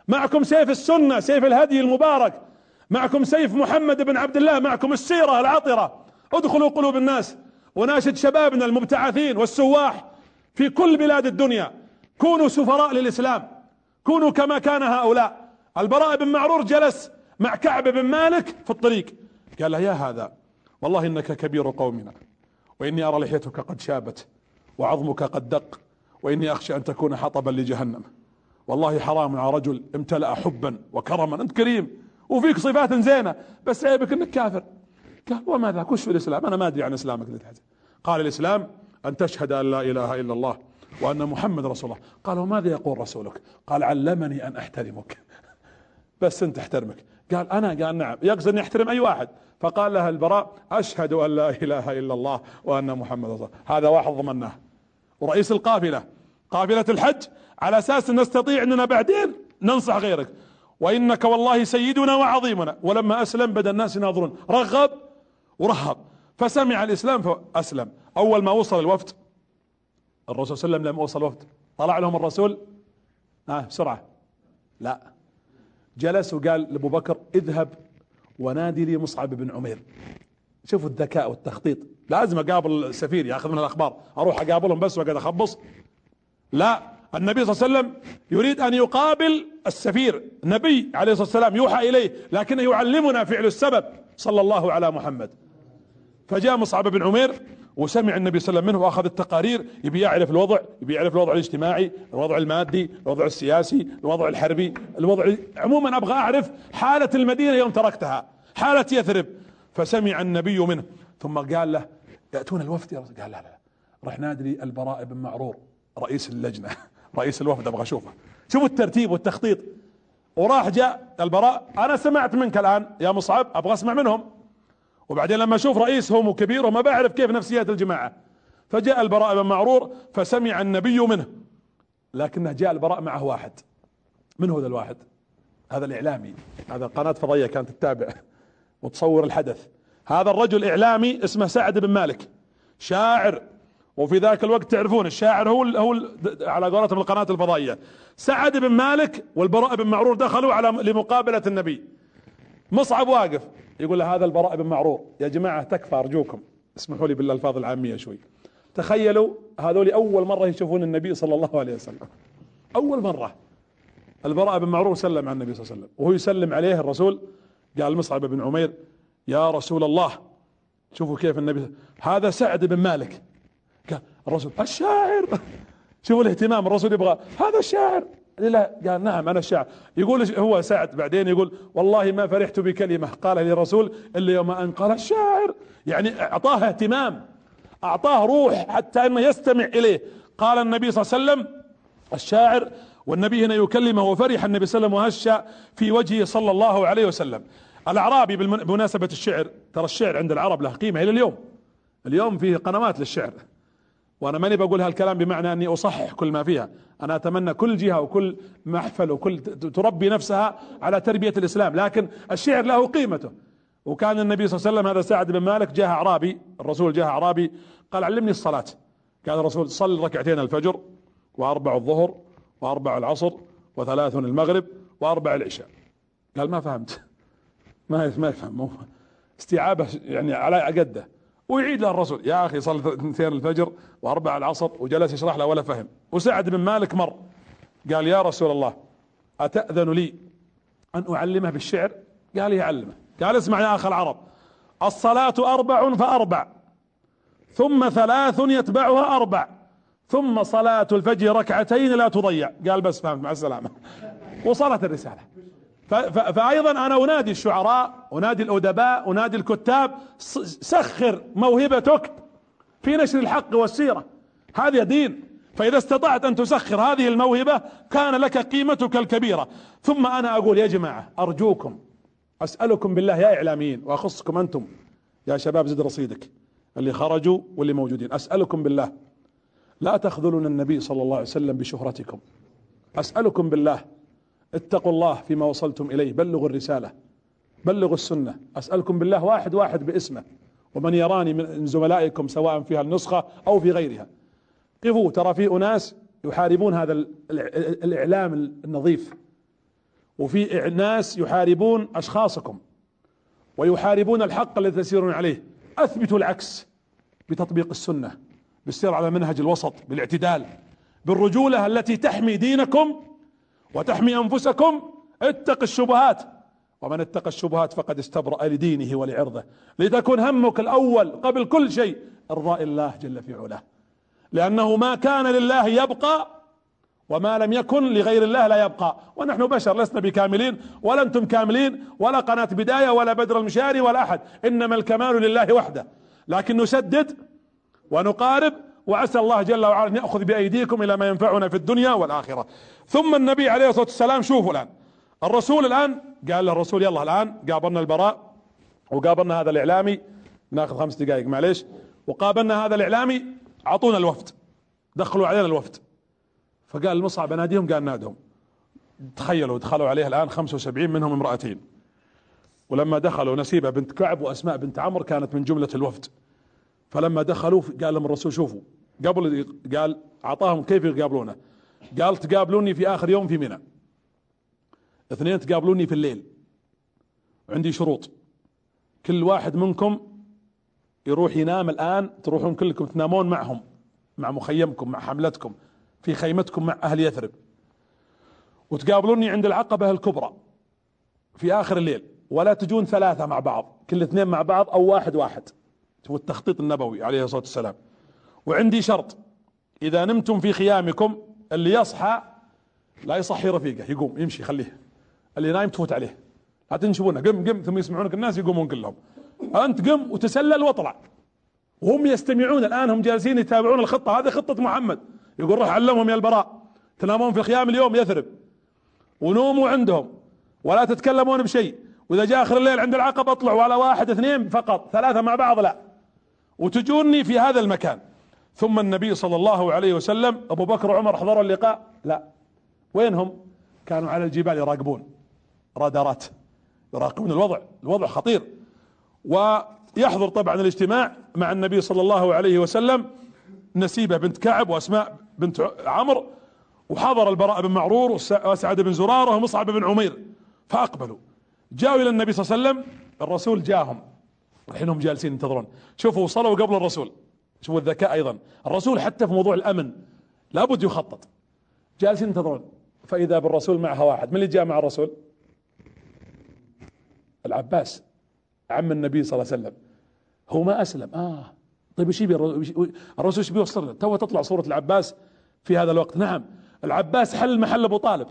معكم سيف السنة سيف الهدي المبارك. معكم سيف محمد بن عبد الله معكم السيرة العطرة. ادخلوا قلوب الناس. وناشد شبابنا المبتعثين والسواح في كل بلاد الدنيا. كونوا سفراء للإسلام. كونوا كما كان هؤلاء. البراء بن معرور جلس مع كعب بن مالك في الطريق. قال له يا هذا والله إنك كبير قومنا وإني أرى لحيتك قد شابت وعظمك قد دق وإني أخشى أن تكون حطبا لجهنم. والله حرام على رجل امتلأ حبا وكرما. أنت كريم. وفيك صفات زينة بس عيبك إنك كافر. قال وما ذاك وش في الإسلام؟ أنا ما أدري عن إسلامك قال الإسلام أن تشهد أن لا إله إلا الله وأن محمد رسول الله. قال وماذا يقول رسولك؟ قال علمني أن أحترمك. بس أنت احترمك. قال أنا؟ قال نعم. يقصد أن يحترم أي واحد. فقال لها البراء أشهد أن لا إله إلا الله وأن محمد رسول الله. هذا واحد ضمناه ورئيس القافلة. قافلة الحج على أساس نستطيع أننا بعدين ننصح غيرك. وإنك والله سيدنا وعظيمنا. ولما أسلم بدأ الناس يناظرون. رغب ورهب. فسمع الإسلام فأسلم. أول ما وصل الوفد الرسول صلى الله عليه وسلم لما وصل الوفد طلع لهم الرسول. آه بسرعة. لا. جلس وقال لأبو بكر اذهب ونادي لي مصعب بن عمير. شوفوا الذكاء والتخطيط. لازم أقابل السفير ياخذ من الأخبار. أروح أقابلهم بس وأقعد أخبص. لا. النبي صلى الله عليه وسلم يريد أن يقابل السفير نبي عليه الصلاة والسلام يوحى إليه لكنه يعلمنا فعل السبب صلى الله على محمد. فجاء مصعب بن عمير وسمع النبي صلى الله عليه وسلم منه وأخذ التقارير يبي يعرف الوضع يبي يعرف الوضع الاجتماعي الوضع المادي الوضع السياسي الوضع الحربي الوضع عموما أبغى أعرف حالة المدينة يوم تركتها حالة يثرب. فسمع النبي منه ثم قال له يأتون الوفد؟ قال لا لا رح نادري البراء بن معرور رئيس اللجنة. رئيس الوفد أبغى أشوفه. شوفوا الترتيب والتخطيط. وراح جاء البراء. أنا سمعت منك الآن يا مصعب أبغى أسمع منهم. وبعدين لما أشوف رئيسهم وكبيرهم ما بعرف كيف نفسيات الجماعة. فجاء البراء بن معرور فسمع النبي منه. لكنه جاء البراء معه واحد. من هو ذا الواحد؟ هذا الإعلامي. هذا قناة فضائية كانت تتابع. وتصور الحدث. هذا الرجل إعلامي اسمه سعد بن مالك. شاعر. وفي ذاك الوقت تعرفون الشاعر هو هو على قولتهم القناة الفضائية. سعد بن مالك والبراء بن معرور دخلوا على لمقابلة النبي. مصعب واقف. يقول له هذا البراء بن معرور. يا جماعة تكفى أرجوكم. اسمحوا لي بالألفاظ العامية شوي. تخيلوا هذول أول مرة يشوفون النبي صلى الله عليه وسلم. أول مرة. البراء بن معرور سلم على النبي صلى الله عليه وسلم. وهو يسلم عليه الرسول. قال مصعب بن عمير يا رسول الله. شوفوا كيف النبي هذا سعد بن مالك. الرسول الشاعر. شوفوا الاهتمام الرسول يبغى هذا الشاعر. لا قال نعم أنا الشاعر. يقول هو سعد. بعدين يقول والله ما فرحت بكلمة. قالها لي الرسول إلا يوم أن قال الشاعر. يعني أعطاه اهتمام. أعطاه روح حتى إنه يستمع إليه. قال النبي صلى الله عليه وسلم الشاعر والنبي هنا يكلمه وفرح النبي صلى الله عليه وسلم وهش في وجهه صلى الله عليه وسلم. الأعرابي بمناسبة الشعر ترى الشعر عند العرب له قيمة إلى اليوم. اليوم فيه قنوات للشعر. وأنا ماني بقول هالكلام بمعنى أني أصحح كل ما فيها. أنا أتمنى كل جهة وكل محفل وكل تربي نفسها على تربية الإسلام لكن الشعر له قيمته. وكان النبي صلى الله عليه وسلم هذا سعد بن مالك جاء أعرابي الرسول جاء أعرابي قال علمني الصلاة. قال الرسول صل ركعتين الفجر وأربع الظهر وأربع العصر وثلاث المغرب وأربع العشاء. قال ما فهمت. ما ما يفهم. استيعابه يعني على قده. ويعيد الرسول يا أخي صلى اثنتين الفجر وأربع العصر وجلس يشرح له ولا فهم. وسعد بن مالك مر. قال يا رسول الله أتأذن لي أن أعلمه بالشعر؟ قال يعلمه. قال اسمع يا أخ العرب. الصلاة أربع فأربع ثم ثلاث يتبعها أربع ثم صلاة الفجر ركعتين لا تضيع. قال بس فهمت مع السلامة. وصلت الرسالة. فايضا أنا أنادي الشعراء أنادي الأدباء أنادي الكتاب سخر موهبتك في نشر الحق والسيرة. هذا دين. فإذا استطعت أن تسخر هذه الموهبة كان لك قيمتك الكبيرة. ثم أنا أقول يا جماعة أرجوكم أسألكم بالله يا إعلاميين وأخصكم أنتم يا شباب زد رصيدك اللي خرجوا واللي موجودين. أسألكم بالله لا تخذلون النبي صلى الله عليه وسلم بشهرتكم. أسألكم بالله اتقوا الله فيما وصلتم إليه بلغوا الرسالة بلغوا السنة. أسألكم بالله واحد واحد باسمه ومن يراني من زملائكم سواء في النسخة أو في غيرها. قفوا ترى في أناس يحاربون هذا الإعلام النظيف وفي ناس يحاربون أشخاصكم ويحاربون الحق الذي تسيرون عليه. أثبتوا العكس بتطبيق السنة بالسير على منهج الوسط بالاعتدال بالرجولة التي تحمي دينكم وتحمي أنفسكم اتق الشبهات. ومن اتقى الشبهات فقد استبرأ لدينه ولعرضه. لتكن همك الأول قبل كل شيء إرضاء الله جل في علاه. لأنه ما كان لله يبقى وما لم يكن لغير الله لا يبقى. ونحن بشر لسنا بكاملين ولا أنتم كاملين ولا قناة بداية ولا بدر المشاري ولا أحد. إنما الكمال لله وحده. لكن نسدد ونقارب وعسى الله جل وعلا أن يأخذ بأيديكم إلى ما ينفعنا في الدنيا والآخرة. ثم النبي عليه الصلاة والسلام شوفوا الآن الرسول الآن قال له الرسول يلا الآن قابلنا البراء وقابلنا هذا الإعلامي ناخذ خمس دقائق معليش وقابلنا هذا الإعلامي أعطونا الوفد دخلوا علينا الوفد. فقال المصعب أناديهم؟ قال نادهم. تخيلوا دخلوا عليه الآن 75 منهم امرأتين. ولما دخلوا نسيبة بنت كعب وأسماء بنت عمرو كانت من جملة الوفد. فلما دخلوا قال لهم الرسول شوفوا قبل قال أعطاهم كيف يقابلونه. قال تقابلوني في آخر يوم في منى. اثنين تقابلوني في الليل. عندي شروط. كل واحد منكم يروح ينام الآن تروحون كلكم تنامون معهم مع مخيمكم مع حملتكم في خيمتكم مع أهل يثرب. وتقابلوني عند العقبة الكبرى في آخر الليل. ولا تجون ثلاثة مع بعض. كل اثنين مع بعض أو واحد واحد. هو التخطيط النبوي عليه الصلاة والسلام. وعندي شرط. إذا نمتم في خيامكم اللي يصحى لا يصحي رفيقه يقوم يمشي خليه. اللي نايم تفوت عليه. لا تنشبونه. قم قم ثم يسمعونك الناس يقومون كلهم. أنت قم وتسلل واطلع. وهم يستمعون الآن هم جالسين يتابعون الخطة. هذه خطة محمد. يقول روح علمهم يا البراء. تنامون في خيام اليوم يثرب. ونوموا عندهم. ولا تتكلمون بشيء. وإذا جاء آخر الليل عند العقبه اطلعوا على واحد اثنين فقط. ثلاثة مع بعض لا. وتجوني في هذا المكان. ثم النبي صلى الله عليه وسلم أبو بكر وعمر حضروا اللقاء؟ لا. وينهم؟ كانوا على الجبال يراقبون. رادارات. يراقبون الوضع. الوضع خطير. ويحضر طبعا الاجتماع مع النبي صلى الله عليه وسلم نسيبة بنت كعب وأسماء بنت عمرو وحضر البراء بن معرور وسعد بن زرارة ومصعب بن عمير. فأقبلوا. جاءوا إلى النبي صلى الله عليه وسلم الرسول جاهم. الحين هم جالسين ينتظرون. شوفوا وصلوا قبل الرسول. شوفوا الذكاء أيضا. الرسول حتى في موضوع الأمن لابد يخطط. جالسين ينتظرون فإذا بالرسول معها واحد من اللي جاء مع الرسول؟ العباس عم النبي صلى الله عليه وسلم. هو ما أسلم. آه. طيب إيش يبي الرسول؟ إيش بيوصل لنا تو تطلع صورة العباس في هذا الوقت. نعم. العباس حل محل أبو طالب.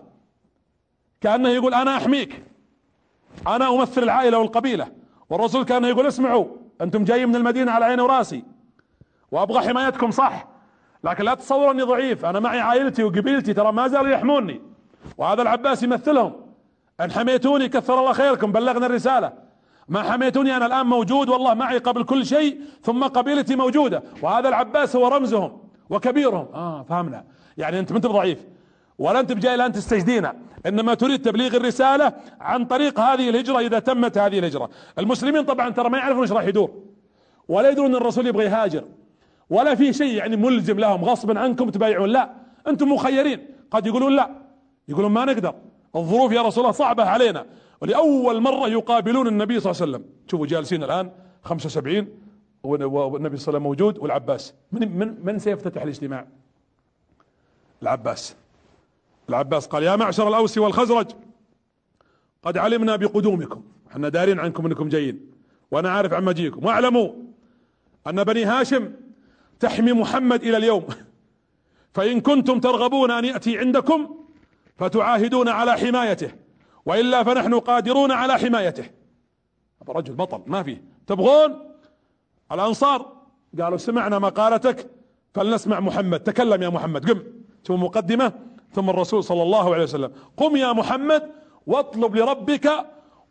كأنه يقول أنا أحميك. أنا أمثل العائلة والقبيلة. والرسول كان يقول اسمعوا أنتم جايين من المدينة على عيني وراسي. وأبغى حمايتكم صح. لكن لا تصوروا أني ضعيف. أنا معي عائلتي وقبيلتي ترى ما زالوا يحموني. وهذا العباس يمثلهم. إن حميتوني كثر الله خيركم بلغنا الرسالة. ما حميتوني أنا الآن موجود والله معي قبل كل شيء ثم قبيلتي موجودة. وهذا العباس هو رمزهم وكبيرهم. آه فهمنا. يعني أنت ما أنت ضعيف ولا أنت بجاي الآن تستجدينا. إنما تريد تبليغ الرسالة عن طريق هذه الهجرة إذا تمت هذه الهجرة. المسلمين طبعا ترى ما يعرفون إيش راح يدور. ولا يدرون إن الرسول يبغى يهاجر. ولا في شيء يعني ملزم لهم غصبا عنكم تبايعون. لا أنتم مخيرين. قد يقولون لا. يقولون ما نقدر. الظروف يا رسول الله صعبة علينا. ولأول مرة يقابلون النبي صلى الله عليه وسلم. شوفوا جالسين الآن 75 والنبي صلى الله عليه وسلم موجود والعباس. من من من سيفتتح الاجتماع؟ العباس. العباس قال يا معشر الأوس والخزرج قد علمنا بقدومكم. إحنا دارين عنكم أنكم جايين. وأنا عارف عن مجيئكم. واعلموا أن بني هاشم تحمي محمد إلى اليوم. فإن كنتم ترغبون أن يأتي عندكم فتعاهدون على حمايته. وإلا فنحن قادرون على حمايته. رجل بطل ما فيه. تبغون؟ الأنصار؟ قالوا سمعنا مقالتك فلنسمع محمد. تكلم يا محمد قم. ثم مقدمة ثم الرسول صلى الله عليه وسلم. قم يا محمد واطلب لربك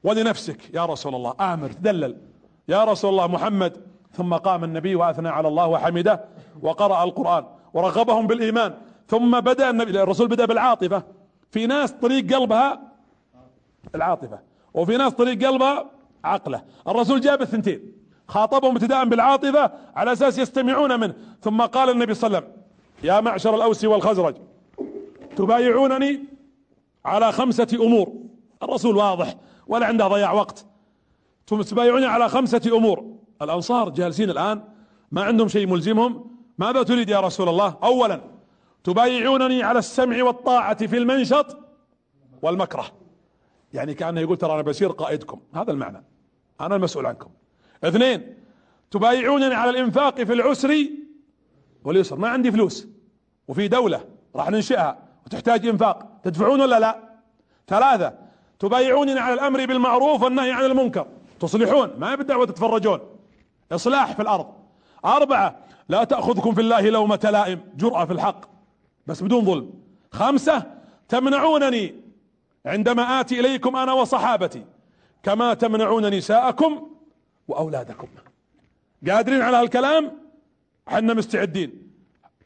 ولنفسك. يا رسول الله آمر تدلل يا رسول الله محمد ثم قام النبي واثنى على الله وحمده وقرأ القرآن ورغبهم بالإيمان. ثم بدأ النبي الرسول بدأ بالعاطفة. في ناس طريق قلبها العاطفة. وفي ناس طريق قلبها عقله. الرسول جاب الثنتين. خاطبهم ابتداء بالعاطفة على أساس يستمعون منه. ثم قال النبي صلى الله عليه وسلم يا معشر الأوس والخزرج تبايعونني على خمسة أمور. الرسول واضح ولا عنده ضياع وقت. تبايعوني على خمسة أمور. الأنصار جالسين الآن ما عندهم شيء ملزمهم. ماذا تريد يا رسول الله؟ اولا تبايعونني على السمع والطاعة في المنشط والمكره. يعني كأنه يقول ترى أنا بصير قائدكم. هذا المعنى. أنا المسؤول عنكم. اثنين تبايعونني على الإنفاق في العسر واليسر. ما عندي فلوس. وفي دولة راح ننشئها وتحتاج إنفاق. تدفعون ولا لا؟ ثلاثة تبايعونني على الأمر بالمعروف والنهي عن المنكر. تصلحون. ما بالدعوة تتفرجون. إصلاح في الأرض. أربعة لا تأخذكم في الله لومة لائم جرأة في الحق بس بدون ظلم. خمسة تمنعونني عندما آتي إليكم أنا وصحابتي كما تمنعون نساءكم وأولادكم. قادرين على هالكلام؟ حنا مستعدين.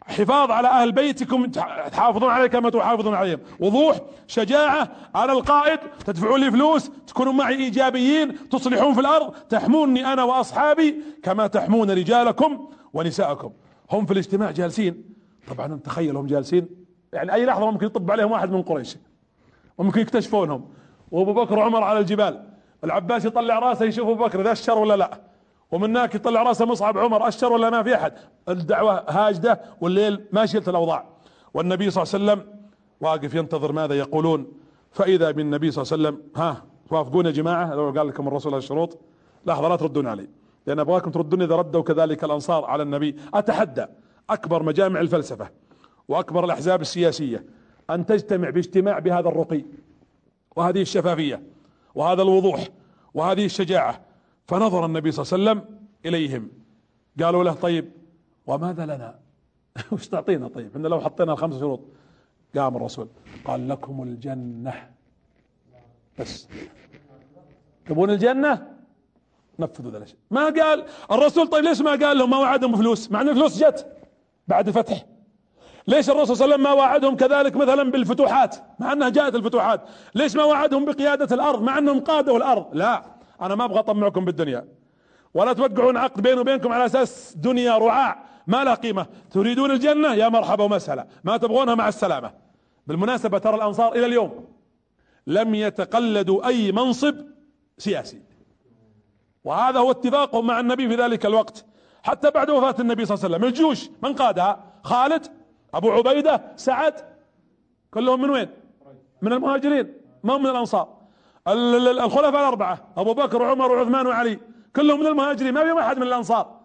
حفاظ على أهل بيتكم تحافظون عليه كما تحافظون عليهم. وضوح شجاعة على القائد تدفعون لي فلوس تكونوا معي إيجابيين تصلحون في الأرض تحموني أنا وأصحابي كما تحمون رجالكم ونساءكم. هم في الاجتماع جالسين. طبعا تخيلهم جالسين. يعني أي لحظة ممكن يطب عليهم واحد من قريش. وممكن يكتشفونهم. وأبو بكر وعمر على الجبال. العباس يطلع راسه يشوف أبو بكر ذا الشر ولا لا. ومن هناك يطلع راسه مصعب عمر أشر ولا ما في أحد؟ الدعوة هاجدة والليل ماشية الأوضاع. والنبي صلى الله عليه وسلم واقف ينتظر ماذا يقولون؟ فإذا بالنبي صلى الله عليه وسلم ها توافقون يا جماعة لو قال لكم الرسول الشروط لحظة لا تردون علي. لأن أبغاكم تردون إذا ردوا كذلك الأنصار على النبي. أتحدى أكبر مجامع الفلسفة وأكبر الأحزاب السياسية أن تجتمع باجتماع بهذا الرقي وهذه الشفافية وهذا الوضوح وهذه الشجاعة. فنظر النبي صلى الله عليه وسلم إليهم. قالوا له طيب وماذا لنا؟ وش تعطينا طيب؟ ان لو حطينا الخمس شروط. قام الرسول قال لكم الجنة. بس. تبون الجنة؟ نفذوا الشيء ما قال الرسول طيب ليش ما قال لهم ما وعدهم فلوس؟ مع إن الفلوس جت بعد الفتح ليش الرسول صلى الله عليه وسلم ما وعدهم كذلك مثلا بالفتوحات؟ مع إنها جاءت الفتوحات. ليش ما وعدهم بقيادة الأرض؟ مع إنهم قادوا الأرض. لا. أنا ما أبغى أطمعكم بالدنيا. ولا توقعون عقد بيني وبينكم على أساس دنيا رعاع ما لها قيمة. تريدون الجنة؟ يا مرحبا ومسهلا. ما تبغونها؟ مع السلامة. بالمناسبة ترى الأنصار إلى اليوم لم يتقلدوا أي منصب سياسي. وهذا هو اتفاقهم مع النبي في ذلك الوقت. حتى بعد وفاة النبي صلى الله عليه وسلم. الجيوش من قادها؟ خالد أبو عبيدة سعد كلهم من وين؟ من المهاجرين ما هم من الأنصار. الخلفاء الأربعة أبو بكر وعمر وعثمان وعلي كلهم من المهاجرين ما فيهم أحد من الأنصار.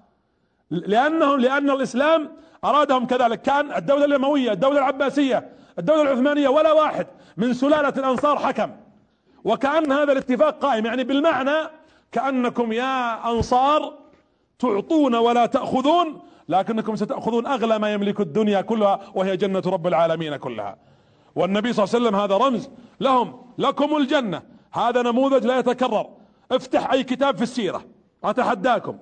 لانهم لأن الإسلام أرادهم كذلك كأن الدولة الاموية الدولة العباسية الدولة العثمانية ولا واحد من سلالة الأنصار حكم. وكأن هذا الاتفاق قائم يعني بالمعنى كأنكم يا أنصار تعطون ولا تأخذون لكنكم ستأخذون أغلى ما يملك الدنيا كلها وهي جنة رب العالمين كلها. والنبي صلى الله عليه وسلم هذا رمز لهم لكم الجنة. هذا نموذج لا يتكرر. افتح أي كتاب في السيرة. أتحداكم.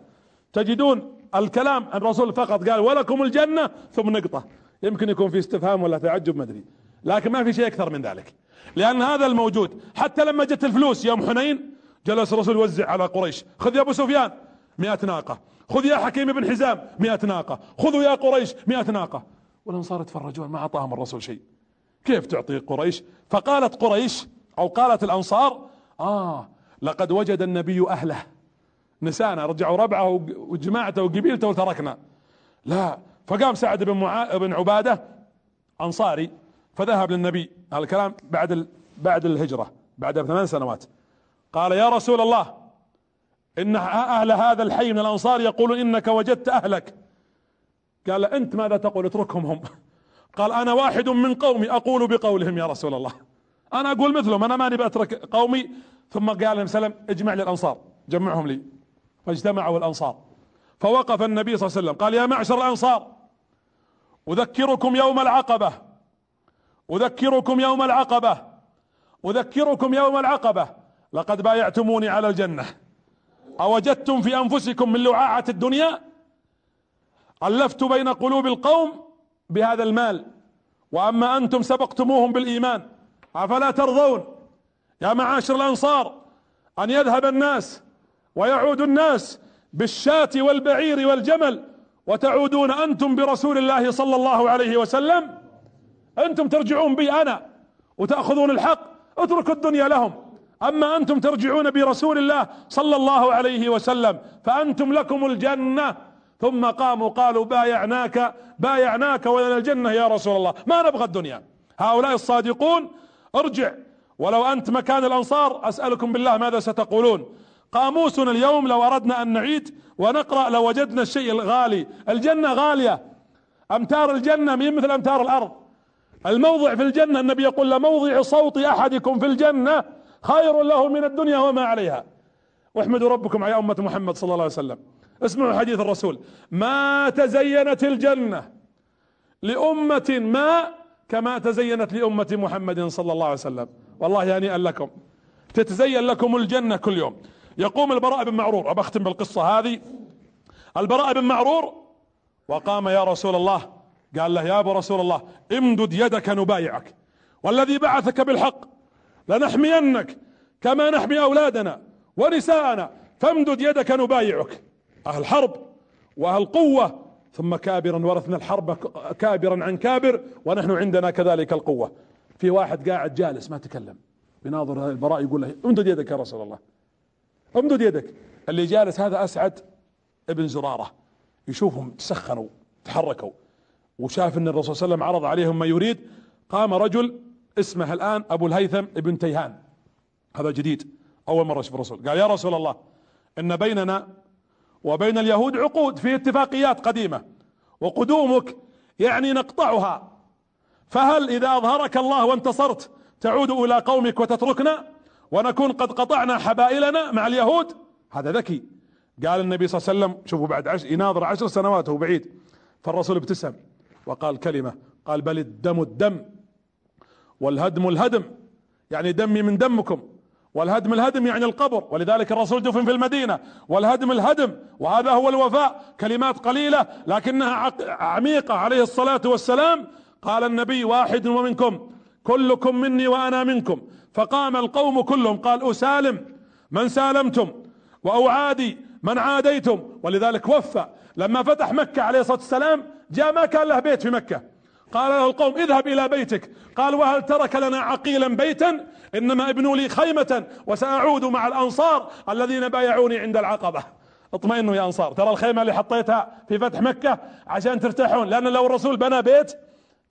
تجدون الكلام الرسول فقط. قال ولكم الجنة ثم نقطة. يمكن يكون في استفهام ولا تعجب ما أدري. لكن ما في شيء أكثر من ذلك. لأن هذا الموجود. حتى لما جت الفلوس يوم حنين جلس الرسول يوزع على قريش. خذ يا أبو سفيان مئة ناقة. خذ يا حكيم بن حزام مئة ناقة. خذوا يا قريش مئة ناقة. والانصار يتفرجون ما أعطاهم الرسول شيء. كيف تعطي قريش؟ فقالت قريش أو قالت الأنصار آه لقد وجد النبي أهله. نسانا رجعوا ربعه وجماعته وقبيلته وتركنا. لا فقام سعد بن معا... بن عبادة أنصاري فذهب للنبي. هذا الكلام بعد ال... بعد الهجرة بعد ثمان سنوات. قال يا رسول الله إن أهل هذا الحي من الأنصار يقولون إنك وجدت أهلك. قال أنت ماذا تقول؟ اتركهم هم. قال أنا واحد من قومي أقول بقولهم يا رسول الله. أنا أقول مثلهم أنا ماني بترك قومي. ثم قال لهم سلم اجمع لي الأنصار. جمعهم لي. فاجتمعوا الأنصار. فوقف النبي صلى الله عليه وسلم. قال يا معشر الأنصار أذكركم يوم العقبة. أذكركم يوم العقبة. أذكركم يوم العقبة. لقد بايعتموني على الجنة. أوجدتم في أنفسكم من لعاعة الدنيا؟ ألفت بين قلوب القوم بهذا المال. وأما أنتم سبقتموهم بالإيمان. أفلا ترضون يا معاشر الأنصار أن يذهب الناس ويعود الناس بالشاة والبعير والجمل وتعودون أنتم برسول الله صلى الله عليه وسلم؟ أنتم ترجعون بي أنا وتأخذون الحق؟ اتركوا الدنيا لهم. أما أنتم ترجعون برسول الله صلى الله عليه وسلم فأنتم لكم الجنة. ثم قاموا قالوا بايعناك بايعناك ولنا الجنة يا رسول الله. ما نبغى الدنيا. هؤلاء الصادقون ارجع. ولو انت مكان الانصار اسألكم بالله ماذا ستقولون. قاموسنا اليوم لو اردنا ان نعيد ونقرأ لوجدنا الشيء الغالي. الجنة غالية. امتار الجنة من مثل امتار الأرض. الموضع في الجنة النبي يقول لموضع صوت احدكم في الجنة خير له من الدنيا وما عليها. واحمدوا ربكم يا أمة محمد صلى الله عليه وسلم. اسمعوا حديث الرسول. ما تزينت الجنة لأمة ما كما تزينت لأمة محمد صلى الله عليه وسلم. والله هنيئا لكم. تتزين لكم الجنة كل يوم. يقوم البراء بن معرور. أبختم بالقصة هذه. البراء بن معرور وقام يا رسول الله. قال له يا أبو رسول الله امدد يدك نبايعك. والذي بعثك بالحق لنحمينك كما نحمي أولادنا ونساءنا. فامدد يدك نبايعك. أهل حرب وأهل قوة ثم كابرا ورثنا الحرب كابرا عن كابر ونحن عندنا كذلك القوة. في واحد قاعد جالس ما تكلم. بناظر البراء يقول له امدد يدك يا رسول الله. امدد يدك. اللي جالس هذا أسعد ابن زرارة. يشوفهم تسخنوا تحركوا. وشاف إن الرسول صلى الله عليه وسلم عرض عليهم ما يريد قام رجل اسمه الآن أبو الهيثم ابن تيهان. هذا جديد أول مرة يشوف الرسول. قال يا رسول الله إن بيننا وبين اليهود عقود في اتفاقيات قديمة وقدومك يعني نقطعها. فهل إذا أظهرك الله وانتصرت تعود إلى قومك وتتركنا ونكون قد قطعنا حبائلنا مع اليهود؟ هذا ذكي. قال النبي صلى الله عليه وسلم شوفوا بعد عشر يناظر عشر سنوات هو بعيد. فالرسول ابتسم وقال كلمة قال بل الدم الدم والهدم الهدم. يعني دمي من دمكم. والهدم الهدم يعني القبر ولذلك الرسول دفن في المدينة. والهدم الهدم وهذا هو الوفاء. كلمات قليلة لكنها عميقة عليه الصلاة والسلام. قال النبي واحد ومنكم كلكم مني وأنا منكم. فقام القوم كلهم قال أسالم من سالمتم وأعادي من عاديتم. ولذلك وفى. لما فتح مكة عليه الصلاة والسلام جاء ما كان له بيت في مكة. قال له القوم اذهب إلى بيتك. قال وهل ترك لنا عقيلا بيتا؟ إنما ابنوا لي خيمة وسأعود مع الأنصار الذين بايعوني عند العقبة. اطمئنوا يا أنصار. ترى الخيمة اللي حطيتها في فتح مكة عشان ترتاحون. لأن لو الرسول بنى بيت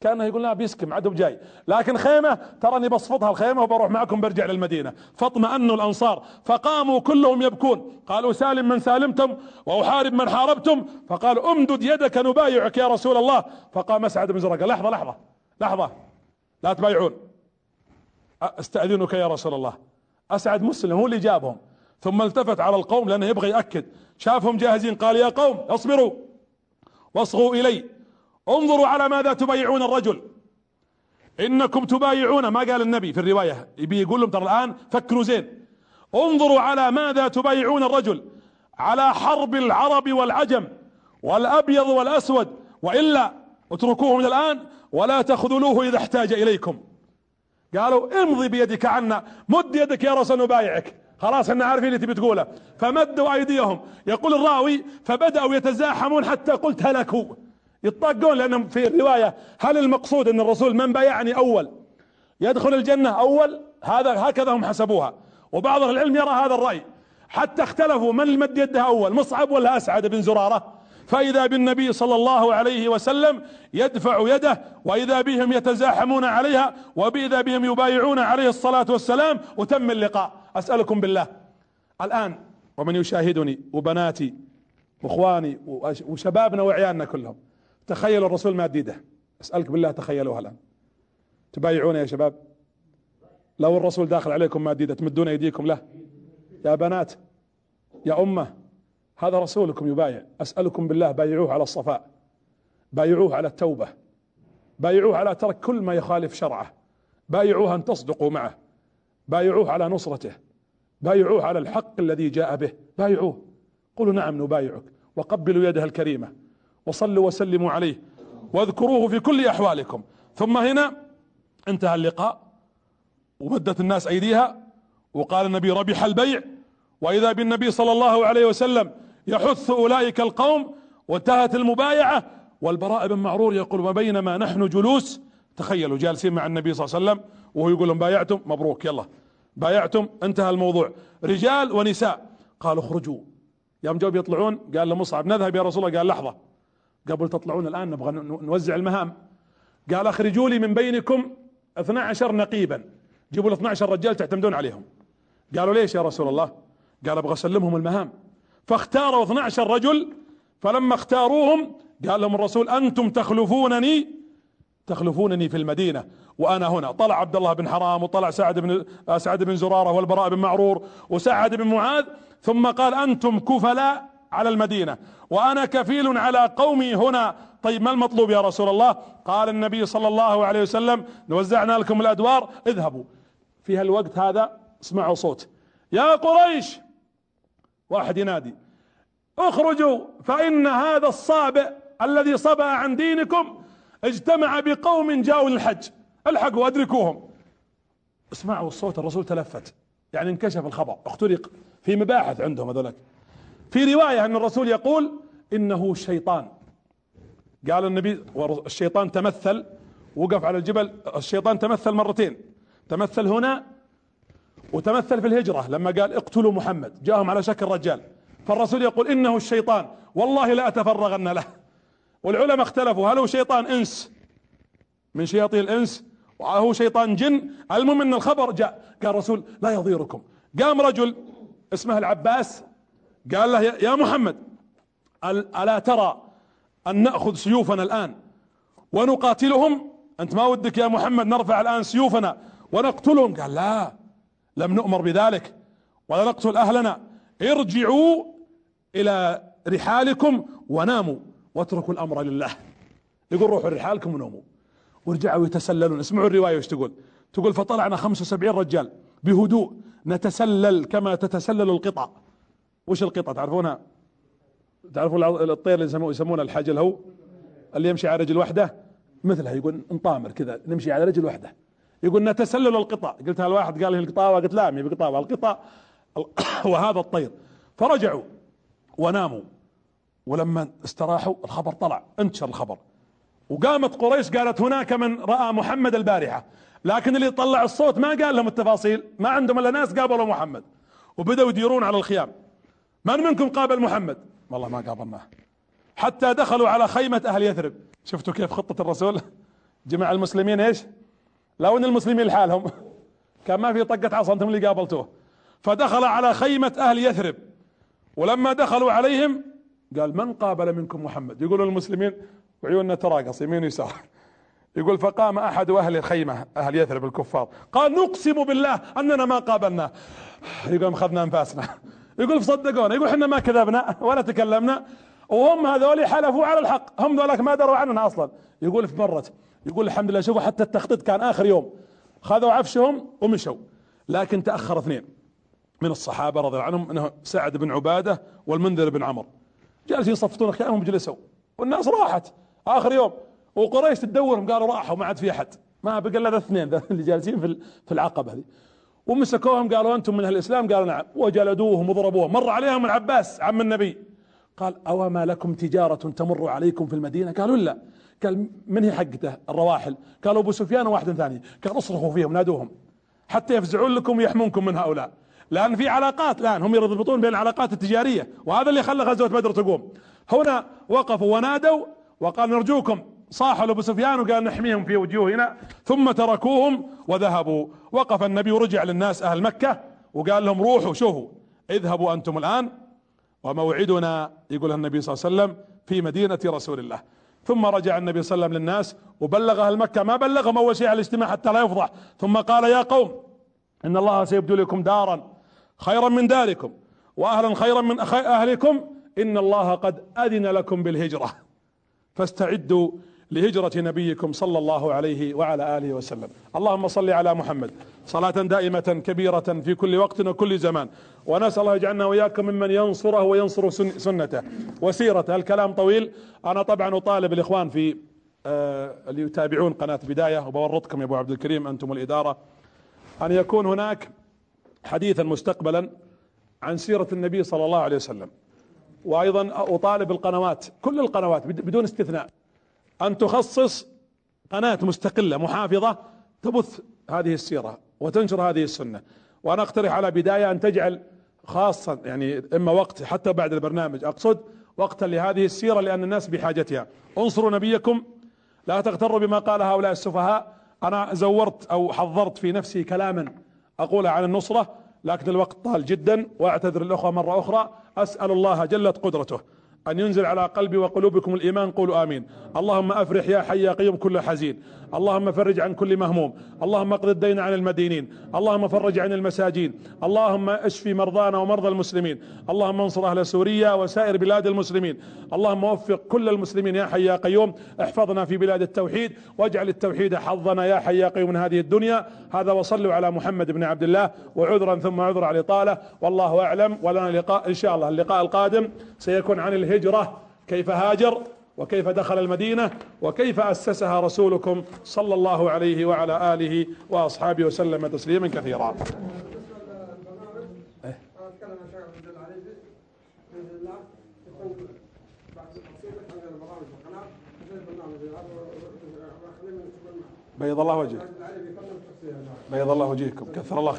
كأنه يقول لا بيسكم عدو جاي. لكن خيمة تراني بصفطها الخيمة وبروح معكم برجع للمدينة. فاطمأنوا الأنصار فقاموا كلهم يبكون. قالوا سالم من سالمتم وأحارب من حاربتم. فقالوا أمدد يدك نبايعك يا رسول الله. فقام اسعد بن زرقة لحظة لحظة لحظة. لا تبايعون. أستأذنك يا رسول الله. أسعد مسلم هو اللي جابهم. ثم التفت على القوم لأنه يبغى يأكد. شافهم جاهزين قال يا قوم اصبروا. واصغوا إلي. انظروا على ماذا تبايعون الرجل. إنكم تبايعون ما قال النبي في الرواية يبي يقول لهم ترى الآن فكروا زين. انظروا على ماذا تبايعون الرجل. على حرب العرب والعجم والأبيض والأسود. وإلا اتركوه من الآن ولا تخذلوه إذا احتاج إليكم. قالوا امضي بيدك عنا مد يدك يا رسول نبايعك خلاص إحنا عارفين اللي تبي تقوله. فمدوا أيديهم. يقول الراوي فبدأوا يتزاحمون حتى قلت هلكوا. يطاقون لانهم في الرواية هل المقصود أن الرسول من بايعني أول؟ يدخل الجنة أول؟ هذا هكذا هم حسبوها. وبعض العلم يرى هذا الرأي. حتى اختلفوا من المد يده أول مصعب ولا أسعد بن زرارة؟ فإذا بالنبي صلى الله عليه وسلم يدفع يده وإذا بهم يتزاحمون عليها وباذا بهم يبايعون عليه الصلاة والسلام وتم اللقاء. أسألكم بالله. الآن ومن يشاهدني وبناتي وإخواني وشبابنا وعيالنا كلهم تخيلوا الرسول ماد يده أسألك بالله تخيلوها الآن. تبايعون يا شباب؟ لو الرسول داخل عليكم ماد يده تمدون أيديكم له؟ يا بنات يا أمة هذا رسولكم يبايع. أسألكم بالله بايعوه على الصفاء بايعوه على التوبة بايعوه على ترك كل ما يخالف شرعه. بايعوه أن تصدقوا معه. بايعوه على نصرته. بايعوه على الحق الذي جاء به. بايعوه. قولوا نعم نبايعك. وقبلوا يده الكريمة. وصلوا وسلموا عليه. واذكروه في كل أحوالكم. ثم هنا انتهى اللقاء. ومدت الناس أيديها. وقال النبي ربح البيع. وإذا بالنبي صلى الله عليه وسلم يحث أولئك القوم وانتهت المبايعة. والبراء بن معرور يقول وبينما نحن جلوس. تخيلوا جالسين مع النبي صلى الله عليه وسلم. وهو يقول لهم بايعتم؟ مبروك يلا. بايعتم؟ انتهى الموضوع. رجال ونساء. قالوا اخرجوا. يوم جو يطلعون قال لمصعب نذهب يا رسول الله. قال لحظة. قبل تطلعون الآن نبغى نوزع المهام. قال أخرجوا لي من بينكم 12 نقيبا. جيبوا ل 12 رجال تعتمدون عليهم. قالوا ليش يا رسول الله؟ قال أبغى أسلمهم المهام. فاختاروا 12 رجل فلما اختاروهم قال لهم الرسول أنتم تخلفونني؟ تخلفونني في المدينة. وأنا هنا. طلع عبد الله بن حرام وطلع سعد بن سعد بن زرارة والبراء بن معرور وسعد بن معاذ ثم قال أنتم كفلاء. على المدينة. وأنا كفيل على قومي هنا. طيب ما المطلوب يا رسول الله؟ قال النبي صلى الله عليه وسلم وزعنا لكم الأدوار اذهبوا. في هالوقت هذا اسمعوا صوت. يا قريش! واحد ينادي. اخرجوا فإن هذا الصابئ الذي صبأ عن دينكم اجتمع بقوم جاءوا للحج. الحقوا أدركوهم. اسمعوا الصوت الرسول تلفت. يعني انكشف الخبر. اخترق. في مباحث عندهم هذولك. في رواية أن الرسول يقول إنه شيطان. قال النبي الشيطان تمثل وقف على الجبل الشيطان تمثل مرتين تمثل هنا وتمثل في الهجرة لما قال اقتلوا محمد جاءهم على شكل رجال. فالرسول يقول إنه الشيطان والله لا أتفرغن له. والعلماء اختلفوا هل هو شيطان إنس؟ من شياطين الإنس؟ وهو شيطان جن؟ المهم أن الخبر جاء قال الرسول لا يضيركم. قام رجل اسمه العباس قال له يا محمد ألا ترى أن نأخذ سيوفنا الآن ونقاتلهم؟ أنت ما ودك يا محمد نرفع الآن سيوفنا ونقتلهم؟ قال لا لم نؤمر بذلك ولا نقتل أهلنا. ارجعوا إلى رحالكم وناموا واتركوا الأمر لله. يقول روحوا رحالكم ونوموا. ورجعوا يتسللون. اسمعوا الرواية وش تقول؟ تقول فطلعنا 75 رجال بهدوء نتسلل كما تتسلل القطع. وش القطع؟ تعرفونها تعرفون الطير اللي يسمونه الحجل هو اللي يمشي على رجل واحدة مثلها يقول نطامر كذا نمشي على رجل واحدة يقول نتسلل القطع. قلتها الواحد قال لي القطاوة؟ قلت لا مي بقطاوة القطع وهذا الطير. فرجعوا وناموا. ولما استراحوا الخبر طلع انتشر الخبر. وقامت قريش قالت هناك من رأى محمد البارحة. لكن اللي طلع الصوت ما قال لهم التفاصيل ما عندهم إلا ناس قابلوا محمد. وبدأوا يديرون على الخيام. من منكم قابل محمد؟ والله ما قابلناه حتى دخلوا على خيمة أهل يثرب. شفتوا كيف خطة الرسول؟ جمع المسلمين إيش؟ لو ان المسلمين لحالهم. كان ما في طقة عصا أنتم اللي قابلتوه. فدخل على خيمة أهل يثرب. ولما دخلوا عليهم قال من قابل منكم محمد؟ يقولون المسلمين وعيوننا تراقص يمين ويسار. يقول فقام أحد أهل الخيمة أهل يثرب الكفار. قال نقسم بالله أننا ما قابلنا. يقول اخذنا أنفاسنا. يقول صدقونا. يقول إحنا ما كذبنا ولا تكلمنا وهم هذول حلفوا على الحق. هم ذولك ما دروا عننا أصلا. يقول في مرت يقول الحمد لله شوفوا حتى التخطيط كان آخر يوم. خذوا عفشهم ومشوا. لكن تأخر اثنين. من الصحابة رضي الله عنهم إنه سعد بن عبادة والمنذر بن عمر. جالسين يصفطون خيامهم جلسوا والناس راحت. آخر يوم. وقريش تدورهم قالوا راحوا ما عاد في أحد. ما بقى إلا اثنين اللي جالسين في في العقبة هذه. ومسكوهم قالوا أنتم من أهل الإسلام؟ قالوا نعم. وجلدوهم وضربوهم. مر عليهم العباس عم النبي. قال أوما لكم تجارة تمر عليكم في المدينة؟ قالوا لا. قال من هي حقته؟ الرواحل. قالوا أبو سفيان وواحد ثاني. قال اصرخوا فيهم نادوهم. حتى يفزعون لكم ويحمونكم من هؤلاء. لأن في علاقات الآن هم يربطون بين العلاقات التجارية وهذا اللي خلى غزوة بدر تقوم. هنا وقفوا ونادوا وقال نرجوكم. صاحوا ابو سفيان وقال نحميهم في وجوهنا ثم تركوهم وذهبوا. وقف النبي ورجع للناس أهل مكة وقال لهم روحوا شوفوا اذهبوا أنتم الآن. وموعدنا يقول النبي صلى الله عليه وسلم في مدينة رسول الله. ثم رجع النبي صلى الله عليه وسلم للناس وبلغ أهل مكة. ما بلغهم أول شيء على الاجتماع حتى لا يفضح. ثم قال يا قوم إن الله سيبدو لكم دارا خيرا من داركم واهلا خيرا من أهلكم. إن الله قد أذن لكم بالهجرة. فاستعدوا لهجرة نبيكم صلى الله عليه وعلى آله وسلم. اللهم صل على محمد. صلاة دائمة كبيرة في كل وقت وكل زمان. ونسأل الله يجعلنا وإياكم ممن ينصره وينصر سنته. وسيرته الكلام طويل. أنا طبعا أطالب الإخوان في آه، اللي يتابعون قناة بداية. وبورطكم يا أبو عبد الكريم أنتم الإدارة أن يكون هناك حديثا مستقبلا عن سيرة النبي صلى الله عليه وسلم. وأيضا أطالب القنوات كل القنوات بدون استثناء. أن تخصص قناة مستقلة محافظة تبث هذه السيرة وتنشر هذه السنة. وأنا أقترح على بداية أن تجعل خاصة يعني إما وقت حتى بعد البرنامج أقصد وقتا لهذه السيرة لأن الناس بحاجتها. انصروا نبيكم لا تغتروا بما قال هؤلاء السفهاء. أنا زورت أو حضرت في نفسي كلاما أقول عن النصرة لكن الوقت طال جدا وأعتذر الأخوة مرة أخرى. أسأل الله جلت قدرته. أن ينزل على قلبي وقلوبكم الإيمان قولوا آمين. اللهم أفرح يا حي يا قيوم كل حزين. اللهم فرج عن كل مهموم. اللهم اقض الدين عن المدينين. اللهم فرج عن المساجين. اللهم اشفي مرضانا ومرضى المسلمين. اللهم انصر أهل سوريا وسائر بلاد المسلمين. اللهم وفق كل المسلمين يا حي يا قيوم. احفظنا في بلاد التوحيد. واجعل التوحيد حظنا يا حي يا قيوم من هذه الدنيا. هذا وصلوا على محمد بن عبد الله. وعذرا ثم عذر على الاطاله والله أعلم. ولنا لقاء إن شاء الله. اللقاء القادم سيكون عن الهجرة كيف هاجر وكيف دخل المدينة وكيف أسسها رسولكم صلى الله عليه وعلى آله وأصحابه وسلم تسليما كثيرا. بيض الله وجهك. بيض الله وجهكم. كثر الله خير